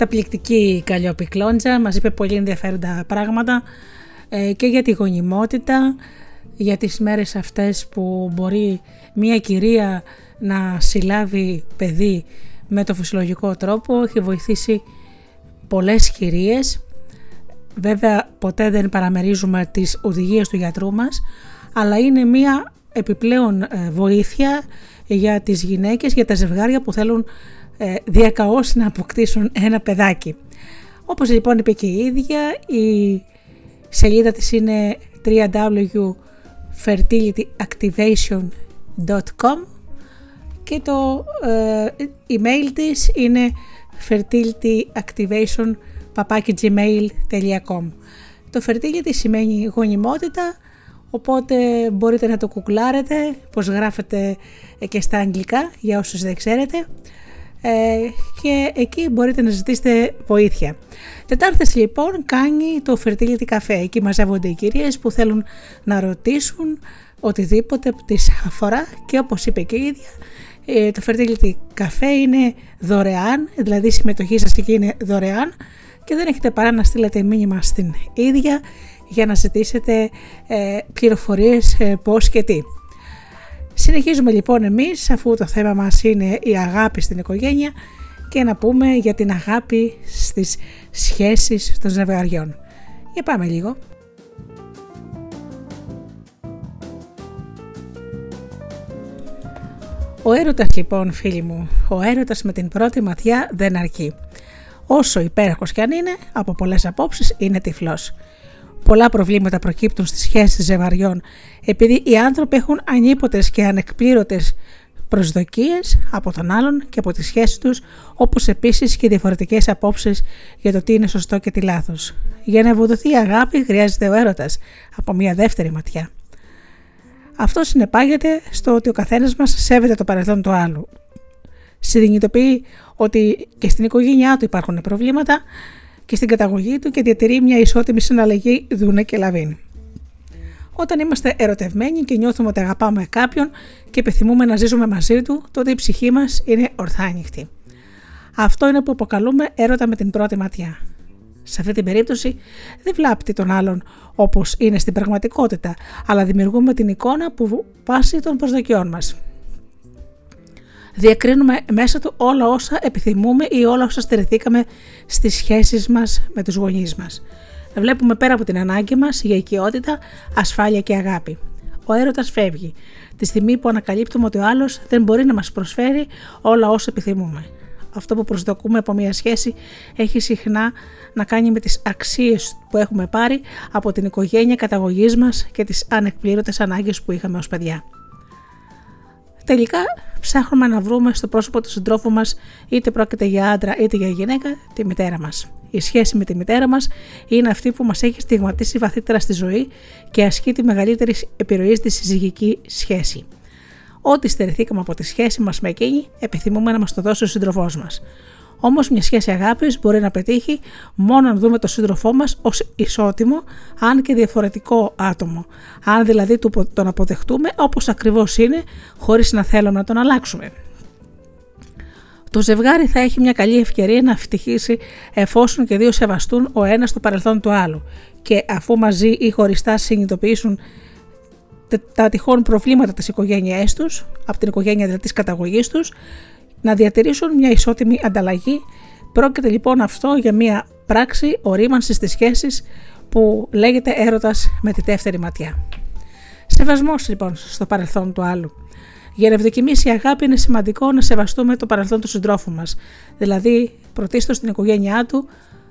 Καταπληκτική η Καλλιόπη Κλόντζα, μας είπε πολύ ενδιαφέροντα πράγματα ε, και για τη γονιμότητα, για τις μέρες αυτές που μπορεί μια κυρία να συλλάβει παιδί με το φυσιολογικό τρόπο. Έχει βοηθήσει πολλές κυρίες. Βέβαια ποτέ δεν παραμερίζουμε τις οδηγίες του γιατρού μας, αλλά είναι μια επιπλέον ε, βοήθεια για τις γυναίκες, για τα ζευγάρια που θέλουν ε, διακαώς να αποκτήσουν ένα παιδάκι. Όπως λοιπόν είπε και η ίδια, η σελίδα της είναι www.fertilityactivation.com και το ε, email της είναι fertilityactivation.gmail.com Το fertility σημαίνει γονιμότητα, οπότε μπορείτε να το κουκλάρετε, πως γράφετε και στα αγγλικά για όσους δεν ξέρετε ε, και εκεί μπορείτε να ζητήσετε βοήθεια. Τετάρτες λοιπόν κάνει το Fertility Cafe. Εκεί μαζεύονται οι κυρίες που θέλουν να ρωτήσουν οτιδήποτε τις αφορά και όπως είπε και η ίδια ε, το Fertility Cafe είναι δωρεάν, δηλαδή η συμμετοχή σας εκεί είναι δωρεάν και δεν έχετε παρά να στείλετε μήνυμα στην ίδια για να ζητήσετε ε, πληροφορίες ε, πώς και τι. Συνεχίζουμε λοιπόν εμείς αφού το θέμα μας είναι η αγάπη στην οικογένεια και να πούμε για την αγάπη στις σχέσεις των ζευγαριών. Για πάμε λίγο. Ο έρωτας λοιπόν φίλοι μου, ο έρωτας με την πρώτη ματιά δεν αρκεί. Όσο υπέροχος κι αν είναι, από πολλές απόψεις είναι τυφλός. Πολλά προβλήματα προκύπτουν στις σχέσεις ζευγαριών επειδή οι άνθρωποι έχουν ανίποτες και ανεκπλήρωτες προσδοκίες από τον άλλον και από τη σχέση τους, όπως επίσης και διαφορετικές απόψεις για το τι είναι σωστό και τι λάθος. Για να ευοδοθεί η αγάπη χρειάζεται ο έρωτας από μια δεύτερη ματιά. Αυτό συνεπάγεται στο ότι ο καθένας μας σέβεται το παρελθόν του άλλου. Συνειδητοποιεί ότι και στην οικογένειά του υπάρχουν προβλήματα και στην καταγωγή του και διατηρεί μια ισότιμη συναλλαγή δούνε και λαβίνη. Όταν είμαστε ερωτευμένοι και νιώθουμε ότι αγαπάμε κάποιον και επιθυμούμε να ζήσουμε μαζί του, τότε η ψυχή μας είναι ορθά ανοιχτή. Αυτό είναι που αποκαλούμε έρωτα με την πρώτη ματιά. Σε αυτή την περίπτωση δεν βλάπτει τον άλλον όπως είναι στην πραγματικότητα, αλλά δημιουργούμε την εικόνα που βάσει των προσδοκιών μας. Διακρίνουμε μέσα του όλα όσα επιθυμούμε ή όλα όσα στερηθήκαμε στις σχέσεις μας με τους γονείς μας βλέπουμε πέρα από την ανάγκη μας για οικειότητα, ασφάλεια και αγάπη. Ο έρωτας φεύγει, τη στιγμή που ανακαλύπτουμε ότι ο άλλος δεν μπορεί να μας προσφέρει όλα όσα επιθυμούμε. Αυτό που προσδοκούμε από μια σχέση έχει συχνά να κάνει με τις αξίες που έχουμε πάρει από την οικογένεια καταγωγής μας και τις ανεκπλήρωτες ανάγκες που είχαμε ως παιδιά. Τελικά ψάχνουμε να βρούμε στο πρόσωπο του συντρόφου μας είτε πρόκειται για άντρα είτε για γυναίκα τη μητέρα μας. Η σχέση με τη μητέρα μας είναι αυτή που μας έχει στιγματίσει βαθύτερα στη ζωή και ασκεί τη μεγαλύτερη επιρροή στη συζυγική σχέση. Ό,τι στερηθήκαμε από τη σχέση μας με εκείνη, επιθυμούμε να μας το δώσει ο σύντροφός μας. Όμως, μια σχέση αγάπης μπορεί να πετύχει μόνο αν δούμε τον σύντροφό μας ως ισότιμο, αν και διαφορετικό άτομο. Αν δηλαδή τον αποδεχτούμε όπως ακριβώς είναι, χωρίς να θέλουμε να τον αλλάξουμε το ζευγάρι θα έχει μια καλή ευκαιρία να ευτυχήσει εφόσον και δύο σεβαστούν ο ένας το παρελθόν του άλλου και αφού μαζί ή χωριστά συνειδητοποιήσουν τα τυχόν προβλήματα της οικογένειάς τους, από την οικογένεια δηλαδή της καταγωγής τους, να διατηρήσουν μια ισότιμη ανταλλαγή. Πρόκειται λοιπόν αυτό για μια πράξη ορίμανσης της σχέσης που λέγεται έρωτας με τη δεύτερη ματιά. Σεβασμός λοιπόν στο παρελθόν του άλλου. Για να ευδοκιμήσει η αγάπη είναι σημαντικό να σεβαστούμε το παρελθόν του συντρόφου μας, δηλαδή πρωτίστως την οικογένειά του,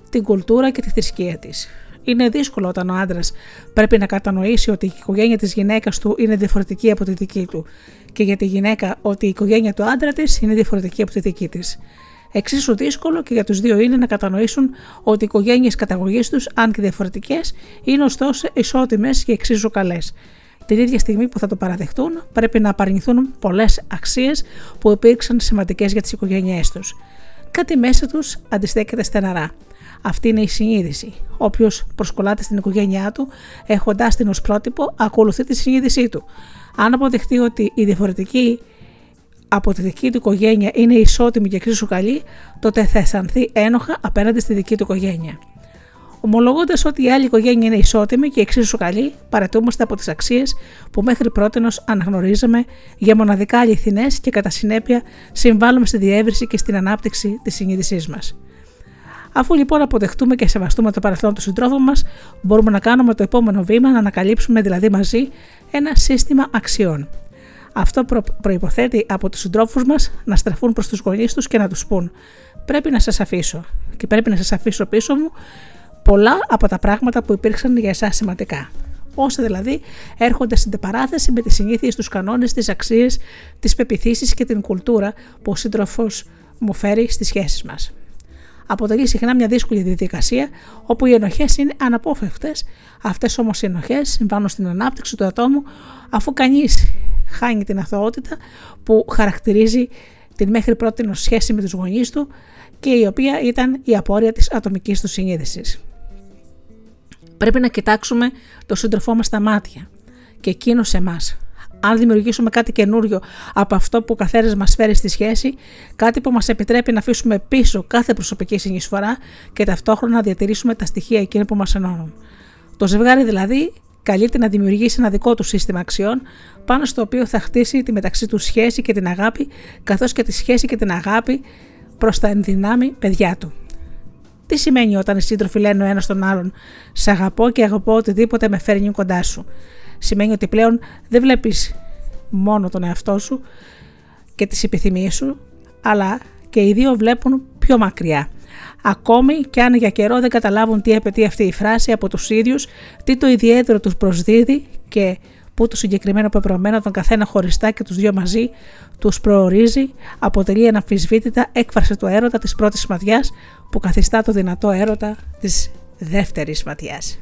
την κουλτούρα και τη θρησκεία της. Είναι δύσκολο όταν ο άντρας πρέπει να κατανοήσει ότι η οικογένεια της γυναίκας του είναι διαφορετική από τη δική του και για τη γυναίκα ότι η οικογένεια του άντρα της είναι διαφορετική από τη δική της. Εξίσου δύσκολο και για τους δύο είναι να κατανοήσουν ότι οι οικογένειες καταγωγής τους, αν και διαφορετικές, είναι ωστόσο ισότιμες και εξίσου καλές. Την ίδια στιγμή που θα το παραδεχτούν, πρέπει να απαρνηθούν πολλές αξίες που υπήρξαν σημαντικές για τις οικογένειές τους. Κάτι μέσα τους αντιστέκεται στεναρά. Αυτή είναι η συνείδηση. Όποιος προσκολάται στην οικογένειά του, έχοντάς την ως πρότυπο, ακολουθεί τη συνείδησή του. Αν αποδεχτεί ότι η διαφορετική από τη δική του οικογένεια είναι ισότιμη και εξίσου καλή, τότε θα αισθανθεί ένοχα απέναντι στη δική του οικογένεια. Ομολογώντας ότι η άλλη οικογένεια είναι ισότιμη και εξίσου καλή, παρετούμαστε από τις αξίες που μέχρι πρώτη αναγνωρίζαμε για μοναδικά αληθινές και κατά συνέπεια συμβάλλουμε στη διεύρυνση και στην ανάπτυξη της συνείδησής μας. Αφού λοιπόν αποδεχτούμε και σεβαστούμε το παρελθόν του συντρόφου μας, μπορούμε να κάνουμε το επόμενο βήμα, να ανακαλύψουμε δηλαδή μαζί ένα σύστημα αξιών. Αυτό προ... προποθέτει από τους συντρόφους μας να στραφούν προς τους γονείς τους και να τους πούν: Πρέπει να σας αφήσω και πρέπει να σας αφήσω πίσω μου πολλά από τα πράγματα που υπήρξαν για εσάς σημαντικά. Όσα δηλαδή έρχονται στην αντιπαράθεση με τις συνήθειες, τους κανόνες, τις αξίες, τις πεπιθήσεις και την κουλτούρα που ο σύντροφος μου φέρει στις σχέσεις μας αποτελεί συχνά μια δύσκολη διαδικασία όπου οι ενοχές είναι αναπόφευκτες. Αυτές όμως οι ενοχές συμβάνουν στην ανάπτυξη του ατόμου αφού κανείς χάνει την αθωότητα που χαρακτηρίζει την μέχρι πρώτη σχέση με τους γονείς του και η οποία ήταν η απόρρια της ατομικής του συνείδησης. Πρέπει να κοιτάξουμε το σύντροφό μας στα μάτια και εκείνο σε εμάς αν δημιουργήσουμε κάτι καινούριο από αυτό που ο καθένας μας φέρει στη σχέση, κάτι που μας επιτρέπει να αφήσουμε πίσω κάθε προσωπική συνεισφορά και ταυτόχρονα να διατηρήσουμε τα στοιχεία εκείνα που μας ενώνουν. Το ζευγάρι δηλαδή καλείται να δημιουργήσει ένα δικό του σύστημα αξιών, πάνω στο οποίο θα χτίσει τη μεταξύ του σχέση και την αγάπη, καθώς και τη σχέση και την αγάπη προς τα ενδυνάμει παιδιά του. Τι σημαίνει όταν οι σύντροφοι λένε ο ένας τον άλλον: Σε αγαπώ και αγαπώ οτιδήποτε με φέρνει κοντά σου σημαίνει ότι πλέον δεν βλέπεις μόνο τον εαυτό σου και τις επιθυμίες σου, αλλά και οι δύο βλέπουν πιο μακριά. Ακόμη και αν για καιρό δεν καταλάβουν τι απαιτεί αυτή η φράση από τους ίδιους, τι το ιδιαίτερο τους προσδίδει και που το συγκεκριμένο πεπρωμένο τον καθένα χωριστά και τους δύο μαζί τους προορίζει, αποτελεί αναμφισβήτητα έκφραση του έρωτα της πρώτης ματιάς που καθιστά το δυνατό έρωτα της δεύτερης ματιάς.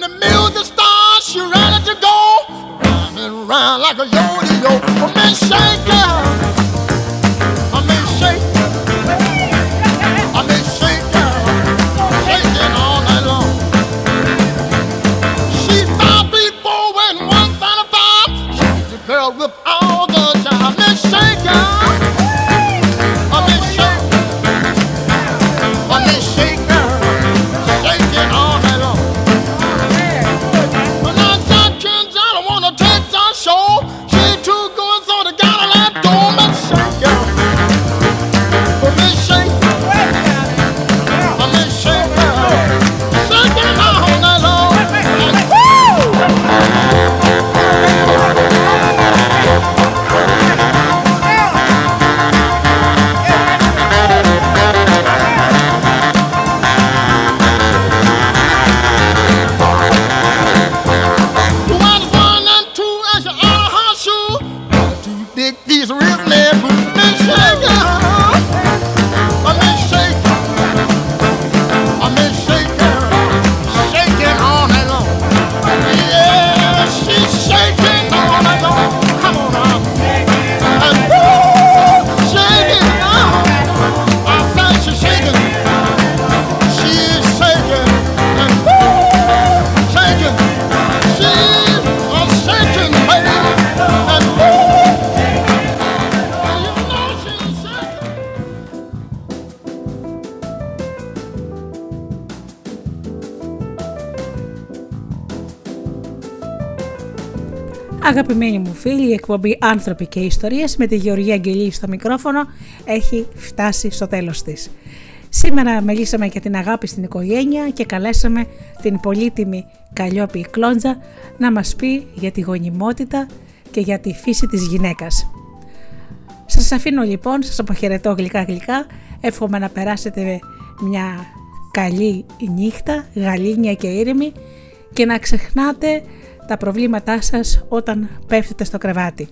When the music starts, you're ready to go. Round and round like a yo-yo. Come and shake it. Αγαπημένοι μου φίλοι, η εκπομπή «Άνθρωποι και Ιστορίες» με τη Γεωργία Αγγελή στο μικρόφωνο έχει φτάσει στο τέλος της. Σήμερα μιλήσαμε για την αγάπη στην οικογένεια και καλέσαμε την πολύτιμη Καλλιόπη Κλόντζα να μας πει για τη γονιμότητα και για τη φύση της γυναίκας. Σας αφήνω λοιπόν, σας αποχαιρετώ γλυκά γλυκά, εύχομαι να περάσετε μια καλή νύχτα, γαλήνια και ήρεμη και να ξεχνάτε τα προβλήματά σας όταν πέφτετε στο κρεβάτι.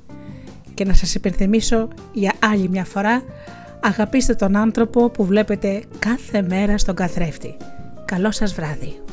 Και να σας υπενθυμίσω για άλλη μια φορά, αγαπήστε τον άνθρωπο που βλέπετε κάθε μέρα στον καθρέφτη. Καλό σας βράδυ.